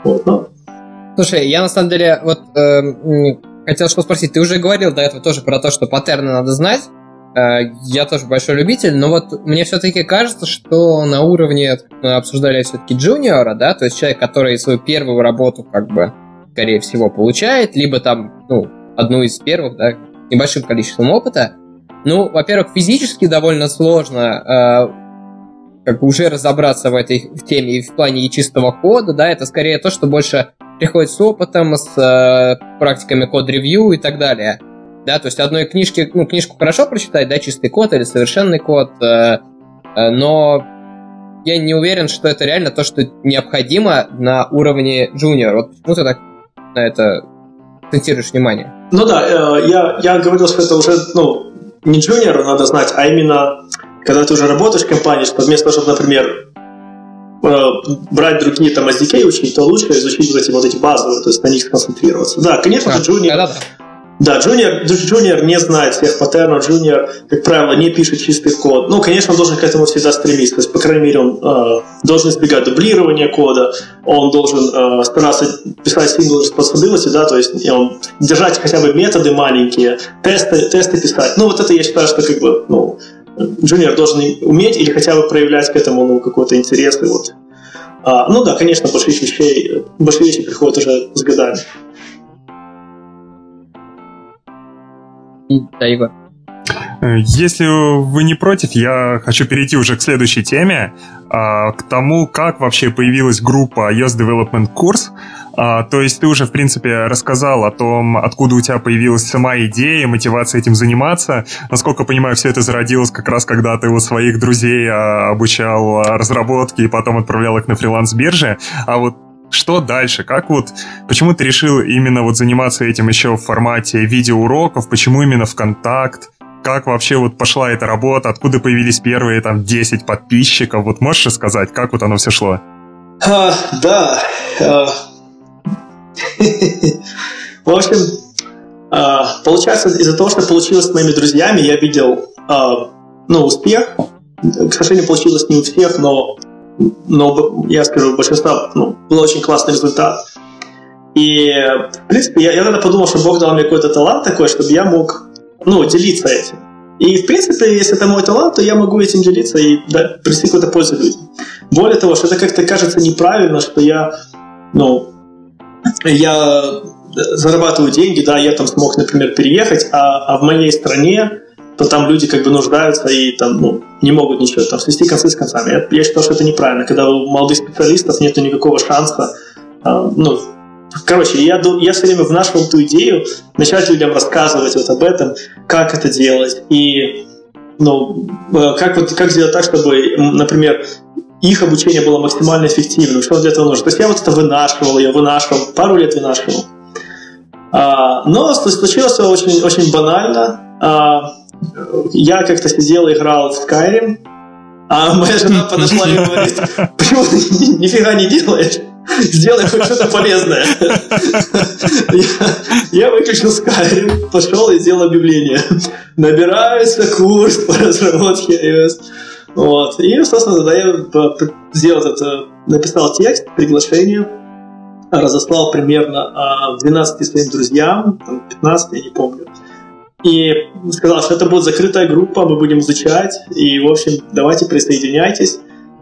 Speaker 1: Вот, ну. Слушай, я на самом деле вот э, хотел что спросить. Ты уже говорил до этого тоже про то, что паттерны надо знать. Э, я тоже большой любитель, но вот мне все-таки кажется, что на уровне мы обсуждали все-таки джуниора, да, то есть человек, который свою первую работу как бы скорее всего, получает, либо там, ну, одну из первых, да, небольшим количеством опыта. Ну, во-первых, физически довольно сложно э, как бы уже разобраться в этой в теме в плане и чистого кода, да, это скорее то, что больше приходит с опытом, с э, практиками код-ревью и так далее. Да, то есть одной книжки, ну, книжку хорошо прочитать, да, чистый код или совершенный код, э, э, но я не уверен, что это реально то, что необходимо на уровне джуниор. Вот почему ты так на это акцентируешь внимание?
Speaker 2: Ну да, э, я, я говорил, что это уже ну, не джуниору надо знать, а именно когда ты уже работаешь в компании, что вместо того, чтобы, например, э, брать другие там SDK учить, то лучше изучить вот эти вот эти базовые, то есть на них сконцентрироваться. Да, конечно же, да, да. Да, джуниор, джуниор не знает всех паттернов, джуниор, как правило, не пишет чистый код. Ну, конечно, он должен к этому всегда стремиться. То есть, по крайней мере, он э, должен избегать дублирования кода, он должен э, стараться писать single responsibility, да, то есть он, держать хотя бы методы маленькие, тесты, тесты писать. Ну, вот это я считаю, что как бы, ну, джуниор должен уметь или хотя бы проявлять к этому ну, какой-то интерес. И вот. а, ну да, конечно, большие вещи, большие вещи приходят уже с годами.
Speaker 1: Да, Егор.
Speaker 4: Э, если вы не против, я хочу перейти уже к следующей теме, а, к тому, как вообще появилась группа iOS Development Course. А, то есть ты уже, в принципе, рассказал о том, откуда у тебя появилась сама идея, мотивация этим заниматься. Насколько понимаю, все это зародилось как раз, когда ты у своих друзей а, обучал разработке и потом отправлял их на фриланс-бирже. А вот что дальше? Как вот, почему ты решил именно вот заниматься этим еще в формате видеоуроков? Почему именно ВКонтакт? Как вообще вот пошла эта работа? Откуда появились первые там 10 подписчиков? Вот можешь рассказать, как вот оно все шло?
Speaker 2: А, да. А... В общем, а, получается, из-за того, что получилось с моими друзьями, я видел а, ну, успех. К сожалению, получилось не у всех, но но я скажу, большинства ну, был очень классный результат. И, в принципе, я, я тогда подумал, что Бог дал мне какой-то талант такой, чтобы я мог ну, делиться этим. И, в принципе, если это мой талант, то я могу этим делиться и да, принести какую-то пользу людям. Более того, что это как-то кажется неправильно, что я, ну, я зарабатываю деньги, да, я там смог, например, переехать, а, а в моей стране то там люди как бы нуждаются и там, ну, не могут ничего там свести концы с концами. Я, я считаю, что это неправильно, когда у молодых специалистов нет никакого шанса, а, ну, Короче, я, я все время внашивал эту идею, начать людям рассказывать вот об этом, как это делать, и ну, э, как, вот, как сделать так, чтобы, например, их обучение было максимально эффективным. Что для этого нужно? То есть я вот это вынашивал, я вынашивал, пару лет вынашивал. А, но случилось все очень, очень банально. А, я как-то сидел и играл в Skyrim, а моя жена подошла и говорит, почему ты нифига не делаешь? Сделай хоть что-то полезное. Я выключил Skyrim, пошел и сделал объявление. Набирается курс по разработке iOS. Вот. И, собственно, тогда я сделал это, написал текст, приглашение, разослал примерно 12 а, своим друзьям, 15, я не помню. И сказал, что это будет закрытая группа, мы будем изучать, и, в общем, давайте присоединяйтесь.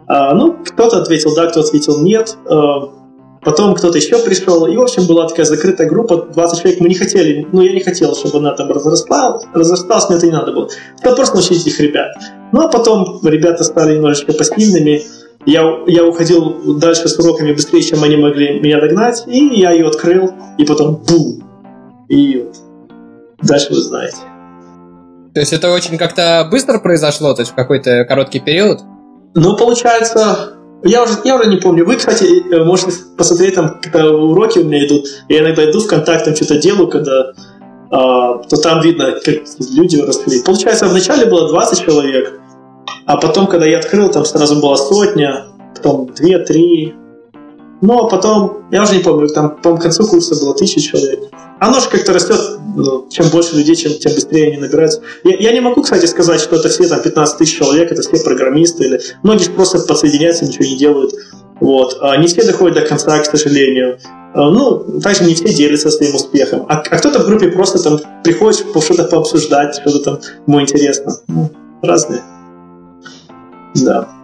Speaker 2: А, ну, кто-то ответил да, кто-то ответил нет. Потом кто-то еще пришел. И, в общем, была такая закрытая группа, 20 человек. Мы не хотели, ну, я не хотел, чтобы она там разрасталась, разрасталась, мне это не надо было. Хотел просто научить этих ребят. Ну, а потом ребята стали немножечко пассивными. Я, я уходил дальше с уроками быстрее, чем они могли меня догнать, и я ее открыл, и потом бум! И вот дальше вы знаете.
Speaker 1: То есть это очень как-то быстро произошло, то есть в какой-то короткий период?
Speaker 2: Ну, получается, я уже, я уже не помню. Вы, кстати, э, можете посмотреть, там, когда уроки у меня идут, я иногда иду в контакт, там что-то делаю, когда а, то там видно, как люди росли. Получается, вначале было 20 человек, а потом, когда я открыл, там сразу была сотня, потом 2-3, ну, а потом, я уже не помню, там, по концу курса было тысяча человек. Оно же как-то растет, чем больше людей, чем, тем быстрее они набираются. Я, я не могу, кстати, сказать, что это все там 15 тысяч человек, это все программисты, или многие просто подсоединяются, ничего не делают. Вот. А не все доходят до конца, к сожалению. А, ну, также не все делятся своим успехом. А, а кто-то в группе просто там приходит что-то пообсуждать, что-то там ему интересно. Ну, разные. Да.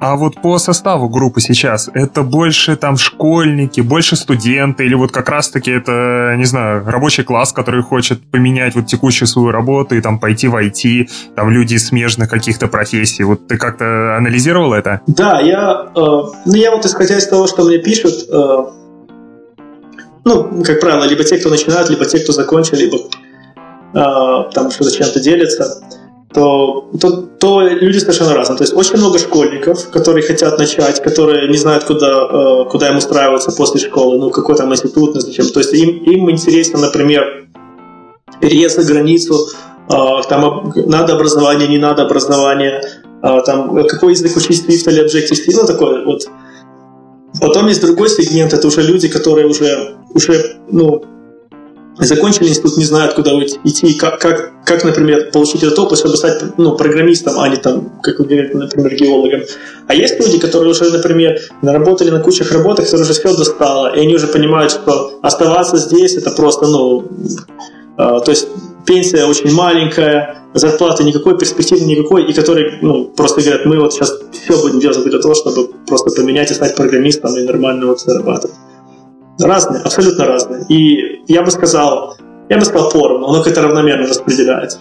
Speaker 4: А вот по составу группы сейчас, это больше там школьники, больше студенты, или вот как раз-таки это, не знаю, рабочий класс, который хочет поменять вот текущую свою работу и там пойти в IT, там люди смежных каких-то профессий. Вот ты как-то анализировал это?
Speaker 2: Да, я, э, ну я вот исходя из того, что мне пишут, э, ну, как правило, либо те, кто начинают, либо те, кто закончил, либо э, там что-то чем-то делятся, то, то, то люди совершенно разные. То есть очень много школьников, которые хотят начать, которые не знают, куда, э, куда им устраиваться после школы, ну, какой там институт, ну, зачем. То есть им, им интересно, например, переезд за границу, э, там надо образование, не надо образование, э, там какой язык учить Swift или Objective-C, ну, такое вот. Потом есть другой сегмент, это уже люди, которые уже, уже ну, закончили институт, не знают, куда идти, как, как, как, например, получить этот опыт, чтобы стать ну, программистом, а не там, как вы говорите, например, геологом. А есть люди, которые уже, например, наработали на кучах работах, которые уже все достало, и они уже понимают, что оставаться здесь это просто, ну, э, то есть пенсия очень маленькая, зарплаты никакой, перспективы никакой, и которые ну, просто говорят, мы вот сейчас все будем делать для того, чтобы просто поменять и стать программистом и нормально вот зарабатывать. Разные, абсолютно разные. И я бы сказал, я бы сказал поровну, оно как-то равномерно распределяется.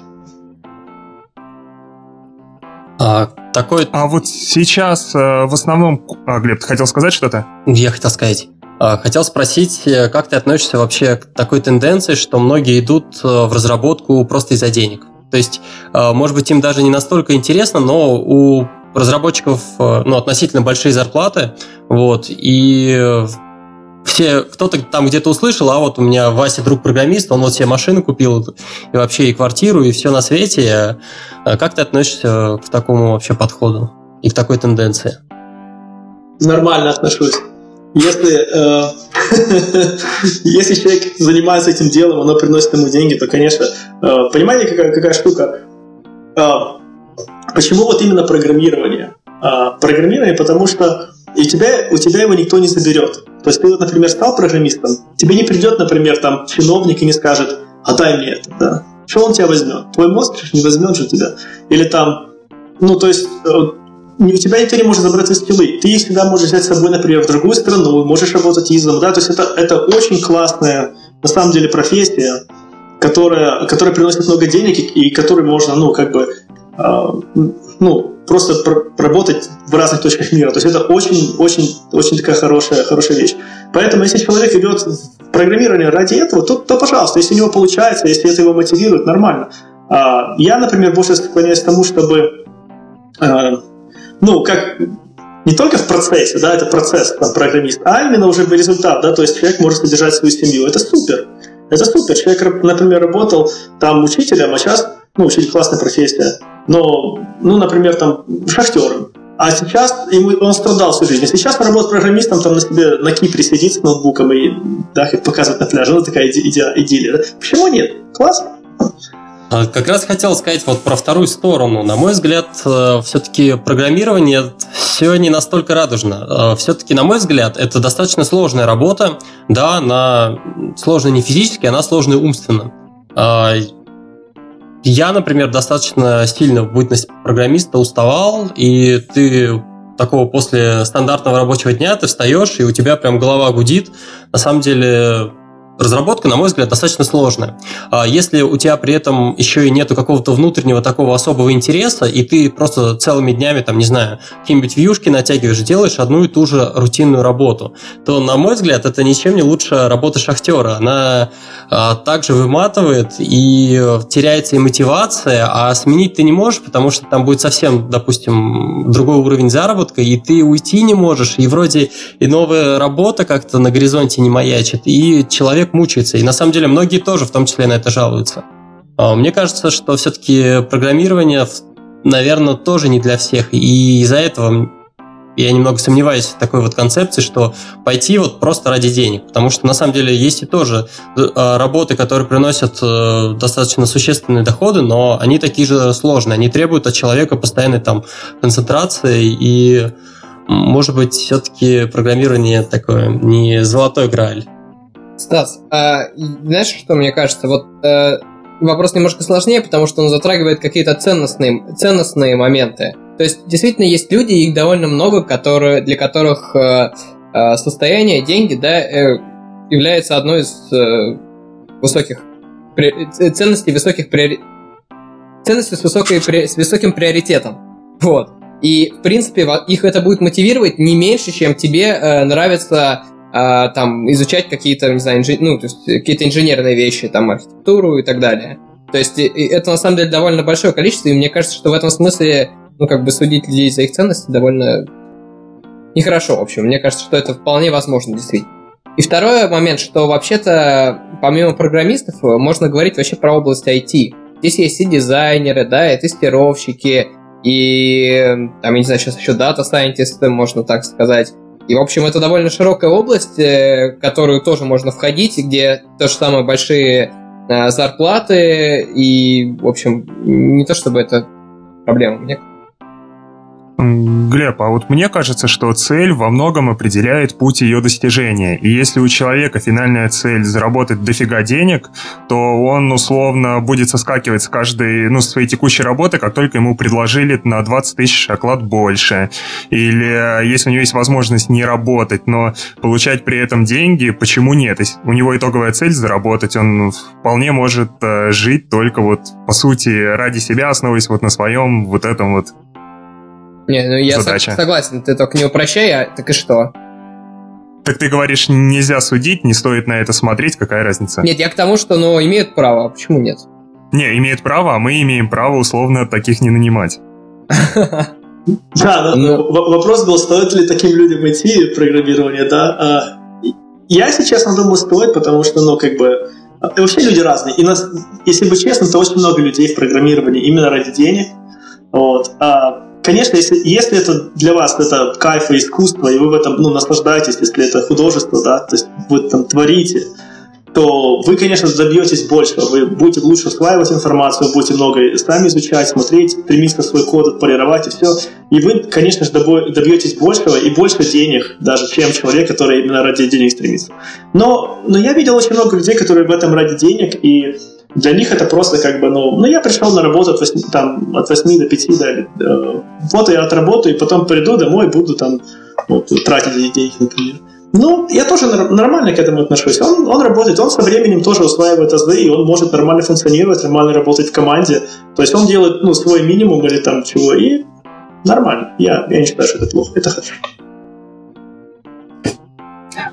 Speaker 4: А, такой... а вот сейчас э, в основном... А, Глеб, ты хотел сказать что-то?
Speaker 3: Я хотел сказать. А, хотел спросить, э, как ты относишься вообще к такой тенденции, что многие идут э, в разработку просто из-за денег? То есть, может быть, им даже не настолько интересно, но у разработчиков ну, относительно большие зарплаты, вот, и все, кто-то там где-то услышал, а вот у меня Вася друг программист, он вот себе машину купил, и вообще и квартиру, и все на свете. А как ты относишься к такому вообще подходу и к такой тенденции?
Speaker 2: Нормально отношусь. Если, э, [LAUGHS] если человек занимается этим делом, оно приносит ему деньги, то, конечно, э, понимаете, какая, какая штука? Э, почему вот именно программирование? Э, программирование, потому что и тебя, у тебя его никто не заберет. То есть ты, например, стал программистом, тебе не придет, например, там чиновник и не скажет, отдай мне это, да. что он тебя возьмет? Твой мозг не возьмет же тебя. Или там, ну, то есть, э, у тебя никто не может забрать твои скиллы. Ты всегда можешь взять с собой, например, в другую страну, можешь работать изом, да, то есть это, это очень классная, на самом деле, профессия, которая, которая приносит много денег и, и которой можно, ну, как бы, э, ну, просто пр- работать в разных точках мира. То есть это очень, очень, очень такая хорошая, хорошая вещь. Поэтому, если человек идет в программирование ради этого, то, то, пожалуйста, если у него получается, если это его мотивирует, нормально. А, я, например, больше склоняюсь к тому, чтобы, а, ну, как не только в процессе, да, это процесс, там, программист, а именно уже результат, да, то есть человек может содержать свою семью. Это супер. Это супер. Человек, например, работал там учителем, а сейчас, ну, учитель классная профессия, но, ну, например, там, шахтером. А сейчас ему, он страдал всю жизнь. Сейчас он работает программистом, там на себе на Кипре сидит с ноутбуком и да, показывает на пляже. Ну, такая иди, иди, идиллия. Да? Почему нет? Классно.
Speaker 3: А, как раз хотел сказать вот про вторую сторону. На мой взгляд, э, все-таки программирование все не настолько радужно. Э, все-таки, на мой взгляд, это достаточно сложная работа. Да, она сложная не физически, она сложная умственно. Я, например, достаточно сильно в бытность программиста уставал, и ты такого после стандартного рабочего дня ты встаешь, и у тебя прям голова гудит. На самом деле разработка, на мой взгляд, достаточно сложная. А если у тебя при этом еще и нету какого-то внутреннего такого особого интереса, и ты просто целыми днями, там, не знаю, какие-нибудь вьюшки натягиваешь, делаешь одну и ту же рутинную работу, то, на мой взгляд, это ничем не лучше работы шахтера. Она а, также выматывает и теряется и мотивация, а сменить ты не можешь, потому что там будет совсем, допустим, другой уровень заработка, и ты уйти не можешь, и вроде и новая работа как-то на горизонте не маячит, и человек человек мучается. И на самом деле многие тоже в том числе на это жалуются. А, мне кажется, что все-таки программирование, наверное, тоже не для всех. И из-за этого я немного сомневаюсь в такой вот концепции, что пойти вот просто ради денег. Потому что на самом деле есть и тоже а, работы, которые приносят э, достаточно существенные доходы, но они такие же сложные. Они требуют от человека постоянной там концентрации и может быть, все-таки программирование такое не золотой грааль.
Speaker 1: Стас, а, знаешь, что мне кажется? Вот а, вопрос немножко сложнее, потому что он затрагивает какие-то ценностные, ценностные моменты. То есть, действительно, есть люди, их довольно много, которые, для которых а, а, состояние, деньги, да, э, является одной из э, высоких при, ценностей высоких приори... ценностей с, высокой, с высоким приоритетом. Вот. И, в принципе, их это будет мотивировать не меньше, чем тебе э, нравится а, там изучать какие-то, не знаю, инжи... ну, то есть какие-то инженерные вещи, там архитектуру и так далее. То есть это на самом деле довольно большое количество, и мне кажется, что в этом смысле, ну, как бы судить людей за их ценности довольно нехорошо, в общем. Мне кажется, что это вполне возможно, действительно. И второй момент, что вообще-то, помимо программистов, можно говорить вообще про область IT. Здесь есть и дизайнеры, да, и тестировщики, и, там, я не знаю, сейчас еще дата-сайентисты, можно так сказать. И, в общем, это довольно широкая область, э, в которую тоже можно входить, где то же самое большие э, зарплаты, и, в общем, не то чтобы это проблема. Мне
Speaker 4: Глеб, а вот мне кажется, что цель во многом определяет путь ее достижения. И если у человека финальная цель заработать дофига денег, то он условно будет соскакивать с каждой, ну, своей текущей работы, как только ему предложили на 20 тысяч оклад больше. Или если у него есть возможность не работать, но получать при этом деньги, почему нет? Если у него итоговая цель заработать, он вполне может э, жить только вот, по сути, ради себя, основываясь вот на своем вот этом вот
Speaker 1: не, ну я задача. согласен, ты только не упрощай, а так и что?
Speaker 4: Так ты говоришь, нельзя судить, не стоит на это смотреть, какая разница?
Speaker 1: Нет, я к тому, что, ну, имеют право, а почему нет?
Speaker 4: Не, имеют право, а мы имеем право условно таких не нанимать. [LAUGHS]
Speaker 2: Да, ну. вопрос был, стоит ли таким людям идти программирование, да? А, я, если честно, думаю, стоит, потому что, ну, как бы, вообще люди разные. И нас, если быть честным, то очень много людей в программировании именно ради денег. Вот. А Конечно, если, если это для вас это кайф и искусство, и вы в этом ну, наслаждаетесь, если это художество, да, то есть вы там творите, то вы, конечно, добьетесь больше. Вы будете лучше усваивать информацию, будете много сами изучать, смотреть, стремиться свой код отполировать и все. И вы, конечно же, добьетесь большего и больше денег, даже чем человек, который именно ради денег стремится. Но, но я видел очень много людей, которые в этом ради денег, и Для них это просто как бы, ну, ну я пришел на работу от 8, там, от 8 до 5, да, э, вот я отработаю, и потом приду домой, буду там вот, тратить деньги, например. Ну, я тоже нормально к этому отношусь. Он, он работает, он со временем тоже усваивает азы, и он может нормально функционировать, нормально работать в команде. То есть он делает ну, свой минимум или там чего, и нормально. Я, я не считаю, что это плохо, это хорошо.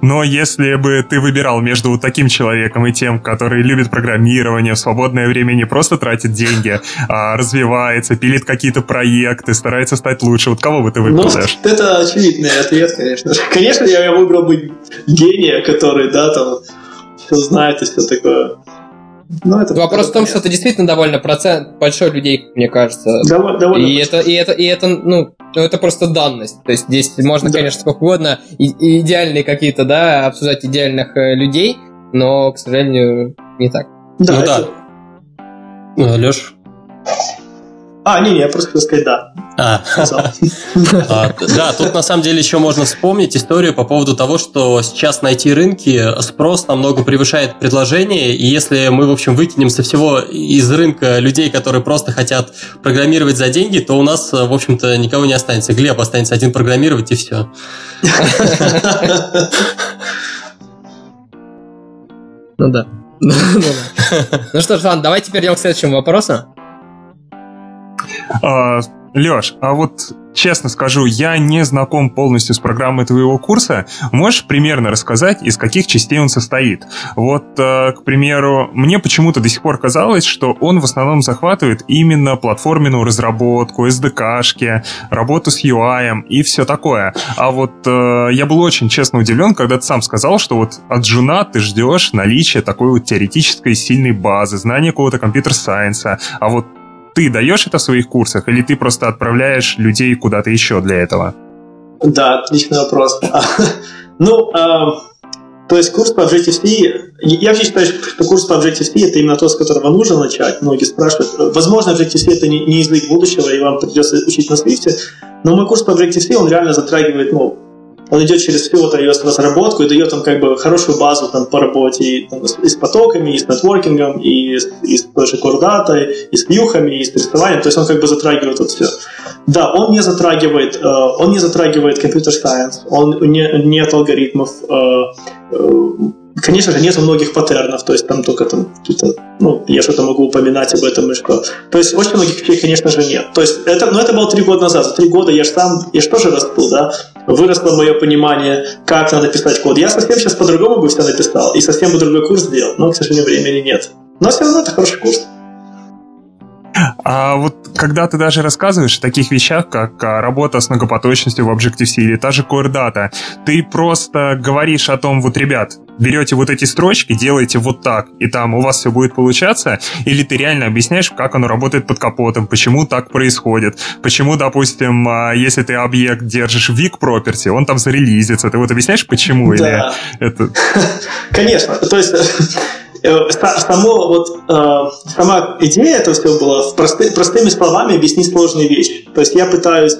Speaker 4: Но если бы ты выбирал между вот таким человеком и тем, который любит программирование, в свободное время не просто тратит деньги, [LAUGHS] а развивается, пилит какие-то проекты, старается стать лучше, вот кого бы ты выбрал?
Speaker 2: Ну, это очевидный ответ, конечно. Конечно, я выбрал бы гения, который, да, там, все знает и все такое.
Speaker 1: Ну, это Вопрос в том, что это действительно довольно процент большой людей, мне кажется.
Speaker 2: Довольно, довольно
Speaker 1: и это, и это, и это, ну, ну, это просто данность. То есть здесь можно, да. конечно, сколько угодно и, и идеальные какие-то, да, обсуждать идеальных э, людей, но, к сожалению, не так.
Speaker 3: Да, ну, это... да. Леш,
Speaker 2: а, не, не, я просто хотел сказать да. А. [LAUGHS]
Speaker 3: а. Да, тут на самом деле еще можно вспомнить историю по поводу того, что сейчас на IT-рынке спрос намного превышает предложение, и если мы, в общем, выкинем со всего из рынка людей, которые просто хотят программировать за деньги, то у нас, в общем-то, никого не останется. Глеб останется один программировать, и все. [LAUGHS]
Speaker 1: Ну да. [LAUGHS] Ну что ж, ладно, давайте перейдем к следующему вопросу.
Speaker 4: Леш, а вот честно скажу, я не знаком полностью с программой твоего курса. Можешь примерно рассказать, из каких частей он состоит? Вот, э, к примеру, мне почему-то до сих пор казалось, что он в основном захватывает именно платформенную разработку, SDK-шки, работу с UI и все такое. А вот э, я был очень честно удивлен, когда ты сам сказал, что вот от джуна ты ждешь наличия такой вот теоретической сильной базы, знания какого-то компьютер-сайенса, а вот ты даешь это в своих курсах, или ты просто отправляешь людей куда-то еще для этого?
Speaker 2: Да, отличный вопрос. [LAUGHS] Ну, а, то есть курс по Objective-C, я вообще считаю, что курс по Objective-C это именно тот, с которого нужно начать. Многие спрашивают, возможно, Objective-C это не, не язык будущего, и вам придется учить на Swift, но мой курс по Objective-C, он реально затрагивает ну, он идет через всю вот iOS разработку и дает там как бы хорошую базу там по работе и, там, и с потоками, и с нетворкингом, и, и с той же data, и с вьюхами, и с рисованием. То есть он как бы затрагивает вот все. Да, он не затрагивает, э, он не затрагивает компьютер сайенс, он не, нет алгоритмов, э, э, Конечно же, нет многих паттернов, то есть там только там ну, я что-то могу упоминать об этом и что. То есть очень многих вещей, конечно же, нет. То есть это, ну, это было три года назад. За три года я же сам, я же тоже расту, да, выросло мое понимание, как надо писать код. Я совсем сейчас по-другому бы все написал и совсем бы другой курс сделал, но, к сожалению, времени нет. Но все равно это хороший курс.
Speaker 4: А вот когда ты даже рассказываешь о таких вещах, как а, работа с многопоточностью в Objective-C или та же Core Data, ты просто говоришь о том, вот, ребят, берете вот эти строчки, делаете вот так, и там у вас все будет получаться, или ты реально объясняешь, как оно работает под капотом, почему так происходит, почему, допустим, а, если ты объект держишь в weak property, он там зарелизится, ты вот объясняешь, почему? Да. Или это... [LAUGHS]
Speaker 2: Конечно, то есть само, вот, э, сама идея этого всего была просты, простыми словами объяснить сложные вещи. То есть я пытаюсь, э,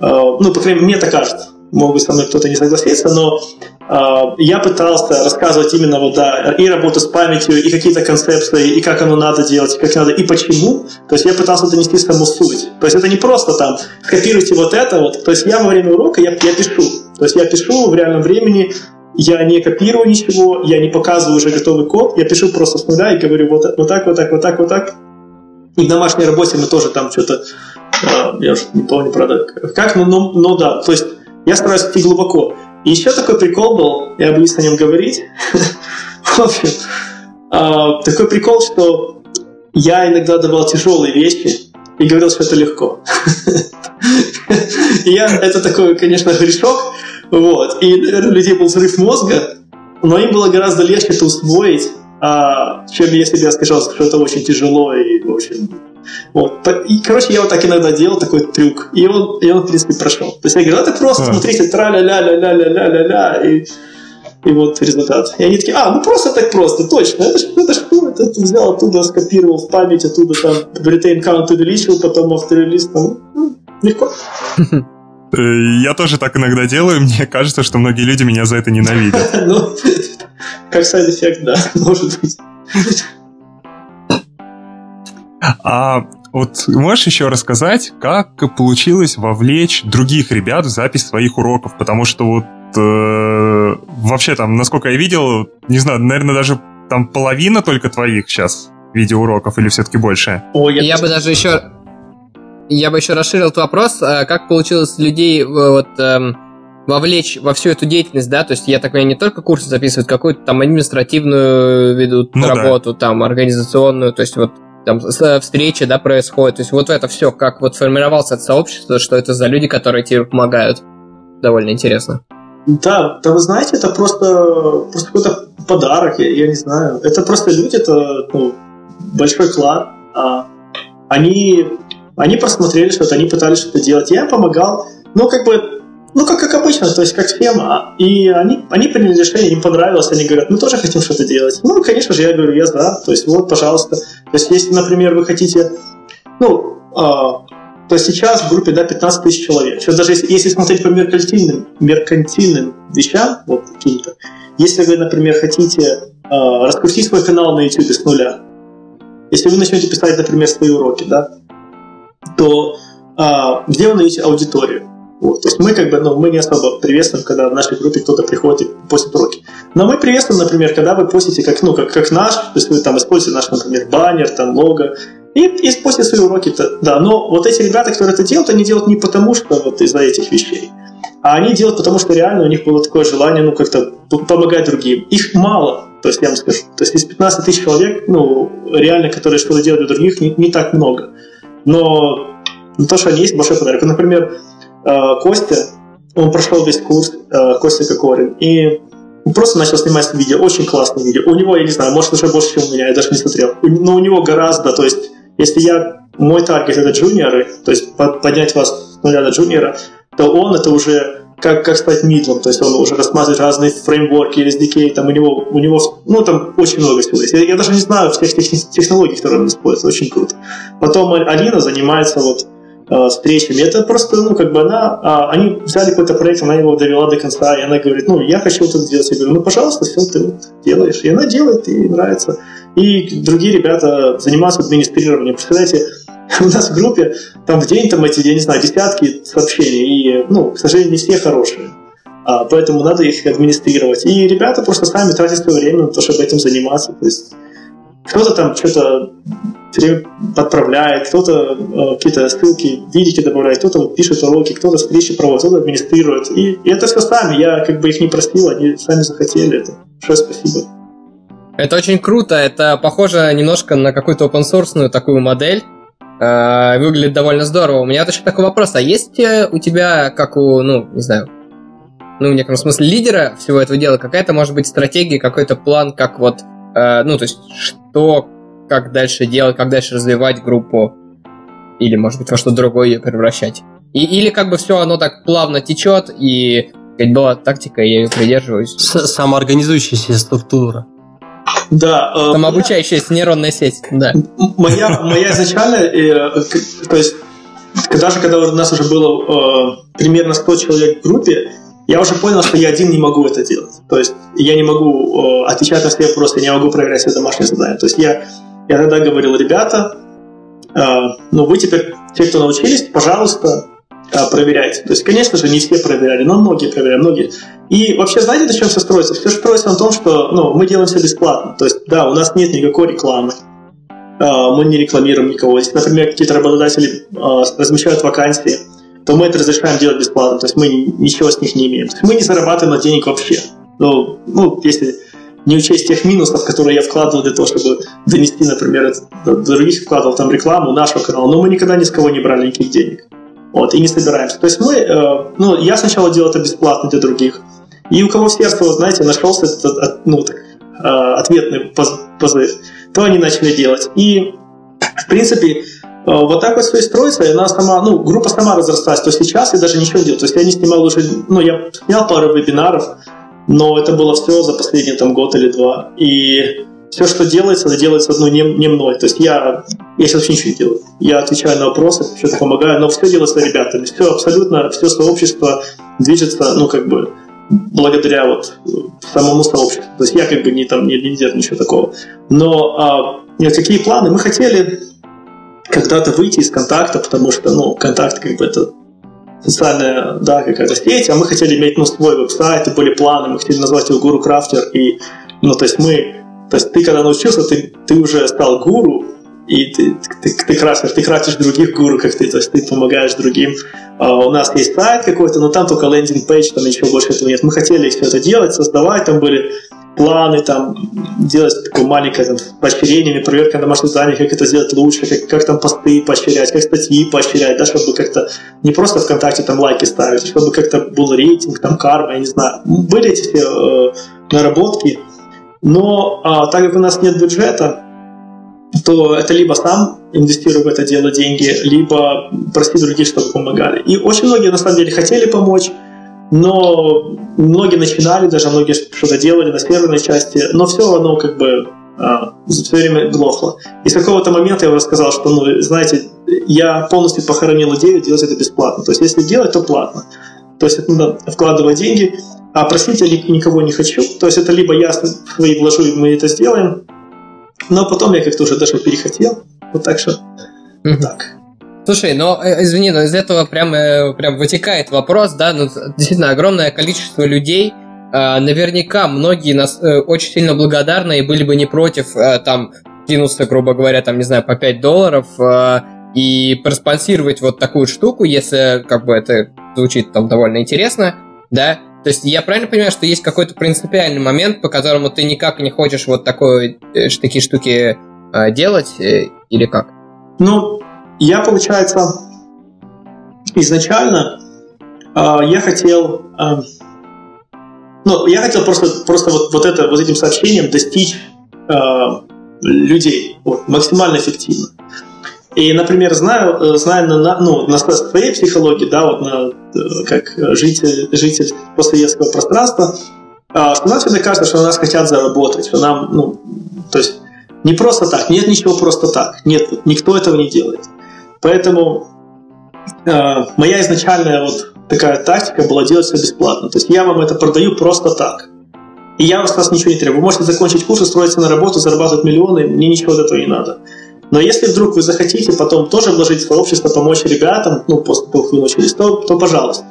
Speaker 2: ну, по крайней мере, мне так кажется, могут со мной кто-то не согласиться, но э, я пытался рассказывать именно вот, да, и работу с памятью, и какие-то концепции, и как оно надо делать, и как надо, и почему. То есть я пытался донести саму суть. То есть это не просто там, копируйте вот это вот. То есть я во время урока, я, я пишу. То есть я пишу в реальном времени, я не копирую ничего, я не показываю уже готовый код, я пишу просто с нуля и говорю вот, вот так, вот так, вот так, вот так. И в домашней работе мы тоже там что-то, э, я уже не помню, правда, как, но, но, но да, то есть я стараюсь идти глубоко. И еще такой прикол был, я боюсь о нем говорить. [LAUGHS] В общем, э, такой прикол, что я иногда давал тяжелые вещи и говорил, что это легко. [LAUGHS] Я, это такой, конечно, грешок, вот. И, наверное, у людей был взрыв мозга, но им было гораздо легче это усвоить, а, чем если бы я сказал, что это очень тяжело и, в общем... Вот. И, короче, я вот так иногда делал такой трюк, и он, и он в принципе, прошел. То есть я говорю, а ты просто, а. смотрите, тра-ля-ля-ля-ля-ля-ля-ля, и и вот результат. И они такие, а, ну просто так просто, точно, это же это ж, это, это взял оттуда, скопировал в память, оттуда там retain count увеличил, потом after release, ну, легко.
Speaker 4: Э, я тоже так иногда делаю, мне кажется, что многие люди меня за это ненавидят. [LAUGHS]
Speaker 2: Ну, как side effect, да, [LAUGHS] может быть.
Speaker 4: А вот можешь еще рассказать, как получилось вовлечь других ребят в запись своих уроков? Потому что вот э, вообще там, насколько я видел, не знаю, наверное, даже там половина только твоих сейчас видеоуроков или все-таки больше?
Speaker 1: Ой, я, я бы даже еще я бы еще расширил этот вопрос, а как получилось людей э, вот эм, вовлечь во всю эту деятельность, да, то есть я так понимаю, не только курсы записывают, какую-то там административную ведут ну, работу, да. там организационную, то есть вот там встречи, да, происходят, то есть вот это все, как вот формировался это сообщество, что это за люди, которые тебе помогают, довольно интересно.
Speaker 2: Да, да вы знаете, это просто, просто какой-то подарок, я, я не знаю. Это просто люди, это ну, большой клан. А, они, они просмотрели что-то, они пытались что-то делать. Я им помогал. Ну, как бы, ну, как, как обычно, то есть как всем. И они, они приняли решение, им понравилось, они говорят, мы тоже хотим что-то делать. Ну, конечно же, я говорю, я за. То есть вот, пожалуйста. То есть если, например, вы хотите, ну, а, то сейчас в группе да, 15 тысяч человек. Сейчас даже если, если смотреть по меркантильным, меркантильным вещам, вот каким-то, если вы, например, хотите э, раскрутить свой канал на YouTube с нуля, если вы начнете писать, например, свои уроки, да, то э, где вы найдете аудиторию? Вот, то есть мы как бы, ну, мы не особо приветствуем, когда в нашей группе кто-то приходит и постит уроки. Но мы приветствуем, например, когда вы постите как, ну, как, как наш, то есть вы там используете наш, например, баннер, там, лого, и, и после свои уроки, -то, да. Но вот эти ребята, которые это делают, они делают не потому, что вот из-за этих вещей, а они делают потому, что реально у них было такое желание, ну, как-то помогать другим. Их мало, то есть я вам скажу. То есть из 15 тысяч человек, ну, реально, которые что-то делают для других, не, не так много. Но ну, то, что они есть, большой подарок. Например, э, Костя, он прошел весь курс, э, Костя Кокорин, и просто начал снимать видео, очень классное видео. У него, я не знаю, может, уже больше, чем у меня, я даже не смотрел. Но у него гораздо, то есть если я, мой таргет это джуниоры, то есть поднять вас с нуля до джуниора, то он это уже как, как стать мидлом, то есть он уже рассматривает разные фреймворки, SDK, там у него, у него ну, там очень много всего есть. Я, я даже не знаю всех технологий, которые он использует, очень круто. Потом Алина занимается вот э, встречами. Это просто, ну, как бы она, а, они взяли какой-то проект, она его довела до конца, и она говорит, ну, я хочу вот это сделать. Я говорю, ну, пожалуйста, все, ты вот делаешь. И она делает, и нравится. И другие ребята занимаются администрированием. Представляете, [LAUGHS] у нас в группе там в день, там эти, я не знаю, десятки сообщений, и, ну, к сожалению, не все хорошие. А, поэтому надо их администрировать. И ребята просто сами тратят свое время на то, чтобы этим заниматься. То есть кто-то там что-то подправляет, кто-то э, какие-то ссылки, видики добавляет, кто-то пишет уроки, кто-то встречи проводит, кто-то администрирует. И, и это все сами. Я как бы их не просил, они сами захотели это. Большое спасибо.
Speaker 1: Это очень круто, это похоже немножко на какую-то open source такую модель. Э, выглядит довольно здорово. У меня еще такой вопрос, а есть э, у тебя, как у, ну, не знаю, ну, в некотором смысле лидера всего этого дела, какая-то, может быть, стратегия, какой-то план, как вот, э, ну, то есть, что, как дальше делать, как дальше развивать группу, или, может быть, во что другое ее превращать? И, или как бы все оно так плавно течет, и была тактика, я ее придерживаюсь.
Speaker 3: Самоорганизующаяся структура.
Speaker 2: Да.
Speaker 1: Э, Там обучающаяся нейронная сеть, да.
Speaker 2: Моя, моя изначально, э, то есть, когда же, когда у нас уже было э, примерно 100 человек в группе, я уже понял, что я один не могу это делать. То есть я не могу э, отвечать на все вопросы, я не могу проверять все домашние задания. То есть я, я тогда говорил, ребята, э, ну вы теперь, те, кто научились, пожалуйста, проверять. То есть, конечно же, не все проверяли, но многие проверяли, многие. И вообще, знаете, на чем все строится? Все строится на том, что ну, мы делаем все бесплатно. То есть, да, у нас нет никакой рекламы, а, мы не рекламируем никого. Если, например, какие-то работодатели а, размещают вакансии, то мы это разрешаем делать бесплатно. То есть мы ничего с них не имеем. Мы не зарабатываем на денег вообще. Ну, ну, если не учесть тех минусов, которые я вкладывал для того, чтобы донести, например, до других вкладывал там рекламу нашего канала, но мы никогда ни с кого не брали никаких денег. Вот, и не собираемся. То есть мы, э, ну, я сначала делал это бесплатно для других. И у кого сердце, вот, знаете, нашелся этот, ну, так, э, ответный позыв, то они начали делать. И, в принципе, э, вот так вот все и строится, и она сама, ну, группа сама разрасталась. То есть сейчас я даже ничего не делаю. То есть я не снимал уже, ну, я снял пару вебинаров, но это было все за последний там год или два. И все, что делается, это делается ну, не, не мной. То есть я, я сейчас вообще ничего не делаю. Я отвечаю на вопросы, что-то помогаю, но все делается ребятами. Все абсолютно, все сообщество движется, ну, как бы, благодаря вот самому сообществу. То есть я как бы не там не лидер, ничего такого. Но а, нет, какие планы? Мы хотели когда-то выйти из контакта, потому что, ну, контакт как бы это социальная, да, какая-то сеть, а мы хотели иметь, ну, свой веб-сайт, и были планы, мы хотели назвать его Гуру Крафтер, и, ну, то есть мы, то есть ты когда научился, ты, ты уже стал гуру, и ты, ты, ты, crafter, ты крафтишь других гуру, как ты, то есть ты помогаешь другим. Э, у нас есть сайт какой-то, но там только landing page, там ничего больше этого нет. Мы хотели все это делать, создавать, там были планы, там, делать такое маленькое там, поощрение, проверка домашних заданий, как это сделать лучше, как, как там посты поощрять, как статьи поощрять, да, чтобы как-то не просто ВКонтакте там лайки ставить, а чтобы как-то был рейтинг, там карма, я не знаю. Были эти все э, наработки, но а, так как у нас нет бюджета, то это либо сам инвестирую в это дело деньги, либо прости других, чтобы помогали. И очень многие на самом деле хотели помочь, но многие начинали, даже многие что-то делали на первой части, но все равно как бы а, все время глохло. И с какого-то момента я уже сказал, что, ну, знаете, я полностью похоронил идею делать это бесплатно. То есть, если делать, то платно. То есть, это надо вкладывать деньги, а просить я никого не хочу. То есть, это либо я свои вложу, и мы это сделаем, но потом я как-то уже даже перехотел. Вот так что, mm-hmm. так.
Speaker 1: Слушай, но э, извини, но из этого прям, э, прям вытекает вопрос, да, ну, действительно, огромное количество людей, э, наверняка многие нас очень сильно благодарны и были бы не против там кинуться, грубо говоря, там, не знаю, по 5 долларов и проспонсировать вот такую штуку, если как бы это звучит там довольно интересно, да, то есть я правильно понимаю, что есть какой-то принципиальный момент, по которому ты никак не хочешь вот такой, такие штуки делать, или как?
Speaker 2: Ну, я, получается, изначально э, я хотел, э, ну, я хотел просто, просто вот, вот, это, вот этим сообщением достичь э, людей вот, максимально эффективно. И, например, знаю, э, знаю на, ну, на своей психологии, да, вот на, э, как житель, житель постсоветского пространства, э, что нам всегда кажется, что у нас хотят заработать, что нам, ну, то есть не просто так, нет ничего просто так, нет, никто этого не делает. Поэтому э, моя изначальная вот такая тактика была делать все бесплатно. То есть я вам это продаю просто так. И я у вас ничего не требую. Вы можете закончить курс, устроиться на работу, зарабатывать миллионы, мне ничего от этого не надо. Но если вдруг вы захотите потом тоже вложить в сообщество, помочь ребятам, ну, после того, как вы научились, то, то пожалуйста.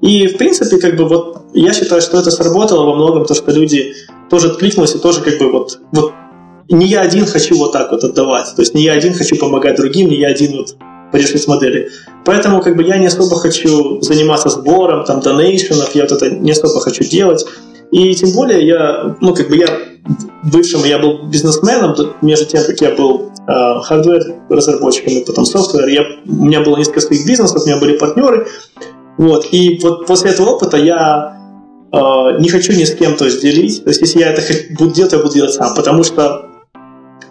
Speaker 2: И, в принципе, как бы вот я считаю, что это сработало во многом, то, что люди тоже откликнулись и тоже как бы вот, вот не я один хочу вот так вот отдавать. То есть не я один хочу помогать другим, не я один вот с модели. Поэтому как бы я не особо хочу заниматься сбором, там, донейшенов, я вот это не особо хочу делать. И тем более я, ну, как бы я бывшим, я был бизнесменом, между тем, как я был э, хардвер-разработчиком и потом софтвер, я, у меня было несколько своих бизнесов, у меня были партнеры, вот, и вот после этого опыта я э, не хочу ни с кем то есть делить, то есть если я это буду делать, я буду делать сам, потому что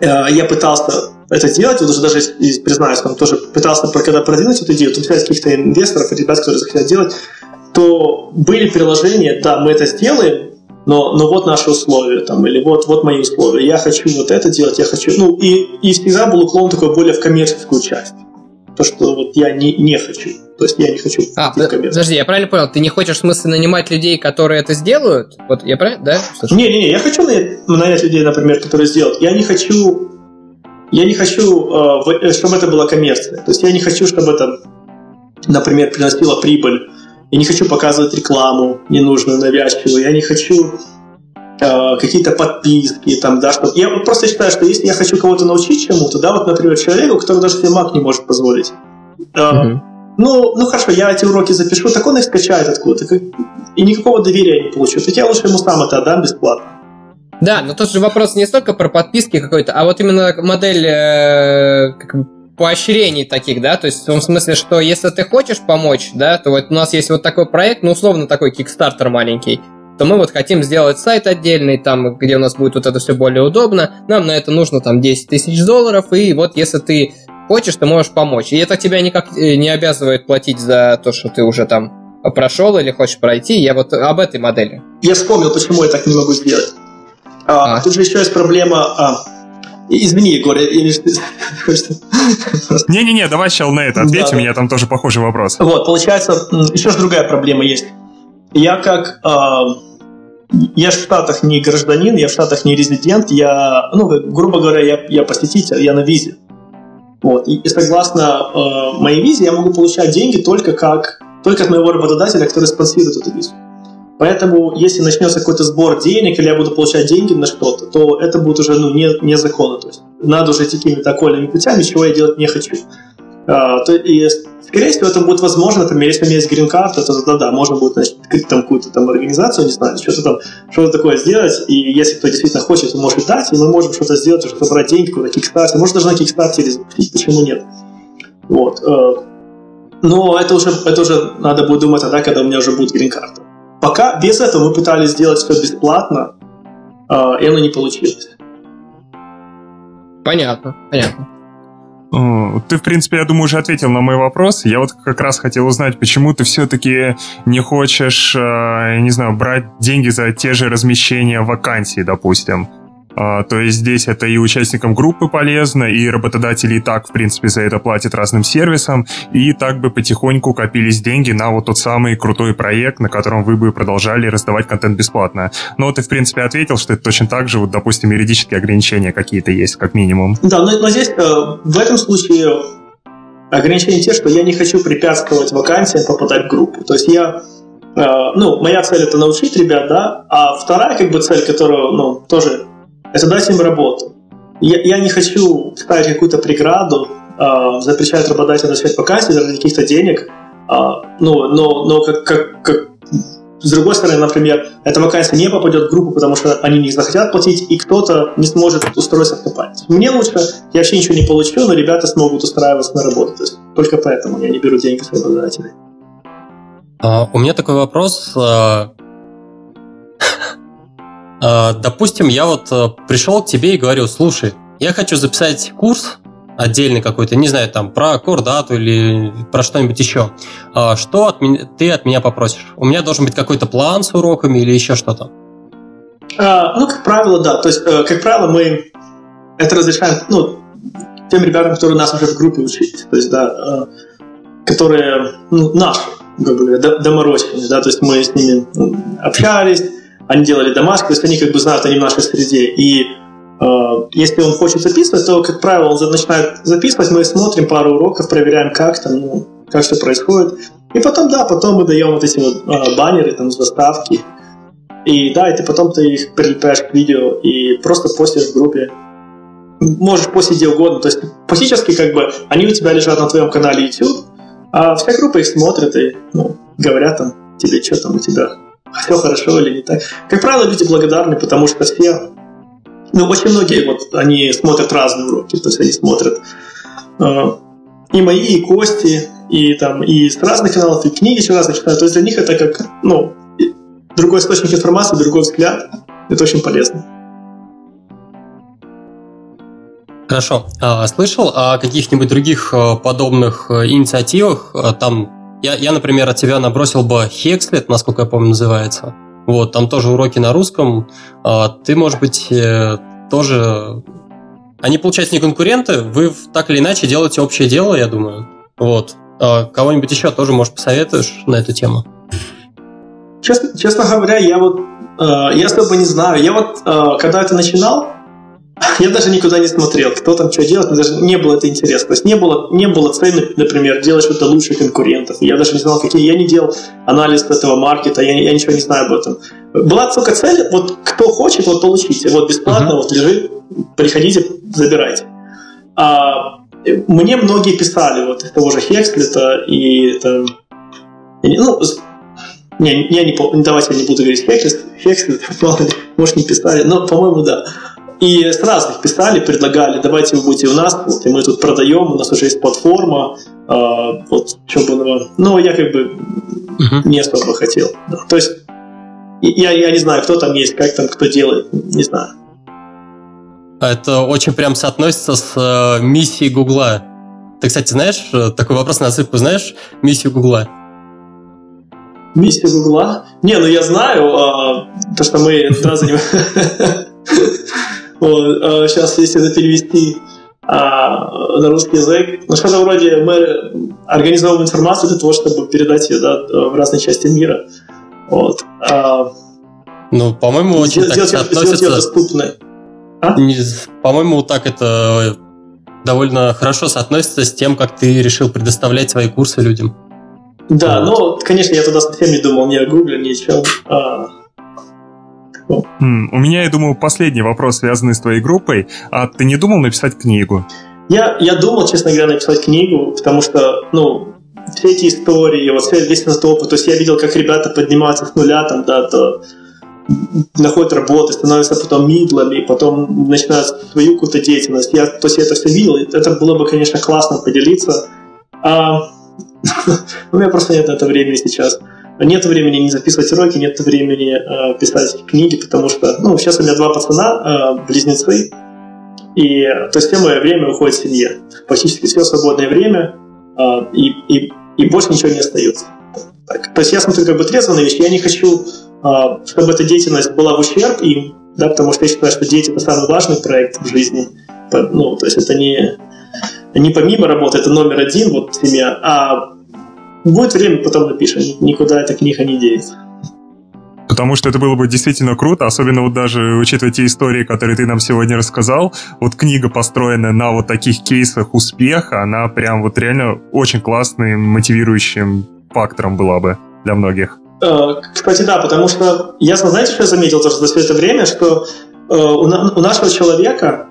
Speaker 2: Э, я пытался это делать, вот уже даже, признаюсь, там тоже пытался, когда продвинуть эту идею, то взять каких-то инвесторов ребят, которые захотят делать, то были приложения, да, мы это сделаем, но, но вот наши условия, там, или вот, вот мои условия, я хочу вот это делать, я хочу, ну, и, и всегда был уклон такой более в коммерческую часть. То, что вот я не, не хочу. То есть я не хочу
Speaker 1: а, подожди, я правильно понял, ты не хочешь в смысле нанимать людей, которые это сделают? Вот я правильно, да?
Speaker 2: Не-не-не, я хочу нанять людей, например, которые сделают. Я не хочу, я не хочу, э, чтобы это была коммерция. То есть я не хочу, чтобы это, например, приносило прибыль. Я не хочу показывать рекламу ненужную, навязчивую. Я не хочу э, какие-то подписки, там, да, что... Я просто считаю, что если я хочу кого-то научить чему-то, да, вот, например, человеку, который даже себе Mac не может позволить, э, mm-hmm ну, ну хорошо, я эти уроки запишу, так он их скачает откуда-то, и никакого доверия не получу. Так я лучше ему сам это отдам бесплатно.
Speaker 1: Да, но тут же вопрос не столько про подписки какой-то, а вот именно модель э, как, поощрений таких, да, то есть в том смысле, что если ты хочешь помочь, да, то вот у нас есть вот такой проект, ну, условно такой кикстартер маленький, то мы вот хотим сделать сайт отдельный, там, где у нас будет вот это все более удобно, нам на это нужно там 10 тысяч долларов, и вот если ты хочешь, ты можешь помочь. И это тебя никак э, не обязывает платить за то, что ты уже там прошел или хочешь пройти. Я вот об этой модели.
Speaker 2: Я вспомнил, почему я так не могу сделать. А, а. Тут же еще есть проблема... А, Извини, Егор, я не... [LAUGHS]
Speaker 4: Не-не-не, давай сейчас на это ответим, да, у меня там тоже похожий вопрос.
Speaker 2: Вот, получается, еще же другая проблема есть. Я как... Э, я в Штатах не гражданин, я в Штатах не резидент, я, ну, грубо говоря, я, я посетитель, я на визе. Вот. И, и согласно э, моей визе я могу получать деньги только как только от моего работодателя, который спонсирует эту визу. Поэтому, если начнется какой-то сбор денег, или я буду получать деньги на что-то, то это будет уже ну, не, незаконно. То есть надо уже идти какими-то окольными путями, чего я делать не хочу. А, то, и, скорее всего, это будет возможно, например, если у меня есть грин-карта, то да-да, можно будет значит, открыть там какую-то там организацию, не знаю, что-то там, что-то такое сделать, и если кто действительно хочет, то может дать, и мы можем что-то сделать, чтобы собрать деньги, какой-то кикстартер, может даже на кикстартере запустить, почему нет. Вот. Э, но это уже, это уже надо будет думать тогда, когда у меня уже будет грин-карта. Пока без этого мы пытались сделать все бесплатно, э, и оно не получилось.
Speaker 1: Понятно, понятно.
Speaker 4: Ты, в принципе, я думаю, уже ответил на мой вопрос. Я вот как раз хотел узнать, почему ты все-таки не хочешь, э, не знаю, брать деньги за те же размещения вакансий, допустим. А, то есть здесь это и участникам группы полезно, и работодатели и так, в принципе, за это платят разным сервисам, и так бы потихоньку копились деньги на вот тот самый крутой проект, на котором вы бы продолжали раздавать контент бесплатно. Но ты, в принципе, ответил, что это точно так же, вот, допустим, юридические ограничения какие-то есть, как минимум.
Speaker 2: Да, но, но здесь, э, в этом случае, ограничения те, что я не хочу препятствовать вакансиям попадать в группу. То есть я э, ну, моя цель это научить ребят, да, а вторая как бы цель, которую, ну, тоже это дать им работу. Я, я не хочу ставить какую-то преграду, э, запрещать работодателю начать вакансии ради каких-то денег, э, ну, но, но как, как, как с другой стороны, например, эта вакансия не попадет в группу, потому что они не захотят платить, и кто-то не сможет устроиться в компанию. Мне лучше, я вообще ничего не получу, но ребята смогут устраиваться на работу. То есть только поэтому я не беру деньги с работодателей.
Speaker 3: Uh, у меня такой вопрос. А, допустим, я вот э, пришел к тебе и говорю, слушай, я хочу записать курс отдельный какой-то, не знаю, там, про кордату или про что-нибудь еще. А, что от меня, ты от меня попросишь? У меня должен быть какой-то план с уроками или еще что-то?
Speaker 2: А, ну, как правило, да. То есть, э, как правило, мы это разрешаем, ну, тем ребятам, которые у нас уже в группе учились, то есть, да, э, которые, ну, наши, грубо говоря, доморощенные, да, то есть мы с ними ну, общались, они делали домашки, то есть они как бы знают, в нашей среде. И э, если он хочет записывать, то, как правило, он начинает записывать, мы смотрим пару уроков, проверяем, как там, ну, как что происходит. И потом, да, потом мы даем вот эти вот э, баннеры, там, заставки. И да, и ты потом ты их прилепляешь к видео и просто постишь в группе. Можешь постить где угодно. То есть фактически как бы они у тебя лежат на твоем канале YouTube, а вся группа их смотрит и ну, говорят там тебе, что там у тебя все хорошо или не так. Как правило, люди благодарны, потому что все, ну, очень многие вот, они смотрят разные уроки, то есть они смотрят э, и мои, и Кости, и там, и с разных каналов, и книги еще разных читают, то есть для них это как, ну, другой источник информации, другой взгляд, это очень полезно.
Speaker 3: Хорошо. А, слышал о каких-нибудь других э, подобных э, инициативах? Э, там я, я, например, от тебя набросил бы Hexlet, насколько я помню, называется. Вот, там тоже уроки на русском. А, ты, может быть, э, тоже... Они, получается, не конкуренты, вы так или иначе делаете общее дело, я думаю. Вот. А кого-нибудь еще тоже, может, посоветуешь на эту тему?
Speaker 2: Честно, честно говоря, я вот э, я особо не знаю. Я вот, э, когда это начинал, я даже никуда не смотрел, кто там что делает, мне даже не было это интересно. То есть не было, не было цели, например, делать что-то лучше конкурентов. Я даже не знал, какие. Я не делал анализ этого маркета, я, я ничего не знаю об этом. Была только цель, вот кто хочет, вот получите. Вот бесплатно, uh-huh. вот лежит, приходите, забирайте. А, мне многие писали вот из того же Хексклета и там, ну, не, я не помню, давайте я не буду говорить Хексклет, Хексклет, [LAUGHS] может не писали, но, по-моему, да. И с разных писали, предлагали, давайте вы будете у нас, вот, и мы тут продаем, у нас уже есть платформа, э, вот, что было. Но я как бы uh-huh. не особо хотел. Да. То есть я, я не знаю, кто там есть, как там кто делает, не знаю.
Speaker 3: Это очень прям соотносится с э, миссией Гугла. Ты, кстати, знаешь, э, такой вопрос на засыпку, знаешь миссию Гугла?
Speaker 2: Миссия Гугла? Не, ну я знаю, э, то, что мы занимаемся Вот, сейчас, если это перевести а, на русский язык, ну что-то вроде мы организовываем информацию для того, чтобы передать ее да, в разные части мира. Вот. А,
Speaker 3: ну, по-моему, очень
Speaker 2: сделать, так
Speaker 3: относится...
Speaker 2: доступной.
Speaker 3: А? По-моему, так это довольно хорошо соотносится с тем, как ты решил предоставлять свои курсы людям.
Speaker 2: Да, вот. ну, конечно, я тогда совсем не думал ни о Гугле, ни о чем. А...
Speaker 4: У меня, я думаю, последний вопрос, связанный с твоей группой. А ты не думал написать книгу?
Speaker 2: Я, я думал, честно говоря, написать книгу, потому что, ну, все эти истории, вот весь этот опыт, то есть я видел, как ребята поднимаются с нуля, там, да, то находят работу, становятся потом мидлами, потом начинают свою какую-то деятельность. Я, то есть я это все видел, это было бы, конечно, классно поделиться. А, [LAUGHS] у меня просто нет на это времени сейчас. Нет времени не записывать уроки, нет времени э, писать книги, потому что, ну, сейчас у меня два пацана, э, близнецы, и то есть все мое время уходит семье. Практически все свободное время, э, и, и, и больше ничего не остается. Так. То есть я смотрю как бы трезво на вещи, я не хочу а, чтобы эта деятельность была в ущерб им, да, потому что я считаю, что дети это самый важный проект в жизни. Ну, то есть это не, не помимо работы, это номер один, вот семья, а будет время, потом напишем, никуда эта книга не деется.
Speaker 4: Потому что это было бы действительно круто, особенно вот даже учитывая те истории, которые ты нам сегодня рассказал. Вот книга, построенная на вот таких кейсах успеха, она прям вот реально очень классным, мотивирующим фактором была бы для многих.
Speaker 2: Э, кстати, да, потому что я, знаете, что я заметил тоже за все это время, что э, у, у нашего человека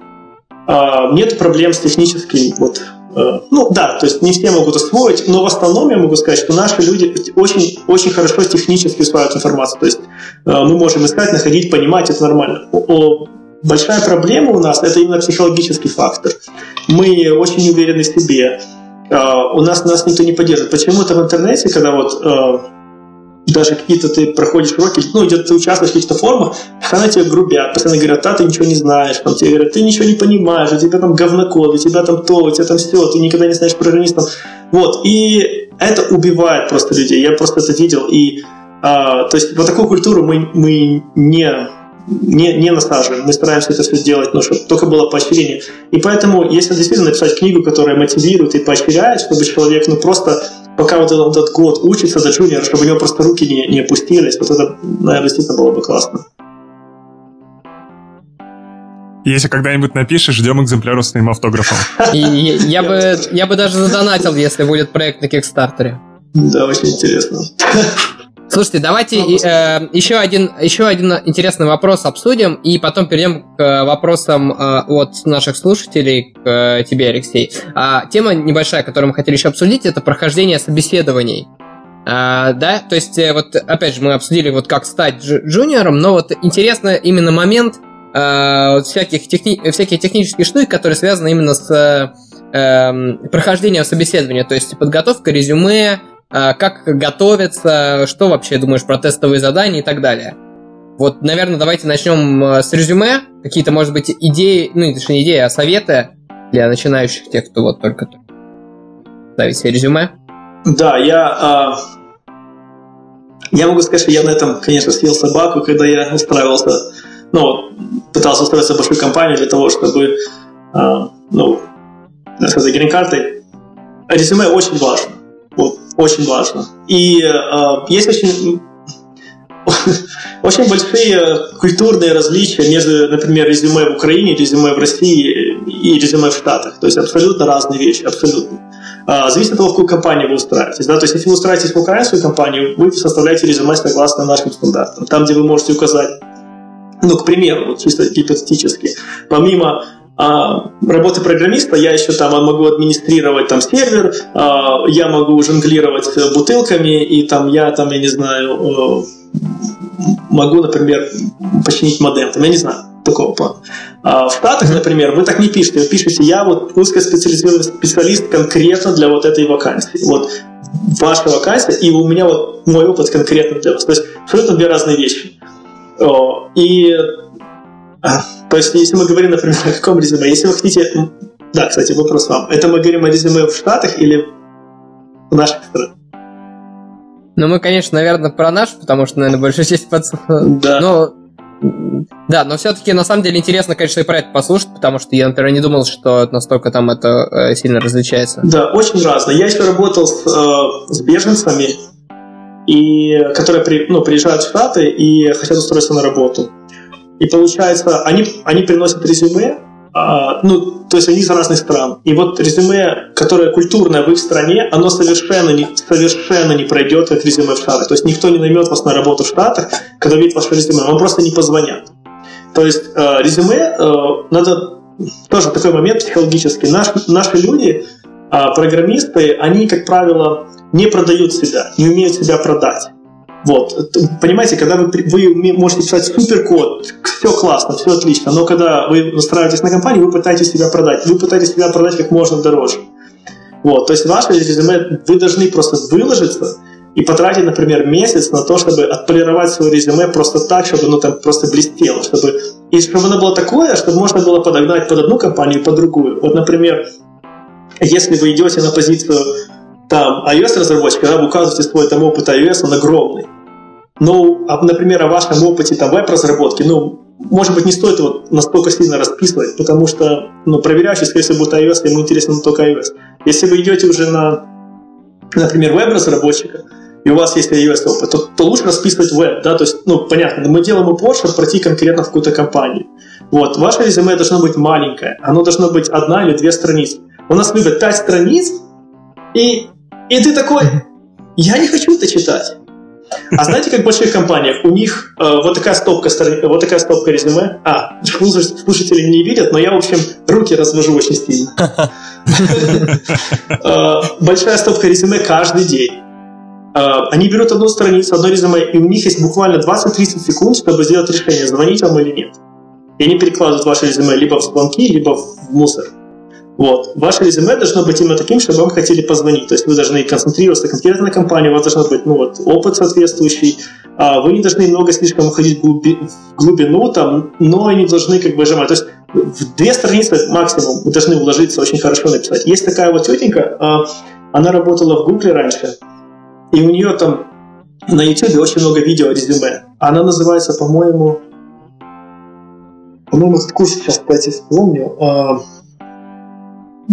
Speaker 2: э, нет проблем с техническим вот, ну да, то есть не все могут освоить, но в основном я могу сказать, что наши люди очень, очень хорошо технически усваивают информацию. То есть мы можем искать, находить, понимать, это нормально. Большая проблема у нас – это именно психологический фактор. Мы очень не уверены в себе. У нас, нас никто не поддерживает. Почему-то в интернете, когда вот даже какие-то ты проходишь уроки, ну, где-то ты участвуешь в каких-то формах, постоянно тебя грубят, постоянно говорят, а ты ничего не знаешь, там тебе говорят, ты ничего не понимаешь, у тебя там говнокод, у тебя там то, у тебя там все, ты никогда не знаешь программистом. Вот, и это убивает просто людей, я просто это видел, и а, то есть вот такую культуру мы, мы не не, не насаживаем. Мы стараемся это все сделать, но чтобы только было поощрение. И поэтому, если действительно написать книгу, которая мотивирует и поощряет, чтобы человек ну, просто пока вот этот, этот год учится до джуниора, чтобы у него просто руки не, не опустились, вот это, наверное, действительно было бы классно.
Speaker 4: Если когда-нибудь напишешь, ждем экземпляров с твоим автографом.
Speaker 1: И, я, бы, [LAUGHS] я бы даже задонатил, если будет проект на Кикстартере.
Speaker 2: Да, очень интересно. [LAUGHS]
Speaker 1: Слушайте, давайте э, еще, один, еще один интересный вопрос обсудим, и потом перейдем к вопросам э, от наших слушателей, к э, тебе, Алексей. А, тема небольшая, которую мы хотели еще обсудить, это прохождение собеседований. А, да, то есть, э, вот опять же, мы обсудили, вот как стать джуниором, но вот интересно именно момент э, вот всяких, техни... всяких технических штук, которые связаны именно с э, прохождением собеседования, то есть подготовка резюме, как готовиться, что вообще думаешь про тестовые задания и так далее. Вот, наверное, давайте начнем а, с резюме. Какие-то, может быть, идеи, ну, не идеи, а советы для начинающих, тех, кто вот только ставит себе резюме.
Speaker 2: Да, я, э, я могу сказать, что я на этом, конечно, съел собаку, когда я устраивался, ну, пытался устроиться в большую компанию для того, чтобы, э, ну, за грин-картой. Резюме очень важно. Очень важно. И э, есть очень [LAUGHS] очень большие культурные различия между, например, резюме в Украине, резюме в России и резюме в Штатах. То есть абсолютно разные вещи, абсолютно. А, зависит от того, в какую компанию вы устраиваетесь. Да? То есть если вы устраиваетесь в украинскую компанию, вы составляете резюме согласно нашим стандартам. Там, где вы можете указать, ну, к примеру, вот чисто гипотетически, помимо а, работы программиста я еще там могу администрировать там сервер, а, я могу жонглировать бутылками, и там я там, я не знаю, э, могу, например, починить модем, там, я не знаю, такого плана. А в Штатах, например, вы так не пишете, вы пишете, я вот узкоспециализированный специалист конкретно для вот этой вакансии. Вот ваша вакансия, и у меня вот мой опыт конкретно для вас. То есть абсолютно две разные вещи. И то есть, если мы говорим, например, о каком резюме, если вы хотите... Да, кстати, вопрос вам. Это мы говорим о резюме в Штатах или в наших странах?
Speaker 1: Ну, мы, конечно, наверное, про наш, потому что, наверное, большая часть пацанов... Да. Но да, но все-таки на самом деле интересно, конечно, и про это послушать, потому что я, например, не думал, что настолько там это э, сильно различается.
Speaker 2: Да, очень разно. Я еще работал с, э, с беженцами, и, которые при, ну, приезжают в Штаты и хотят устроиться на работу. И получается, они, они приносят резюме, а, ну, то есть они из разных стран. И вот резюме, которое культурное в их стране, оно совершенно не, совершенно не пройдет как резюме в Штатах. То есть никто не наймет вас на работу в Штатах, когда видит ваше резюме, вам просто не позвонят. То есть э, резюме, э, надо тоже такой момент психологический. Наш, наши люди, э, программисты, они, как правило, не продают себя, не умеют себя продать. Вот. Понимаете, когда вы, вы можете писать суперкод, все классно, все отлично, но когда вы настраиваетесь на компанию, вы пытаетесь себя продать. Вы пытаетесь себя продать как можно дороже. Вот. То есть ваше резюме, вы должны просто выложиться и потратить, например, месяц на то, чтобы отполировать свое резюме просто так, чтобы оно там просто блестело, чтобы и чтобы оно было такое, чтобы можно было подогнать под одну компанию и под другую. Вот, например, если вы идете на позицию там iOS-разработчика, да, вы указываете свой там опыт iOS, он огромный. Ну, а, например, о вашем опыте там веб-разработки, ну, может быть, не стоит вот настолько сильно расписывать, потому что, ну, проверяющий, скорее всего, будет iOS, ему интересно только iOS. Если вы идете уже на, например, веб-разработчика, и у вас есть iOS опыт, то, то лучше расписывать веб, да, то есть, ну, понятно, мы делаем упор, чтобы пройти конкретно в какую-то компанию. Вот, ваше резюме должно быть маленькое, оно должно быть одна или две страницы. У нас любят пять страниц, и, и ты такой, я не хочу это читать. А знаете, как в больших компаниях, у них э, вот такая стопка, вот такая стопка резюме. А, слушатели не видят, но я, в общем, руки развожу очень сильно. [LAUGHS] Э, большая стопка резюме каждый день. Э, они берут одну страницу, одно резюме, и у них есть буквально 20-30 секунд, чтобы сделать решение, звонить вам или нет. И они перекладывают ваше резюме либо в звонки, либо в мусор. Вот. Ваше резюме должно быть именно таким, чтобы вам хотели позвонить. То есть вы должны концентрироваться конкретно на компании, у вас должен быть ну, вот, опыт соответствующий. А вы не должны много слишком уходить в, глуби, в глубину, там, но и не должны как бы жимать. То есть в две страницы максимум вы должны вложиться очень хорошо написать. Есть такая вот тетенька, а, она работала в Гугле раньше, и у нее там на YouTube очень много видео резюме. Она называется, по-моему, по-моему, какую сейчас, кстати, вспомню.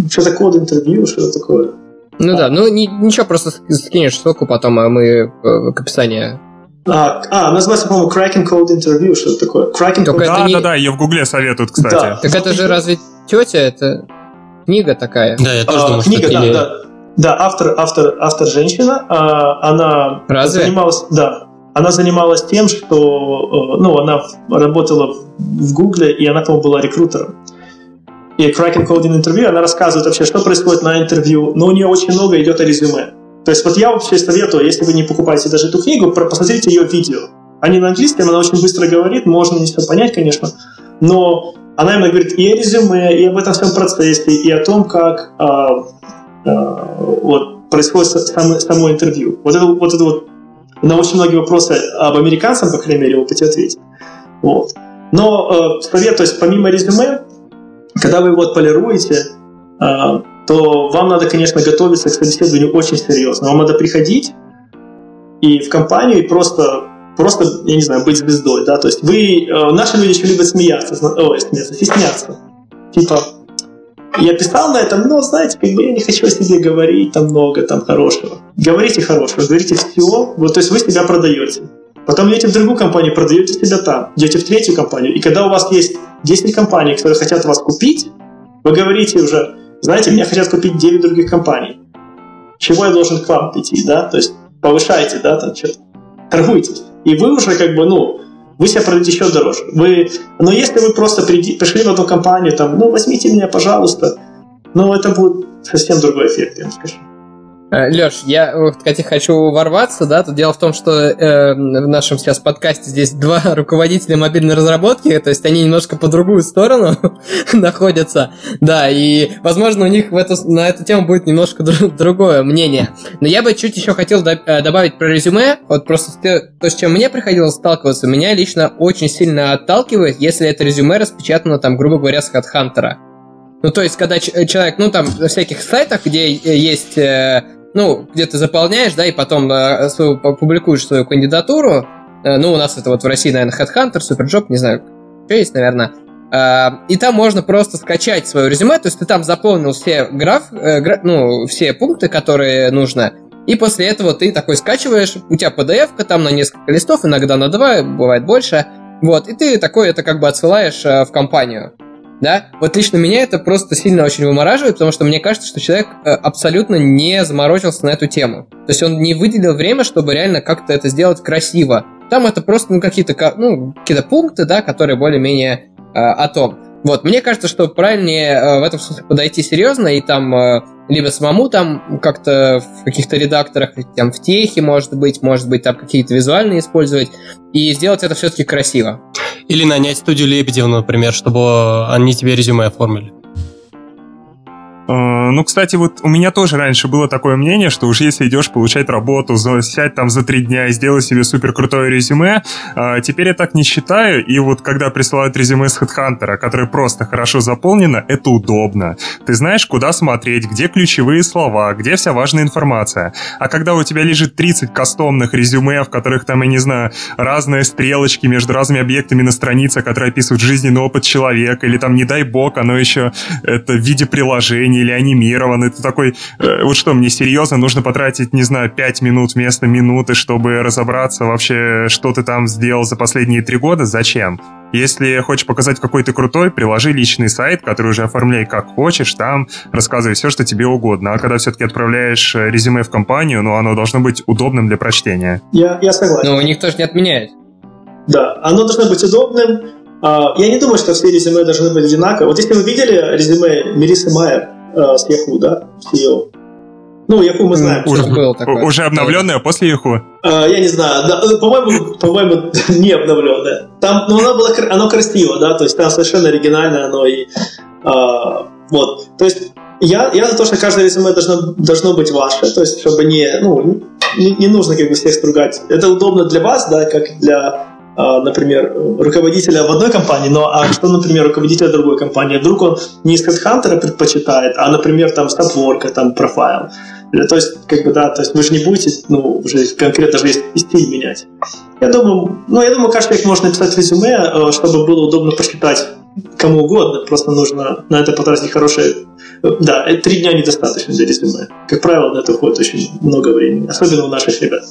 Speaker 2: Что за код интервью, что такое?
Speaker 1: Ну а. да, ну ни, ничего, просто скинешь ссылку потом, а мы э, к описанию.
Speaker 2: А, а, называется, по-моему, Cracking Code Interview, что это такое? Cracking
Speaker 4: Code... Да, не... да, да, ее в Гугле советуют, кстати. Да.
Speaker 1: Так это же разве тетя, это книга такая?
Speaker 3: Да, я тоже а, думаю,
Speaker 2: книга,
Speaker 3: что
Speaker 2: да, или... да. Да, автор, автор, автор женщина, а, она
Speaker 1: Разве?
Speaker 2: занималась, да, она занималась тем, что, э, ну, она работала в Гугле, и она, по-моему, была рекрутером и Cracking Coding интервью, она рассказывает вообще, что происходит на интервью, но у нее очень много идет о резюме. То есть вот я вообще советую, если вы не покупаете даже эту книгу, посмотрите ее видео. Они на английском, она очень быстро говорит, можно не все понять, конечно, но она именно говорит и о резюме, и об этом всем процессе, и о том, как а, а, вот, происходит само, само интервью. Вот это, вот это вот на очень многие вопросы об американцам, по крайней мере, опыте ответить. Вот. Но э, совет, то есть помимо резюме, когда вы его отполируете, а, то вам надо, конечно, готовиться к собеседованию очень серьезно. Вам надо приходить и в компанию и просто, просто, я не знаю, быть звездой, да, то есть вы, э, наши люди еще любят смеяться, ой, смеяться, стесняться. Типа, я писал на этом, но, знаете, как бы я не хочу о себе говорить там много, там хорошего. Говорите хорошего, говорите все, вот, то есть вы себя продаете. Потом идете в другую компанию, продаете себя там, идете в третью компанию. И когда у вас есть 10 компаний, которые хотят вас купить, вы говорите уже, знаете, меня хотят купить 9 других компаний. Чего я должен к вам идти, да? То есть повышайте, да, там что-то, торгуйтесь. И вы уже как бы, ну, вы себя продаете еще дороже. Вы, но если вы просто приди, пришли в одну компанию, там, ну, возьмите меня, пожалуйста, ну, это будет совсем другой эффект, я вам скажу.
Speaker 1: Э, Леш, я, кстати, хочу ворваться, да, тут дело в том, что э, в нашем сейчас подкасте здесь два [LAUGHS] руководителя мобильной разработки, то есть они немножко по другую сторону [LAUGHS] находятся, да, и, возможно, у них в эту, на эту тему будет немножко дру- другое мнение. Но я бы чуть еще хотел до- э, добавить про резюме, вот просто то, с чем мне приходилось сталкиваться, меня лично очень сильно отталкивает, если это резюме распечатано, там, грубо говоря, с HeadHunter. Ну, то есть, когда человек, ну, там, на всяких сайтах, где есть э, ну, где ты заполняешь, да, и потом э, свою, публикуешь свою кандидатуру. Э, ну, у нас это вот в России, наверное, Headhunter, Superjob, не знаю, что есть, наверное. Э, и там можно просто скачать свое резюме, то есть ты там заполнил все граф, ну, все пункты, которые нужно, и после этого ты такой скачиваешь, у тебя PDF-ка там на несколько листов, иногда на два, бывает больше, вот, и ты такой это как бы отсылаешь в компанию. Да, вот лично меня это просто сильно очень вымораживает, потому что мне кажется, что человек э, абсолютно не заморочился на эту тему. То есть он не выделил время, чтобы реально как-то это сделать красиво. Там это просто ну, какие-то ну, какие пункты, да, которые более-менее э, о том. Вот, мне кажется, что правильнее э, в этом смысле подойти серьезно и там э, либо самому там как-то в каких-то редакторах, там в техе, может быть, может быть, там какие-то визуальные использовать, и сделать это все-таки красиво.
Speaker 3: Или нанять студию Лебедева, например, чтобы они тебе резюме оформили.
Speaker 4: Э, ну, кстати, вот у меня тоже раньше было такое мнение, что уж если идешь получать работу, сядь там за три дня и сделай себе супер крутое резюме, э, теперь я так не считаю, и вот когда присылают резюме с HeadHunter, которое просто хорошо заполнено, это удобно. Ты знаешь, куда смотреть, где ключевые слова, где вся важная информация. А когда у тебя лежит 30 кастомных резюме, в которых там, я не знаю, разные стрелочки между разными объектами на странице, которые описывают жизненный опыт человека, или там, не дай бог, оно еще это в виде приложения, или анимирован, ты такой, э, вот что, мне серьезно нужно потратить, не знаю, 5 минут вместо минуты, чтобы разобраться вообще, что ты там сделал за последние три года, зачем? Если хочешь показать какой ты крутой, приложи личный сайт, который уже оформляй как хочешь, там рассказывай все, что тебе угодно. А когда все-таки отправляешь э, резюме в компанию, ну, оно должно быть удобным для прочтения.
Speaker 2: Я, я согласен.
Speaker 1: Но у них тоже не отменяет.
Speaker 2: Да, оно должно быть удобным. А, я не думаю, что все резюме должны быть одинаковые. Вот если вы видели резюме Мирисы Майер, э, с Yahoo, да, CEO. Ну, Yahoo мы знаем.
Speaker 4: Уже, был такое. уже обновленная после Yahoo?
Speaker 2: А, я не знаю. Да, э, по-моему, по-моему, [LAUGHS] не обновленная. Там, ну, оно было, оно красиво, да, то есть там совершенно оригинальное оно и а, вот. То есть я, я за то, что каждое резюме должно, должно быть ваше, то есть чтобы не, ну, не, не нужно как бы всех стругать. Это удобно для вас, да, как для например, руководителя в одной компании, но а что, например, руководителя другой компании? Вдруг он не из HeadHunter предпочитает, а, например, там Stopwork, там профайл. То есть, как бы, да, то есть вы же не будете, ну, уже конкретно и стиль менять. Я думаю, ну, я думаю, каждый человек может написать резюме, э, чтобы было удобно посчитать кому угодно, просто нужно на это потратить хорошее... Да, э, три дня недостаточно для резюме. Как правило, на это уходит очень много времени, особенно у наших ребят.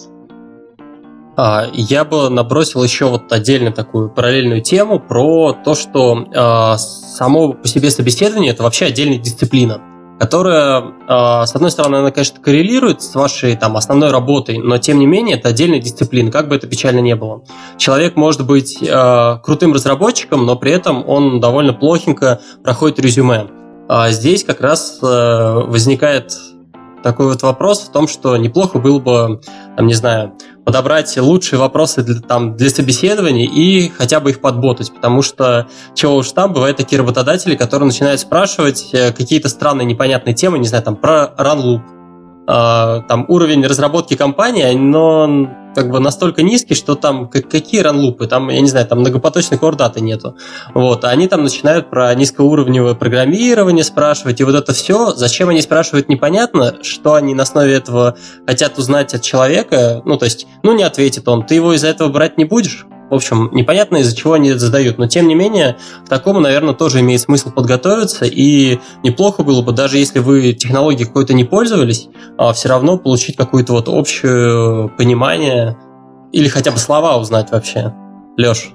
Speaker 3: А, я бы набросил еще вот отдельно такую параллельную тему про то, что э, само по себе собеседование это вообще отдельная дисциплина, которая, э, с одной стороны, она, конечно, коррелирует с вашей там основной работой, но тем не менее это отдельная дисциплина, как бы это печально не было. Человек может быть крутым разработчиком, но при этом он довольно плохенько проходит резюме. А здесь как раз э, возникает такой вот вопрос в том, что неплохо было бы, там, не знаю, подобрать лучшие вопросы для, там, для собеседований и хотя бы их подботать, потому что чего уж там, бывают такие работодатели, которые начинают спрашивать э, какие-то странные непонятные темы, не знаю, там, про э, там, уровень разработки компании, но как бы настолько низкий, что там какие ранлупы, там, я не знаю, там многопоточной кордаты нету. Вот, а они там начинают про низкоуровневое программирование спрашивать, и вот это все, зачем они спрашивают, непонятно, что они на основе этого хотят узнать от человека, ну, то есть, ну, не ответит он, ты его из-за этого брать не будешь? В общем, непонятно, из-за чего они это задают. Но, тем не менее, к такому, наверное, тоже имеет смысл подготовиться. И неплохо было бы, даже если вы технологией какой-то не пользовались, а все равно получить какое-то вот общее понимание или хотя бы слова узнать вообще. Леш.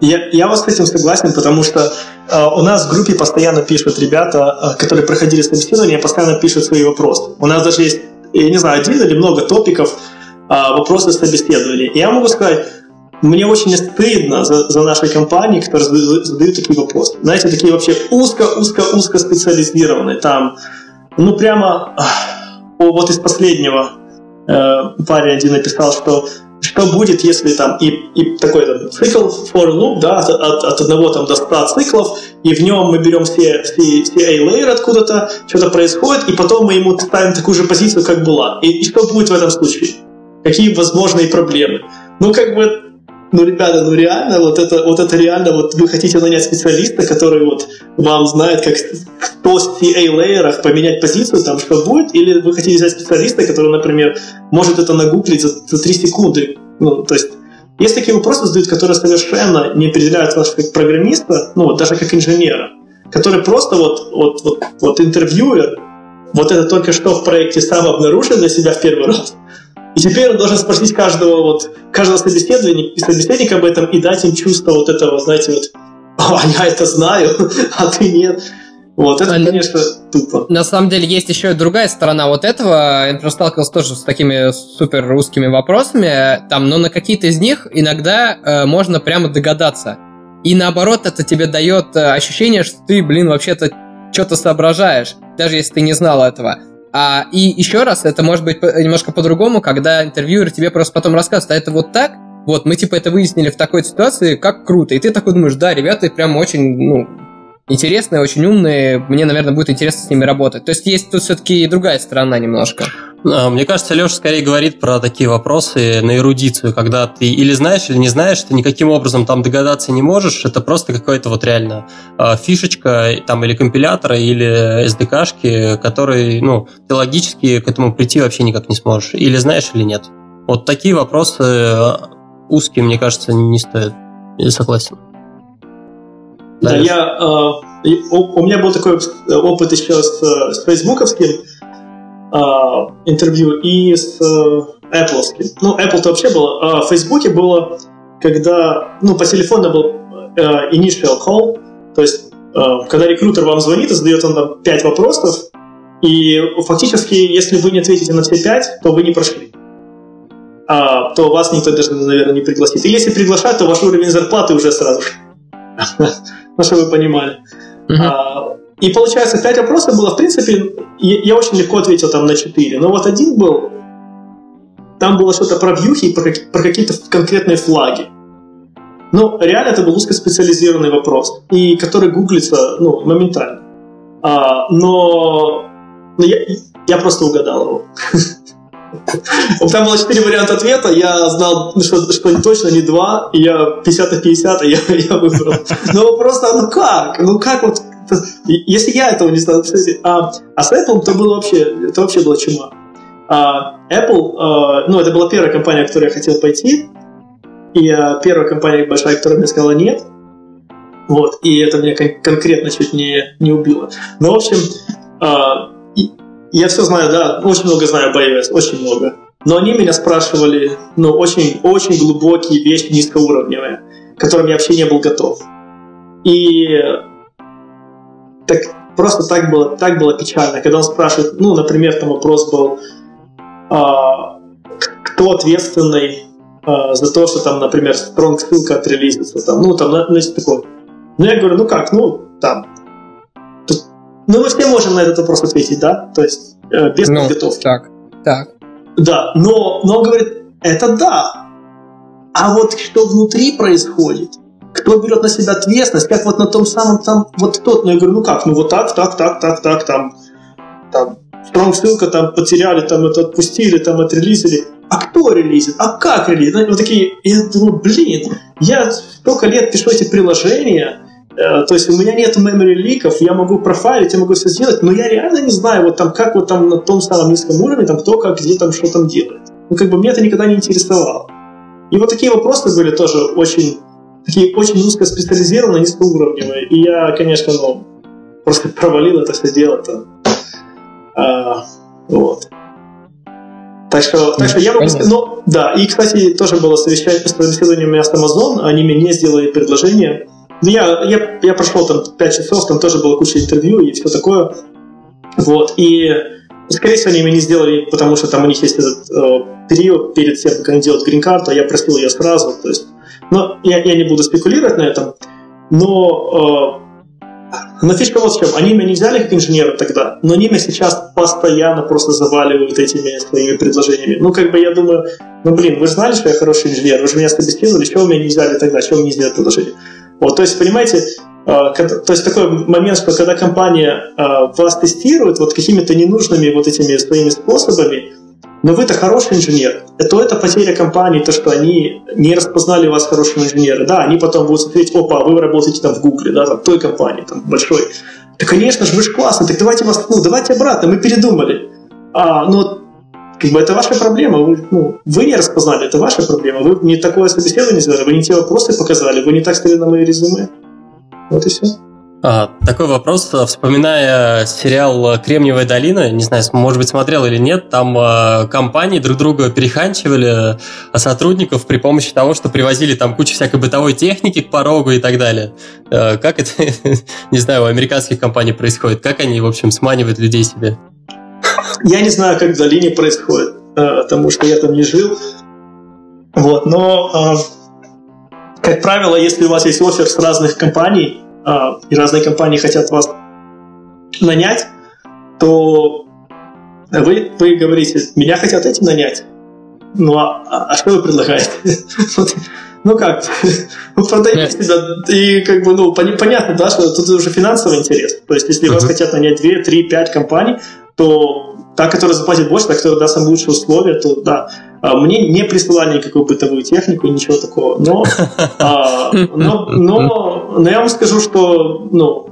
Speaker 2: Я, я вот с этим согласен, потому что э, у нас в группе постоянно пишут ребята, э, которые проходили собеседование, постоянно пишут свои вопросы. У нас даже есть, я не знаю, один или много топиков э, вопросов собеседования. И я могу сказать, мне очень стыдно за, за наши компании, которые задают такие вопросы. Знаете, такие вообще узко-узко-узко специализированные. Там, ну прямо, вот из последнего э, парень один написал, что что будет, если там и, и такой там, цикл for loop, да, от, от, от одного там до 100 циклов, и в нем мы берем все, все, все A-layer откуда-то, что-то происходит, и потом мы ему ставим такую же позицию, как была. И, и что будет в этом случае? Какие возможные проблемы? Ну, как бы, ну, ребята, ну реально, вот это, вот это реально, вот вы хотите нанять специалиста, который вот вам знает, как в PA-лейерах поменять позицию, там, что будет, или вы хотите взять специалиста, который, например, может это нагуглить за, за 3 секунды. Ну, то есть, есть такие вопросы задают, которые совершенно не определяют вас как программиста, ну, вот даже как инженера, который просто вот, вот, вот, вот интервьюер, вот это только что в проекте сам обнаружил для себя в первый раз, и теперь он должен спросить каждого, вот, каждого собеседования, собеседника об этом и дать им чувство вот этого, знаете, вот, а я это знаю, [LAUGHS] а ты нет. Вот, это, а, конечно, тупо.
Speaker 1: На самом деле, есть еще и другая сторона вот этого. Я сталкивался тоже с такими супер русскими вопросами. Там, но на какие-то из них иногда э, можно прямо догадаться. И наоборот, это тебе дает э, ощущение, что ты, блин, вообще-то что-то соображаешь, даже если ты не знал этого. А, и еще раз, это может быть немножко по-другому, когда интервьюер тебе просто потом рассказывает, а это вот так, вот, мы типа это выяснили в такой ситуации, как круто. И ты такой думаешь, да, ребята прям очень, ну, интересные, очень умные, мне, наверное, будет интересно с ними работать. То есть есть тут все-таки и другая сторона немножко.
Speaker 3: А, мне кажется, Леша скорее говорит про такие вопросы на эрудицию, когда ты или знаешь, или не знаешь, ты никаким образом там догадаться не можешь, это просто какая-то вот реально а, фишечка там или компилятора, или SDK-шки, которые, ну, ты логически к этому прийти вообще никак не сможешь. Или знаешь, или нет. Вот такие вопросы а, узкие, мне кажется, не стоят. Я согласен.
Speaker 2: Да, я, э, у, меня был такой опыт еще с, с фейсбуковским э, интервью и с э, Apple. Ну, Apple-то вообще было. А в Фейсбуке было, когда, ну, по телефону был э, initial call, то есть, э, когда рекрутер вам звонит и задает он там 5 вопросов, и фактически, если вы не ответите на все 5, то вы не прошли. А, то вас никто даже, наверное, не пригласит. И если приглашают, то ваш уровень зарплаты уже сразу [LAUGHS] ну, чтобы вы понимали. Uh-huh. И получается, 5 вопросов было, в принципе, я, очень легко ответил там на 4, но вот один был, там было что-то про вьюхи и про, про какие-то конкретные флаги. Ну, реально это был узкоспециализированный вопрос, и который гуглится, ну, моментально. А, но, но я, я просто угадал его. [LAUGHS] Там было четыре варианта ответа, я знал, что, что точно не два, и я 50 на 50, и я, я выбрал. Но просто, ну как? Ну как вот... Если я этого не знал, а, а с Apple то было вообще, это вообще была чума. А, Apple, а, ну это была первая компания, в которую я хотел пойти, и а, первая компания большая, которая мне сказала нет, вот, и это меня кон- конкретно чуть не, не убило. Ну, в общем, а, я все знаю, да, очень много знаю об iOS, очень много. Но они меня спрашивали, ну, очень, очень глубокие вещи, низкоуровневые, к которым я вообще не был готов. И так просто так было, так было печально, когда он спрашивает, ну, например, там вопрос был, а, кто ответственный а, за то, что там, например, стронг ссылка отрелизится, там, ну, там, значит, такой. Ну, я говорю, ну как, ну, там, ну, мы все можем на этот вопрос ответить, да? То есть э, без ну, подготовки.
Speaker 1: Так, так.
Speaker 2: Да, но, но он говорит, это да. А вот что внутри происходит, кто берет на себя ответственность, как вот на том самом там, вот тот, ну я говорю, ну как, ну вот так, так, так, так, так, там, там, strong ссылка там потеряли, там это отпустили, там отрелизили. А кто релизит? А как релизит? Вот такие, я думаю, блин, я столько лет пишу эти приложения, Э, то есть у меня нет memory ликов, я могу профайлить, я могу все сделать, но я реально не знаю, вот там, как вот там на том самом низком уровне, там кто как, где там, что там делает. Ну, как бы мне это никогда не интересовало. И вот такие вопросы были тоже очень, такие очень узкоспециализированные, низкоуровневые. И я, конечно, ну, просто [LAUGHS] провалил это все дело-то. А, вот. Так что, так что я могу сказать, ну, да, и, кстати, тоже было совещание, собеседование у меня с Amazon, они мне сделали предложение, ну, я, я, я прошел там 5 часов, там тоже было куча интервью и все такое. Вот, и скорее всего, они меня не сделали, потому что там у них есть этот э, период перед тем, как они делают грин-карту, а я просил ее сразу, то есть, но я, я не буду спекулировать на этом, но э, но фишка вот в чем. Они меня не взяли как инженера тогда, но они меня сейчас постоянно просто заваливают этими своими предложениями. Ну, как бы я думаю, ну, блин, вы знали, что я хороший инженер, вы же меня собеседовали, чего меня не взяли тогда, чего вы не сделали предложение? Вот, то есть, понимаете, а, то есть такой момент, что когда компания а, вас тестирует вот какими-то ненужными вот этими своими способами, но вы-то хороший инженер, то это потеря компании, то, что они не распознали вас хорошим инженером. Да, они потом будут смотреть, опа, вы работаете там в Гугле, да, там, той компании, там, большой. Да, конечно же, вы же классный, так давайте вас, ну, давайте обратно, мы передумали. А, ну, как бы это ваша проблема. Вы, ну, вы не распознали, это ваша проблема. Вы не такое собеседование сделали, вы не те вопросы показали, вы не так стали на мои резюме. Вот и все.
Speaker 3: А, такой вопрос, вспоминая сериал «Кремниевая долина», не знаю, может быть, смотрел или нет, там э, компании друг друга переханчивали а сотрудников при помощи того, что привозили там кучу всякой бытовой техники к порогу и так далее. Э, как это, [LAUGHS] не знаю, у американских компаний происходит? Как они, в общем, сманивают людей себе?
Speaker 2: Я не знаю, как в долине происходит, э, потому что я там не жил. Вот, но, э, как правило, если у вас есть офер с разных компаний, а, и разные компании хотят вас нанять, то вы, вы говорите, меня хотят этим нанять. Ну, а, а, а что вы предлагаете? [LAUGHS] Ну как, [LAUGHS] вы продаете, да, и как бы, ну, понятно, да, что тут уже финансовый интерес. То есть, если вас хотят нанять 2, 3, 5 компаний, то та, которая заплатит больше, та, которая даст вам лучшие условия, то да. А, мне не присылали никакую бытовую технику, ничего такого. Но, а, но, но, но я вам скажу, что ну,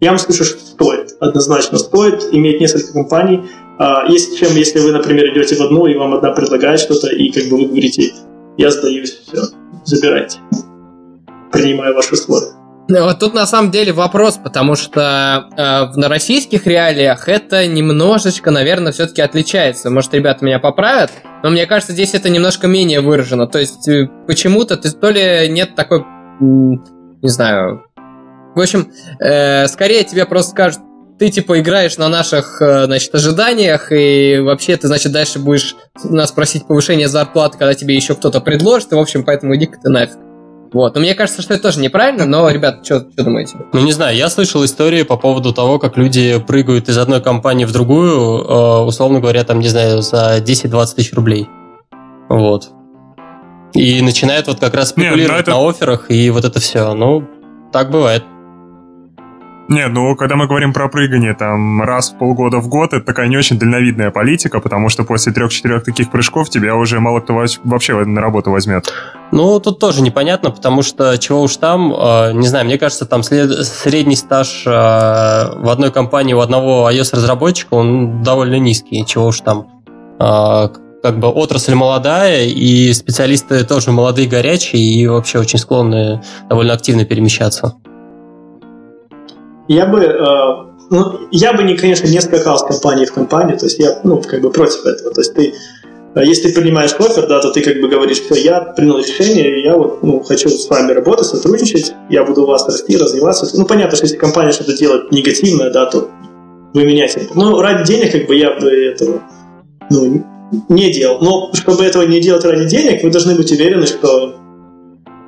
Speaker 2: я вам скажу, что стоит, однозначно стоит иметь несколько компаний. А, есть чем, если вы, например, идете в одну, и вам одна предлагает что-то, и как бы вы говорите, я сдаюсь, все, забирайте. Принимаю ваши условия.
Speaker 1: Вот тут на самом деле вопрос, потому что э, на российских реалиях это немножечко, наверное, все-таки отличается. Может, ребята меня поправят, но мне кажется, здесь это немножко менее выражено. То есть э, почему-то ты то ли нет такой, не знаю. В общем, э, скорее тебе просто скажут, ты типа играешь на наших, э, значит, ожиданиях, и вообще ты, значит, дальше будешь нас просить повышение зарплаты, когда тебе еще кто-то предложит, и, в общем, поэтому иди-ка ты нафиг. Вот. Но мне кажется, что это тоже неправильно, но, ребят, что думаете?
Speaker 3: Ну, не знаю, я слышал истории по поводу того, как люди прыгают из одной компании в другую, э, условно говоря, там, не знаю, за 10-20 тысяч рублей. Вот. И начинают вот как раз ну спекулировать Нет, это... на офферах, и вот это все. Ну, так бывает.
Speaker 4: Не, ну, когда мы говорим про прыгание там раз в полгода в год, это такая не очень дальновидная политика, потому что после трех-четырех таких прыжков тебя уже мало кто вообще на работу возьмет.
Speaker 3: Ну, тут тоже непонятно, потому что чего уж там, э, не знаю, мне кажется, там след... средний стаж э, в одной компании у одного iOS-разработчика, он довольно низкий, чего уж там. Э, как бы отрасль молодая, и специалисты тоже молодые, горячие, и вообще очень склонны довольно активно перемещаться.
Speaker 2: Я бы, э, ну, я бы, не, конечно, не скакал с компании в компанию, то есть я, ну, как бы против этого. То есть ты, э, если ты принимаешь офер, да, то ты как бы говоришь, все, я принял решение, я вот, ну, хочу с вами работать, сотрудничать, я буду у вас расти, развиваться. Ну, понятно, что если компания что-то делает негативное, да, то вы меняете. Ну, ради денег, как бы, я бы этого, ну, не делал. Но чтобы этого не делать ради денег, вы должны быть уверены, что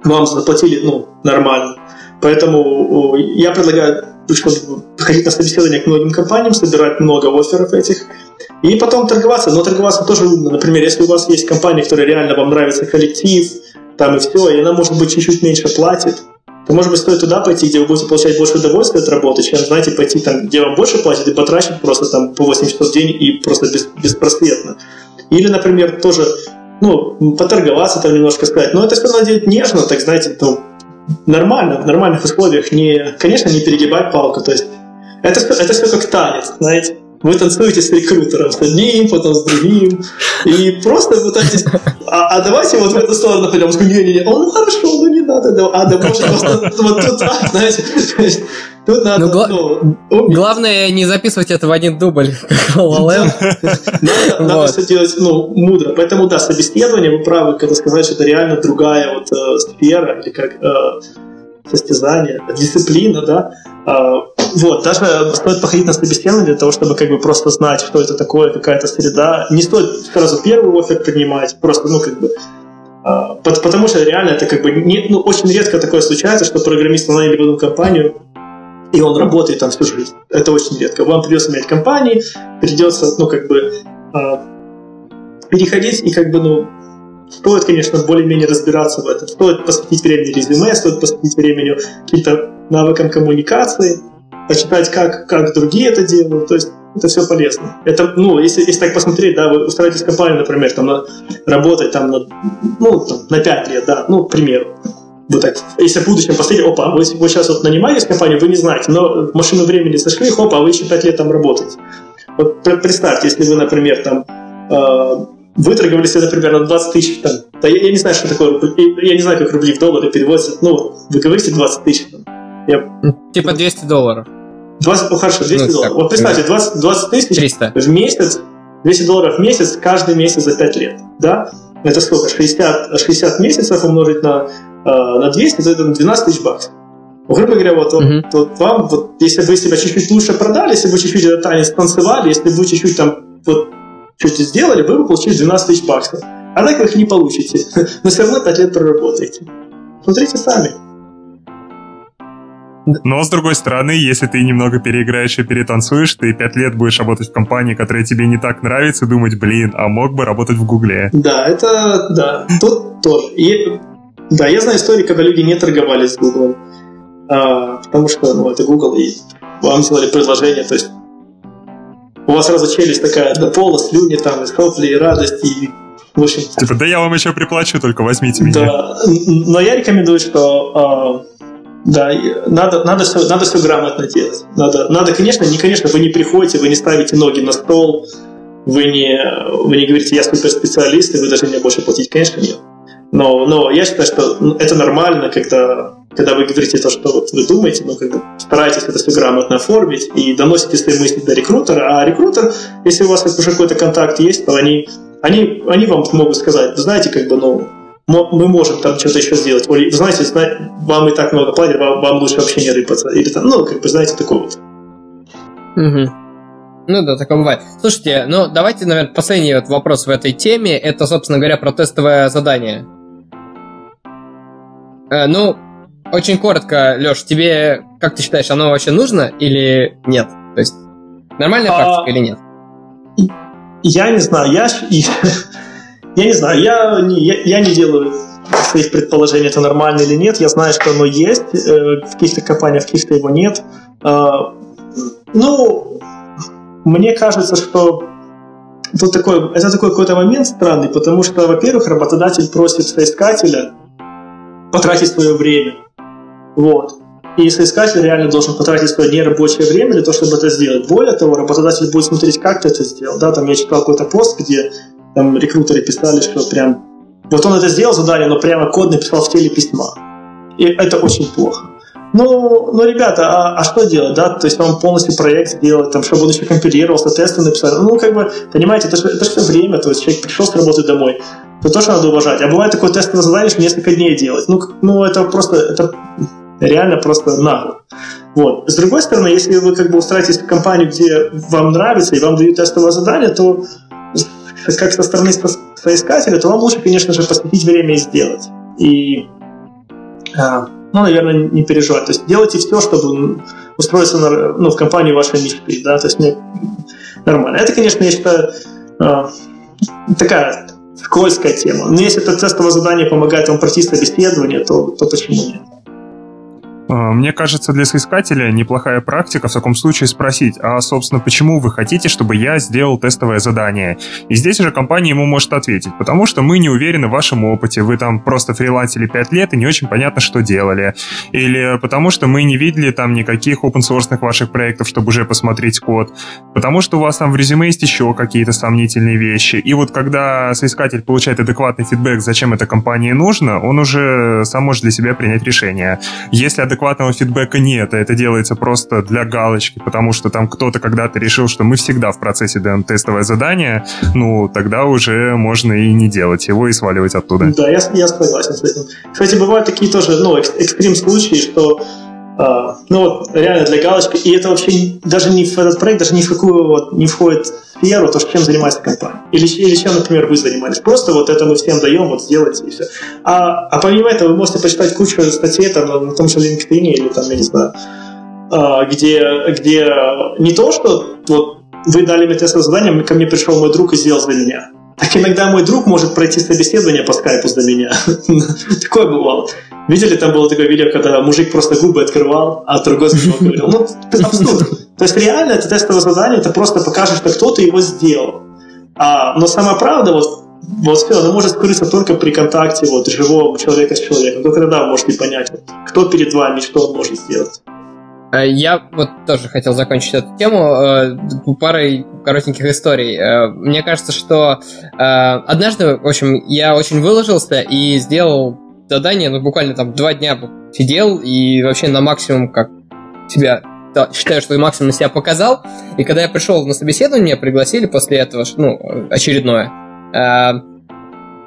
Speaker 2: вам заплатили, ну, нормально. Поэтому я предлагаю чтобы ходить на собеседование к многим компаниям, собирать много офферов этих, и потом торговаться. Но торговаться тоже умно. Например, если у вас есть компания, которая реально вам нравится коллектив, там и все, и она, может быть, чуть-чуть меньше платит, то, может быть, стоит туда пойти, где вы будете получать больше удовольствия от работы, чем, знаете, пойти там, где вам больше платят, и потратить просто там по 8 часов в день и просто без, беспросветно. Или, например, тоже ну, поторговаться там немножко сказать. Но это все надо делать нежно, так знаете, ну, нормально, в нормальных условиях, не, конечно, не перегибать палку, то есть это, это все как танец, знаете. Вы танцуете с рекрутером, с одним, потом с другим, и просто пытаетесь, а, а давайте вот в эту сторону пойдем, не-не-не, ну хорошо, ну не надо, а да может вот тут так, знаете, [LAUGHS]
Speaker 1: Тут надо, ну, гла- ну, главное не записывать это в один дубль, [LAUGHS] Надо,
Speaker 2: надо все делать ну, мудро. Поэтому, да, собеседование, вы правы, когда сказать, что это реально другая вот э, сфера, или как э, состязание, дисциплина, да. Э, вот, даже стоит походить на собеседование для того, чтобы как бы просто знать, что это такое, какая-то среда. Не стоит сразу первый офер принимать, просто, ну, как бы а, Потому что реально это как бы не, ну, очень редко такое случается, что программист наняли в одну компанию, и он работает там всю жизнь. Это очень редко. Вам придется менять компании, придется, ну, как бы, э, переходить и, как бы, ну, стоит, конечно, более-менее разбираться в этом. Стоит посвятить времени резюме, стоит посвятить времени каким-то навыкам коммуникации, почитать, как, как другие это делают. То есть это все полезно. Это, ну, если, если так посмотреть, да, вы устраиваетесь в компанию, например, там, на, работать там, на, ну, там, на 5 лет, да, ну, к примеру вот так, если в будущем посмотреть, опа, вы, вы сейчас вот нанимаетесь в компанию, вы не знаете, но машину времени зашли, опа, вы еще 5 лет там работаете. Вот представьте, если вы, например, там э, выторговали себе, например, на 20 тысяч, там, да, я, я не знаю, что такое, я не знаю, как рубли в доллары переводятся, ну, вы говорите 20 тысяч, там,
Speaker 1: Я... Типа 200 долларов.
Speaker 2: 20, ну, хорошо, 200 ну, долларов. Так, вот представьте, 20, 20 тысяч 300. в месяц, 200 долларов в месяц каждый месяц за 5 лет, да? Это сколько? 60, 60 месяцев умножить на, э, на 200, это 12 тысяч баксов. Грубо говоря, вот, uh-huh. вот, вот вам, вот, если бы вы себя чуть-чуть лучше продали, если бы вы чуть-чуть этот танец танцевали, если бы вы чуть-чуть там вот чуть сделали, вы бы получили 12 тысяч баксов. А так вы их не получите. [LAUGHS] Но все равно 5 лет проработаете. Смотрите сами.
Speaker 4: Но, с другой стороны, если ты немного переиграешь и перетанцуешь, ты пять лет будешь работать в компании, которая тебе не так нравится, думать, блин, а мог бы работать в Гугле.
Speaker 2: Да, это, да, тут тоже. И, да, я знаю истории, когда люди не торговали с Гуглом, а, потому что, ну, это Google, и вам сделали предложение, то есть у вас сразу челюсть такая до пола, слюни там, и сопли, и радость, и в общем...
Speaker 4: Типа, да я вам еще приплачу, только возьмите меня.
Speaker 2: Да, но я рекомендую, что а, да, надо, надо, все, надо все грамотно делать. Надо, надо, конечно, не, конечно, вы не приходите, вы не ставите ноги на стол, вы не, вы не говорите, я суперспециалист, и вы должны мне больше платить. Конечно, нет. Но, но я считаю, что ну, это нормально, когда, когда вы говорите то, что вот вы думаете, но как стараетесь это все грамотно оформить и доносите свои мысли до рекрутера. А рекрутер, если у вас уже какой-то контакт есть, то они, они, они вам могут сказать, знаете, как бы, ну, мы можем там что-то еще сделать. Или, знаете, вам и так много платят, вам, вам лучше вообще не рыпаться. Или там, ну, как бы, знаете, такое вот.
Speaker 1: Угу. Ну да, такое бывает. Слушайте, ну давайте, наверное, последний вот вопрос в этой теме. Это, собственно говоря, про тестовое задание. Э, ну, очень коротко, Леш, тебе, как ты считаешь, оно вообще нужно или нет? То есть, нормальная а... практика или нет?
Speaker 2: Я не знаю, я, [LAUGHS] я не знаю, я я, я не делаю своих предположений, это нормально или нет. Я знаю, что оно есть, э, в каких-то компаниях, в каких-то его нет. Э, ну, мне кажется, что тут такой, это такой какой-то момент странный, потому что, во-первых, работодатель просит соискателя потратить свое время. Вот. И соискатель реально должен потратить свое нерабочее время для того, чтобы это сделать. Более того, работодатель будет смотреть, как ты это сделал. Да, там я читал какой-то пост, где там рекрутеры писали, что прям вот он это сделал задание, но прямо код написал в теле письма. И это очень плохо. Ну, ну, ребята, а, а что делать, да? То есть он полностью проект сделать, там, чтобы он еще компилировался, тесты написал. Ну, как бы, понимаете, это же, это же время, то есть человек пришел с работы домой. Это тоже надо уважать. А бывает такое тестовое задание, что несколько дней делать. Ну, ну это просто, это реально просто нагло. Вот. С другой стороны, если вы как бы устраиваетесь в компанию, где вам нравится и вам дают тестовое задание, то как со стороны соискателя, то вам лучше, конечно же, посвятить время и сделать. И, а, ну, наверное, не переживать. То есть делайте все, чтобы устроиться на, ну, в компанию вашей мечты. Да? То есть мне нормально. Это, конечно, я считаю, а, такая скользкая тема. Но если это тестовое задание помогает вам пройти собеседование, то, то почему нет?
Speaker 4: А, мне кажется, для соискателя неплохая практика в таком случае спросить, а, собственно, почему вы хотите, чтобы я сделал тестовое задание? И здесь уже компания ему может ответить, потому что мы не уверены в вашем опыте, вы там просто фрилансили 5 лет и не очень понятно, что делали. Или потому что мы не видели там никаких open source ваших проектов, чтобы уже посмотреть код. Потому что у вас там в резюме есть еще какие-то сомнительные вещи. И вот когда соискатель получает адекватный фидбэк, зачем это компании нужно, он уже сам может для себя принять решение. Если адекватного фидбэка нет, а это делается просто для галочки, потому что там кто-то когда-то решил, что мы всегда в процессе даем тестовое задание, ну, тогда уже можно и не делать его и сваливать оттуда.
Speaker 2: Да, я, я согласен с этим. Кстати, бывают такие тоже, ну, экстрим случаи, что ну вот реально для галочки, и это вообще даже не в этот проект, даже ни в какую вот не входит сферу, то, чем занимается компания. Или, или чем, например, вы занимались. Просто вот это мы всем даем, вот сделайте и все. А, а помимо этого вы можете почитать кучу статей там, на том же LinkedIn или там, я не знаю, а, где, где не то, что вот вы дали мне тестовое задание, ко мне пришел мой друг и сделал за меня. Так иногда мой друг может пройти собеседование по скайпу за меня. [LAUGHS] Такое бывало. Видели, там было такое видео, когда мужик просто губы открывал, а другой [LAUGHS] говорил. Ну, это абсурд. То есть реально это тестовое задание, это просто покажет, что кто-то его сделал. А, но сама правда, вот, вот все, она может скрыться только при контакте вот, живого человека с человеком. Только тогда вы можете понять, кто перед вами, что он может сделать.
Speaker 1: Э, я вот тоже хотел закончить эту тему э, парой коротеньких историй. Э, мне кажется, что однажды, в общем, я очень выложился и сделал задание, ну, буквально там два дня сидел и вообще на максимум как себя считаю, что максимум себя показал. И когда я пришел на собеседование, пригласили после этого, ну, очередное. А,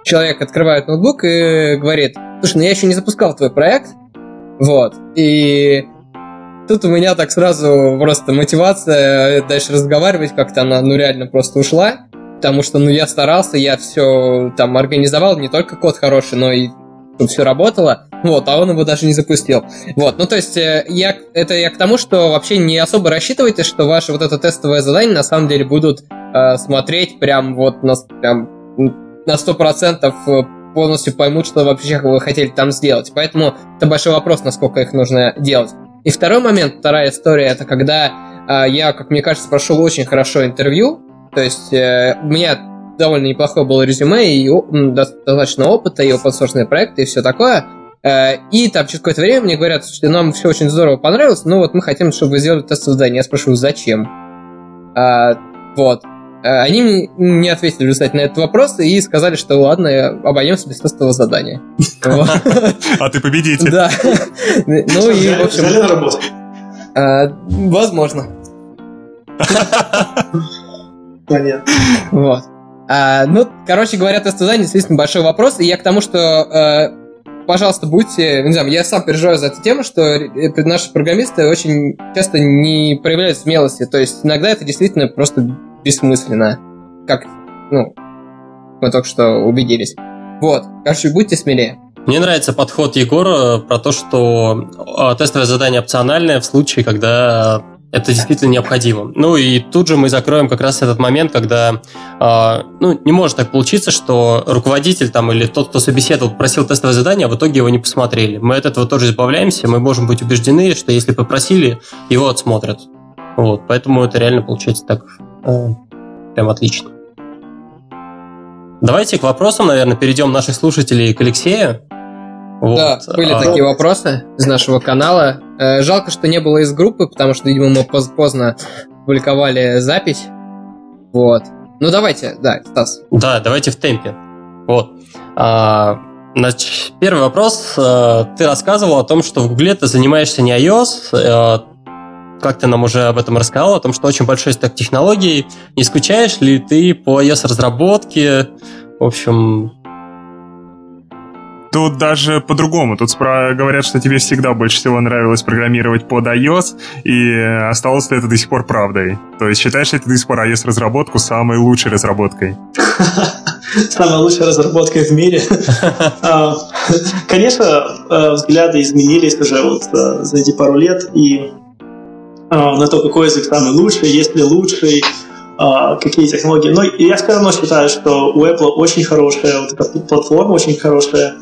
Speaker 1: человек открывает ноутбук и говорит, слушай, ну я еще не запускал твой проект, вот, и тут у меня так сразу просто мотивация дальше разговаривать как-то, она, ну, реально просто ушла, потому что, ну, я старался, я все там организовал, не только код хороший, но и чтобы все работало, вот, а он его даже не запустил. Вот, ну то есть э, я, это я к тому, что вообще не особо рассчитывайте, что ваше вот это тестовое задание на самом деле будут э, смотреть прям вот на, прям на 100% э, полностью поймут, что вообще вы хотели там сделать. Поэтому это большой вопрос, насколько их нужно делать. И второй момент, вторая история, это когда э, я, как мне кажется, прошел очень хорошо интервью. То есть э, меня довольно неплохое было резюме и достаточно опыта, и open проекты, и все такое. Э, и там через какое-то время мне говорят, что нам все очень здорово понравилось, но вот мы хотим, чтобы вы сделали тестовое задание. Я спрашиваю, зачем? А, вот. Э, они не ответили, кстати, на этот вопрос и сказали, что ладно, обойдемся без тестового задания. [LAUGHS]
Speaker 4: А ты победитель.
Speaker 1: Да. [LAUGHS] Ну и, в общем... А, возможно.
Speaker 2: Понятно.
Speaker 1: Вот. А, ну, короче говоря, задание действительно большой вопрос, и я к тому, что э, пожалуйста, будьте, не знаю, я сам переживаю за эту тему, что наши программисты очень часто не проявляют смелости, то есть иногда это действительно просто бессмысленно, как, ну, мы только что убедились. Вот, короче, будьте смелее.
Speaker 3: Мне нравится подход Егора про то, что тестовое задание опциональное в случае, когда это действительно необходимо. Ну и тут же мы закроем как раз этот момент, когда э, ну, не может так получиться, что руководитель там или тот, кто собеседовал, просил тестовое задание, а в итоге его не посмотрели. Мы от этого тоже избавляемся, мы можем быть убеждены, что если попросили, его отсмотрят. Вот, поэтому это реально получается так э, прям отлично. Давайте к вопросам, наверное, перейдем наших слушателей к Алексею.
Speaker 1: Вот. Да, были а, такие вопросы из нашего канала. Э, жалко, что не было из группы, потому что, видимо, мы поздно публиковали запись. Вот. Ну давайте, да, Стас.
Speaker 3: Да, давайте в темпе. Вот. А, значит, первый вопрос. Э, ты рассказывал о том, что в Гугле ты занимаешься не iOS, э, как ты нам уже об этом рассказал, о том, что очень большой стек технологий. Не скучаешь ли ты по iOS-разработке? В общем,
Speaker 4: Тут даже по-другому. Тут говорят, что тебе всегда больше всего нравилось программировать под iOS, и осталось ли это до сих пор правдой? То есть считаешь ли ты до сих пор iOS-разработку самой лучшей разработкой? [LAUGHS]
Speaker 2: Самая лучшая разработка в мире. [LAUGHS] А, конечно, э, взгляды изменились уже вот э, за эти пару лет, и а, на то, какой язык самый лучший, есть ли лучший, какие технологии. Но я все равно считаю, что у Apple очень хорошая вот эта платформа, очень хорошая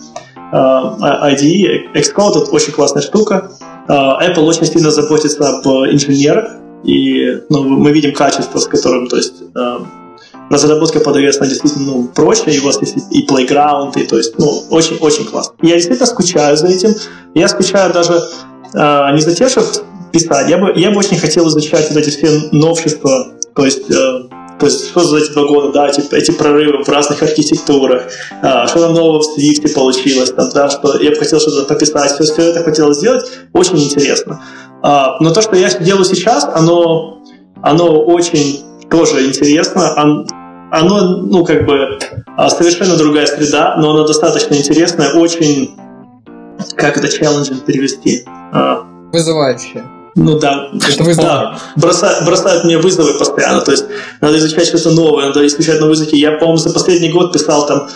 Speaker 2: uh, IDE. Xcode это очень классная штука. Apple очень сильно заботится об инженерах, и ну, мы видим качество, с которым, то есть, разработка под iOS действительно ну, проще, и у вас есть и playground, и то есть, ну, очень-очень классно. Я действительно скучаю за этим. Я скучаю даже uh, не за тем, чтобы писать. Я бы, я бы очень хотел изучать вот эти все новшества, то есть э, то есть, что за эти два года, да, эти, эти прорывы в разных архитектурах, а, что там нового в Swift получилось, там, да, что я бы хотел что-то пописать, все, все это хотел сделать, очень интересно. А, но то, что я делаю сейчас, оно, оно очень тоже интересно, оно, ну, как бы, а, совершенно другая среда, но оно достаточно интересное, очень, как это challenging перевести?
Speaker 1: Вызывающее.
Speaker 2: Ну да, да бросают, бросают мне вызовы постоянно, то есть надо изучать что-то новое, надо изучать новые языки. Я, по-моему, за последний год писал там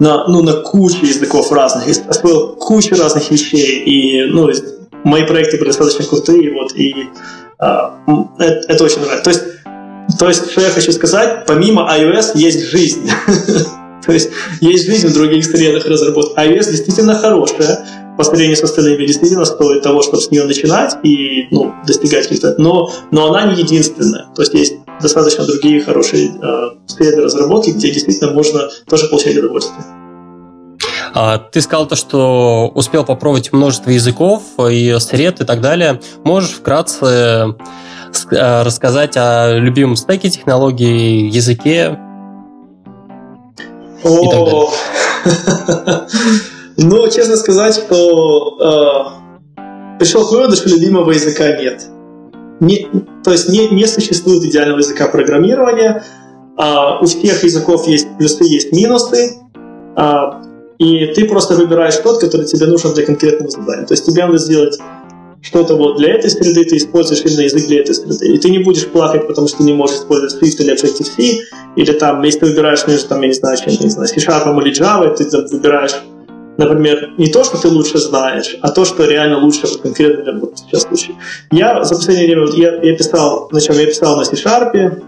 Speaker 2: на, ну, на кучу языков разных, освоил кучу разных вещей, и ну, мои проекты были достаточно крутые, вот, и а, это, это очень нравится. То есть, то есть, что я хочу сказать, помимо iOS есть жизнь. [LAUGHS] То есть, есть жизнь в других средах разработки. iOS действительно хорошая, по сравнению с остальными действительно стоит того, чтобы с нее начинать и ну, достигать каких-то... Но, но она не единственная. То есть есть достаточно другие хорошие э, сферы разработки, где действительно можно тоже получать удовольствие.
Speaker 3: А, ты сказал то, что успел попробовать множество языков и сред и так далее. Можешь вкратце э, рассказать о любимом стеке технологии, языке
Speaker 2: далее? [LAUGHS] Но, честно сказать, что э, пришел к выводу, что любимого языка нет. Не, то есть не, не существует идеального языка программирования. А, у всех языков есть плюсы, есть минусы. А, и ты просто выбираешь тот, который тебе нужен для конкретного задания. То есть тебе надо сделать что-то вот для этой среды, ты используешь именно язык для этой среды. И ты не будешь плакать, потому что не можешь использовать Swift или Objective-C, или там, если ты выбираешь между, там, я не знаю, чем, не знаю, C-Sharp или Java, ты там, выбираешь, например, не то, что ты лучше знаешь, а то, что реально лучше вот, конкретно для вот сейчас случае. Я за последнее время, я, я писал, на чем я писал на C-Sharp,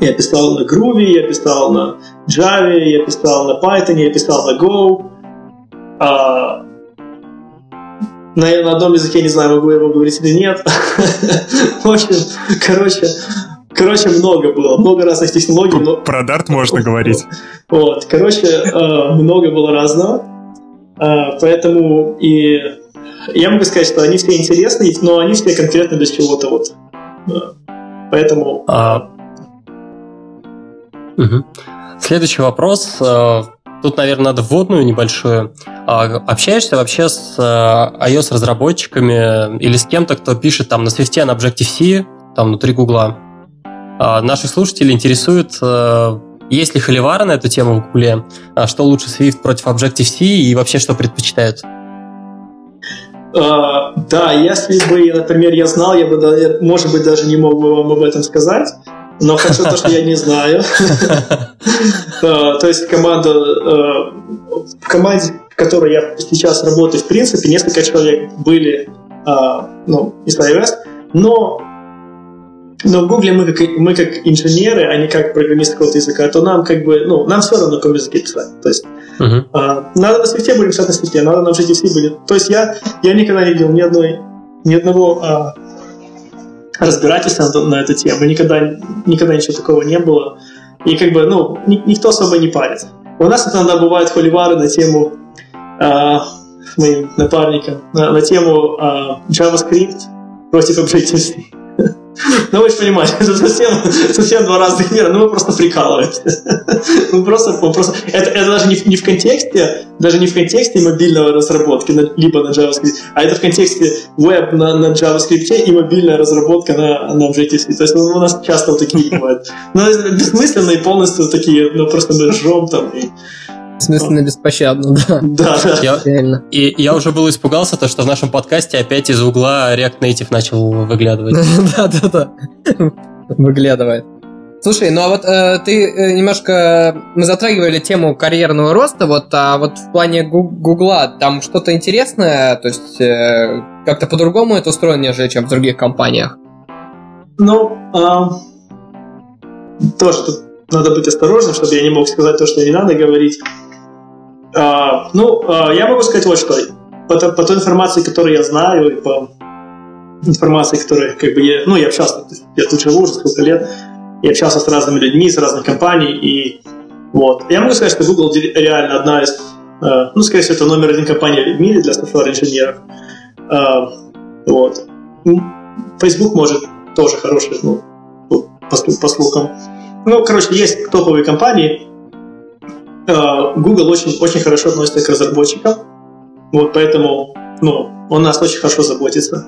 Speaker 2: я писал на Groovy, я писал на Java, я писал на Python, я писал на Go. А, на, на одном языке, не знаю, могу я его говорить или нет. [LAUGHS] В общем, короче, короче, много было, много разных технологий. Но...
Speaker 4: Про Dart можно говорить.
Speaker 2: Вот, короче, э, много было разного. Э, поэтому и я могу сказать, что они все интересные, но они все конкретно для чего-то вот. Поэтому... А...
Speaker 3: Угу. Следующий вопрос. Э, тут, наверное, надо вводную небольшую. А общаешься вообще с iOS-разработчиками или с кем-то, кто пишет там на Swift, на Objective-C, там внутри Гугла? А наших слушателей интересует, э, есть ли холивары на эту тему в Гугле, а что лучше Swift против Objective-C и вообще что предпочитают?
Speaker 2: Uh, да, если бы, например, я знал, я бы, может быть, даже не мог бы вам об этом сказать. Но хорошо то, что я не знаю. [LAUGHS] То есть команда в команде, в которой я сейчас работаю, в принципе, несколько человек были ну, из iOS, но но в Google мы как, мы как инженеры, а не как программисты какого-то языка, то нам как бы, ну, нам все равно на каком языке писать. То есть uh-huh. а, надо на свете будем писать на свете, надо на GTC будет. То есть я, я никогда не видел ни одной, ни одного а, разбирательства на, на эту тему. Никогда, никогда ничего такого не было. И как бы, ну, ни, никто особо не парится. У нас иногда бывают холивары на тему с моим напарником, на, на тему э, JavaScript против Objective-C. [LAUGHS] Ну, вы же понимаете, это совсем, совсем два разных мира, ну, мы просто прикалываемся. [LAUGHS] Мы просто, мы просто... Это, это даже не, не в контексте, даже не в контексте мобильного разработки, на, либо на JavaScript, а это в контексте веб на, на JavaScript и мобильная разработка на, на Objective-C. То есть ну, у нас часто вот такие бывают. Ну, бессмысленные полностью такие, ну, просто мы ржем там и
Speaker 1: Смысленно беспощадно, да.
Speaker 2: Да, да.
Speaker 3: Я, Реально. И я уже был испугался, то, что в нашем подкасте опять из угла React Native начал выглядывать. [LAUGHS]
Speaker 1: Да, да, да. Выглядывает. Слушай, ну а вот э, ты э, немножко мы затрагивали тему карьерного роста, вот, а вот в плане Гугла там что-то интересное, то есть э, как-то по-другому это устроено, нежели чем в других компаниях?
Speaker 2: Ну, э, тоже тут надо быть осторожным, чтобы я не мог сказать то, что не надо говорить. А, ну, а, я могу сказать вот что. По, по той информации, которую я знаю, и по информации, которой как бы я, ну, я общался, я тут живу уже сколько лет, я общался с разными людьми, с разных компаний, и вот. Я могу сказать, что Google реально одна из, э, ну, скорее всего, это номер один компания в мире для софтвер-инженеров. Вот. Facebook может тоже хороший, ну, по, по слухам. Ну, короче, есть топовые компании, Google очень, очень хорошо относится к разработчикам, вот поэтому ну, он нас очень хорошо заботится.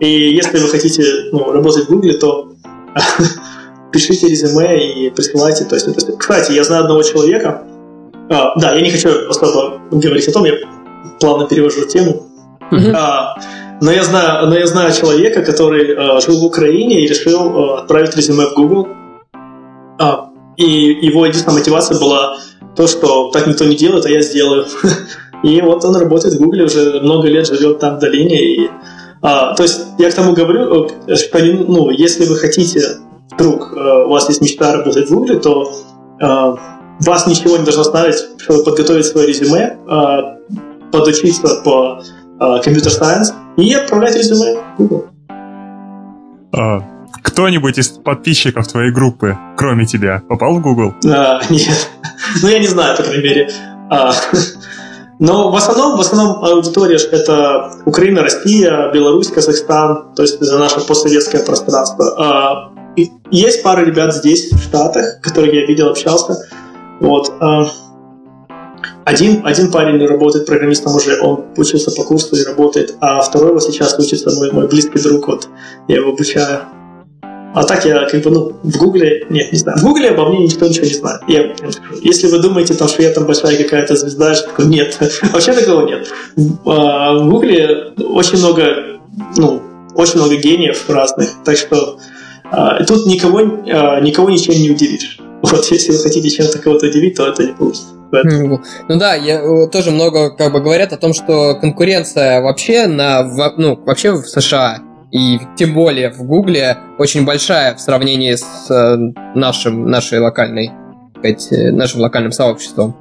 Speaker 2: И если вы хотите ну, работать в Google, то [LAUGHS] пишите резюме и присылайте. То есть. Кстати, я знаю одного человека, а, да, я не хочу особо говорить о том, я плавно перевожу тему, mm-hmm. а, но, я знаю, но я знаю человека, который а, жил в Украине и решил а, отправить резюме в Google, а, и его единственная мотивация была то, что так никто не делает, а я сделаю. [LAUGHS] И вот он работает в Гугле, уже много лет живет там в долине. И, а, то есть я к тому говорю, э, ну, если вы хотите, вдруг э, у вас есть мечта работать в Гугле, то а, вас ничего не должно чтобы подготовить свое резюме, а, подучиться по компьютер-сайенс и отправлять резюме в Google.
Speaker 4: А, кто-нибудь из подписчиков твоей группы, кроме тебя, попал в Google?
Speaker 2: А, нет. Ну, я не знаю, по крайней мере. А, но в основном, в основном аудитория это Украина, Россия, Беларусь, Казахстан, то есть это наше постсоветское пространство. А, и есть пара ребят здесь, в Штатах, которых я видел, общался. Вот. А, один, один парень работает программистом уже, он учился по курсу и работает, а второй вот сейчас учится мой, мой близкий друг, вот я его обучаю. А так я как бы, ну, в Гугле, нет, не знаю. В Гугле обо мне никто ничего не знает. Я, если вы думаете, там, что я там большая какая-то звезда, что такое, нет. [LAUGHS] Вообще такого нет. А, в Гугле очень много, ну, очень много гениев разных, так что а, тут никого, а, никого ничем не удивишь. Вот если вы хотите чем-то кого-то удивить, то это не получится.
Speaker 1: Ну да, я, э, тоже много как бы говорят о том, что конкуренция вообще на ну вообще в США и тем более в Гугле очень большая в сравнении с э, нашим, нашей локальной, сказать, э, нашим локальным сообществом.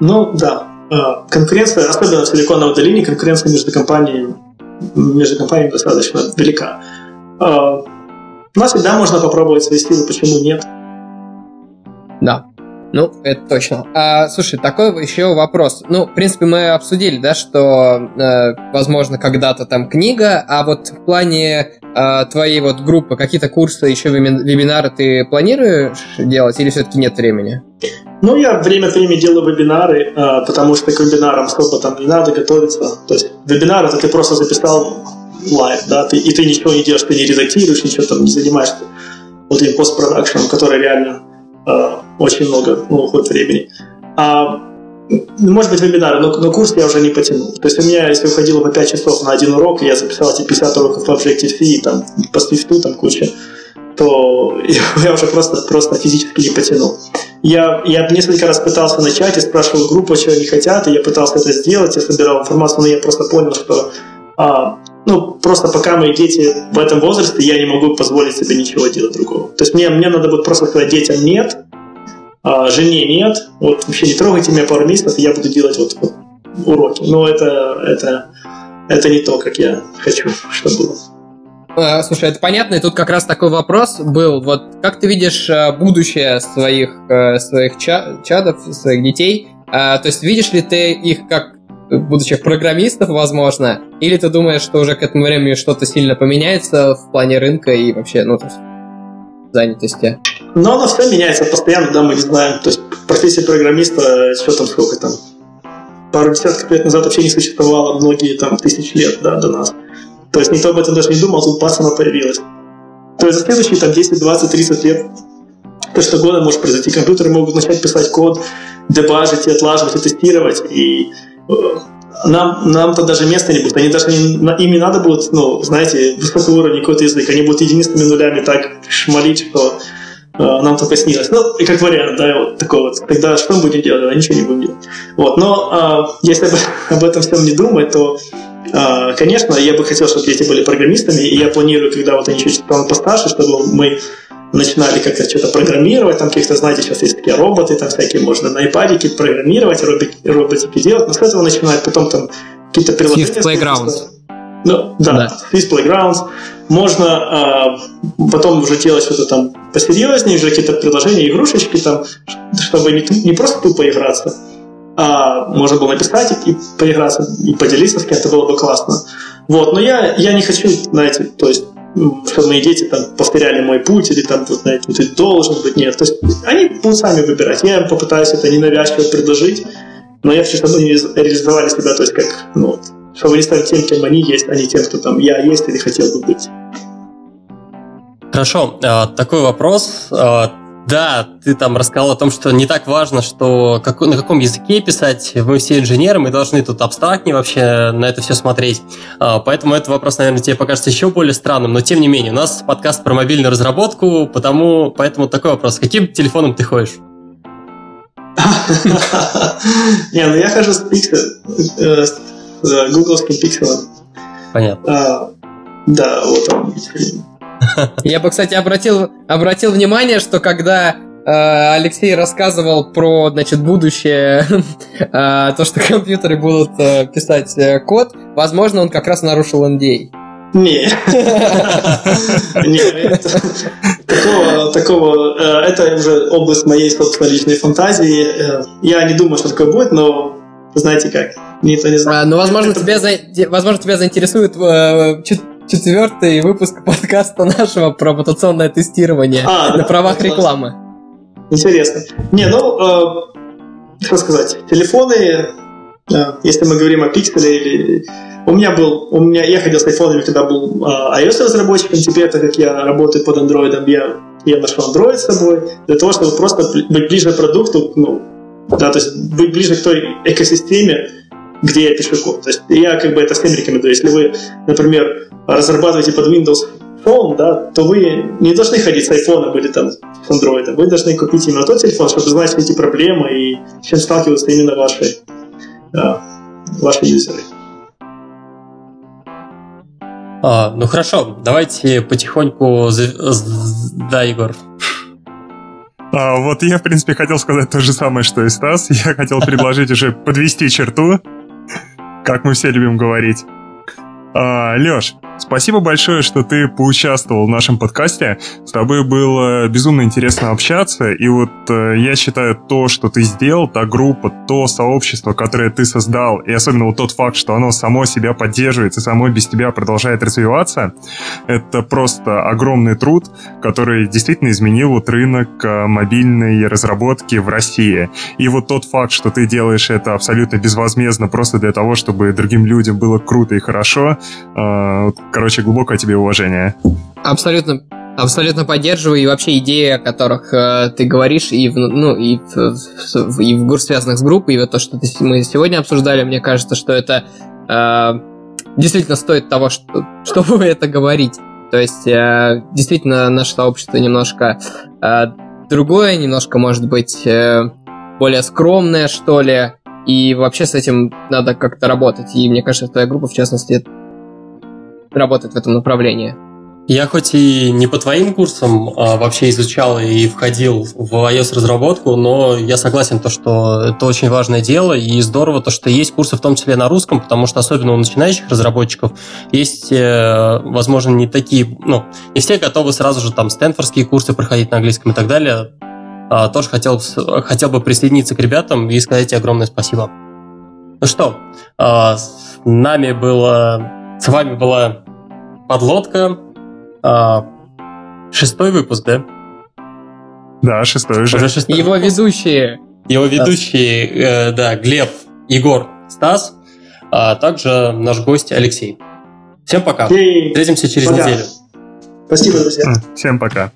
Speaker 2: Ну да, э, конкуренция, особенно в Силиконовой долине, конкуренция между компаниями, между компаниями достаточно велика. У нас всегда можно попробовать свои силы, почему нет?
Speaker 1: Да. Ну, это точно. А, слушай, такой еще вопрос. Ну, в принципе, мы обсудили, да, что, э, возможно, когда-то там книга, а вот в плане э, твоей вот группы, какие-то курсы, еще вебинары ты планируешь делать или все-таки нет времени?
Speaker 2: Ну, я время от времени делаю вебинары, э, потому что к вебинарам особо там не надо готовиться. То есть вебинар это ты просто записал live, да, ты, и ты ничего не делаешь, ты не редактируешь, ничего там не занимаешься вот этим постпродакшеном, который реально очень много ну, уходит времени. А, может быть, вебинары, но, но курс я уже не потянул. То есть у меня, если уходило по 5 часов на один урок, я записал эти 50 уроков по Objective-C, там по Swift там куча, то [LAUGHS] я уже просто, просто физически не потянул. Я, я несколько раз пытался начать и спрашивал группу, чего они хотят, и я пытался это сделать, я собирал информацию, но я просто понял, что а, ну, просто пока мои дети в этом возрасте, я не могу позволить себе ничего делать другого. То есть мне, мне надо будет просто сказать детям нет, а жене нет, вот вообще не трогайте меня пару месяцев, я буду делать вот, вот уроки. Но это, это, это не то, как я хочу, чтобы было.
Speaker 1: А, слушай, это понятно, и тут как раз такой вопрос был. Вот как ты видишь а, будущее своих, а, своих чадов, своих детей? То есть видишь ли ты их как будущих программистов, возможно, или ты думаешь, что уже к этому времени что-то сильно поменяется в плане рынка и вообще, ну, то есть, занятости?
Speaker 2: Но оно все меняется постоянно, да, мы не знаем. То есть профессия программиста, что там, сколько там, пару десятков лет назад вообще не существовало, многие там тысячи лет, да, до нас. То есть никто об этом даже не думал, тут бац, она появилась. То есть за следующие там 10, 20, 30 лет то, что года может произойти. Компьютеры могут начать писать код, дебажить отлаживать и тестировать, и нам, нам-то даже места не будет. Они даже не, им не надо будет, ну, знаете, высокий уровень какой-то язык. Они будут единственными нулями так шмалить, что э, нам только снилось. Ну, и как вариант, да, вот такой вот. Тогда что мы будем делать? Да, ничего не будем делать. Вот, но э, если [LAUGHS] об этом всем не думать, то э, Конечно, я бы хотел, чтобы дети были программистами, и я планирую, когда вот они чуть-чуть станут постарше, чтобы мы начинали как-то что-то программировать, там каких-то, знаете, сейчас есть такие роботы, там всякие, можно на iPad программировать, роботики, роботики делать, но с этого начинать, потом там какие-то приложения.
Speaker 1: Swift Playgrounds.
Speaker 2: Ну, да, да. Swift Playgrounds. Можно а, потом уже делать что-то там посерьезнее, уже какие-то приложения, игрушечки там, чтобы не, не просто тупо играться, а можно было написать и, и поиграться, и поделиться с кем-то, было бы классно. Вот, но я, я не хочу, знаете, то есть чтобы мои дети там повторяли мой путь, или там, вот, знаете, ты должен быть, нет. То есть они будут сами выбирать. Я попытаюсь это ненавязчиво предложить, но я хочу, чтобы они реализовали себя, то есть как, ну, вот, чтобы они стали тем, кем они есть, а не тем, кто там я есть или хотел бы быть.
Speaker 3: Хорошо, а, такой вопрос. Да, ты там рассказал о том, что не так важно, что как, на каком языке писать. Мы все инженеры, мы должны тут абстрактнее вообще на это все смотреть. А, поэтому этот вопрос, наверное, тебе покажется еще более странным. Но тем не менее, у нас подкаст про мобильную разработку, потому, поэтому такой вопрос. Каким телефоном ты ходишь?
Speaker 2: Не, ну я хожу с Pixel, с э, гугловским пикселом.
Speaker 3: Понятно. А,
Speaker 2: да, вот он.
Speaker 1: Я бы, кстати, обратил, обратил внимание, что когда э, Алексей рассказывал про, значит, будущее, [LAUGHS] э, то, что компьютеры будут э, писать код, возможно, он как раз нарушил NDA.
Speaker 2: Не. Не, такого, такого, это уже область моей собственной личной фантазии. Я не думаю, что такое будет, но знаете как, никто не знает.
Speaker 1: А, ну, возможно, тебя, возможно, тебя заинтересует четвертый выпуск подкаста нашего про мутационное тестирование а, на да, правах рекламы.
Speaker 2: Интересно. Не, ну, э, что сказать, телефоны, если мы говорим о пикселе или у меня был, у меня, я ходил с айфонами, когда был э, iOS разработчиком, теперь, так как я работаю под Android, я, я нашел Android с собой, для того, чтобы просто быть ближе к продукту, ну, да, то есть быть ближе к той экосистеме, где я пишу код. То есть я как бы это всем рекомендую. Если вы, например, разрабатываете под Windows Phone, да, то вы не должны ходить с iPhone или там с Android. Вы должны купить именно тот телефон, чтобы знать эти проблемы и с чем сталкиваются именно ваши, да, ваши юзеры.
Speaker 3: А, ну хорошо, давайте потихоньку... Да, Егор.
Speaker 4: А, вот я, в принципе, хотел сказать то же самое, что и Стас. Я хотел предложить уже подвести черту, как мы все любим говорить. А, Леш, Спасибо большое, что ты поучаствовал в нашем подкасте. С тобой было безумно интересно общаться. И вот э, я считаю, то, что ты сделал, та группа, то сообщество, которое ты создал, и особенно вот тот факт, что оно само себя поддерживает и само без тебя продолжает развиваться, это просто огромный труд, который действительно изменил вот рынок э, мобильной разработки в России. И вот тот факт, что ты делаешь это абсолютно безвозмездно, просто для того, чтобы другим людям было круто и хорошо, э, Короче, глубокое тебе уважение.
Speaker 1: Абсолютно Абсолютно поддерживаю, и вообще идеи, о которых э, ты говоришь, и в, ну, и в, и в связанных с группой, и вот то, что ты, мы сегодня обсуждали, мне кажется, что это э, действительно стоит того, что, [LAUGHS] чтобы [LAUGHS] это говорить. То есть, э, действительно, наше сообщество немножко э, другое, немножко, может быть, э, более скромное, что ли, и вообще с этим надо как-то работать. И мне кажется, твоя группа, в частности, работает в этом направлении.
Speaker 3: Я хоть и не по твоим курсам а вообще изучал и входил в iOS-разработку, но я согласен, то, что это очень важное дело, и здорово то, что есть курсы в том числе на русском, потому что особенно у начинающих разработчиков есть, э, возможно, не такие, ну, не все готовы сразу же там стэнфордские курсы проходить на английском и так далее. А, тоже хотел, хотел бы присоединиться к ребятам и сказать тебе огромное спасибо. Ну что, а, с нами было, с вами была Подлодка. А, шестой выпуск, да?
Speaker 4: Да, шестой уже. уже
Speaker 1: шестой. Его ведущие.
Speaker 3: Его ведущие, э, да, Глеб, Егор, Стас, а также наш гость Алексей. Всем пока. Встретимся через
Speaker 2: пока.
Speaker 3: неделю.
Speaker 2: Спасибо, друзья.
Speaker 4: Всем пока.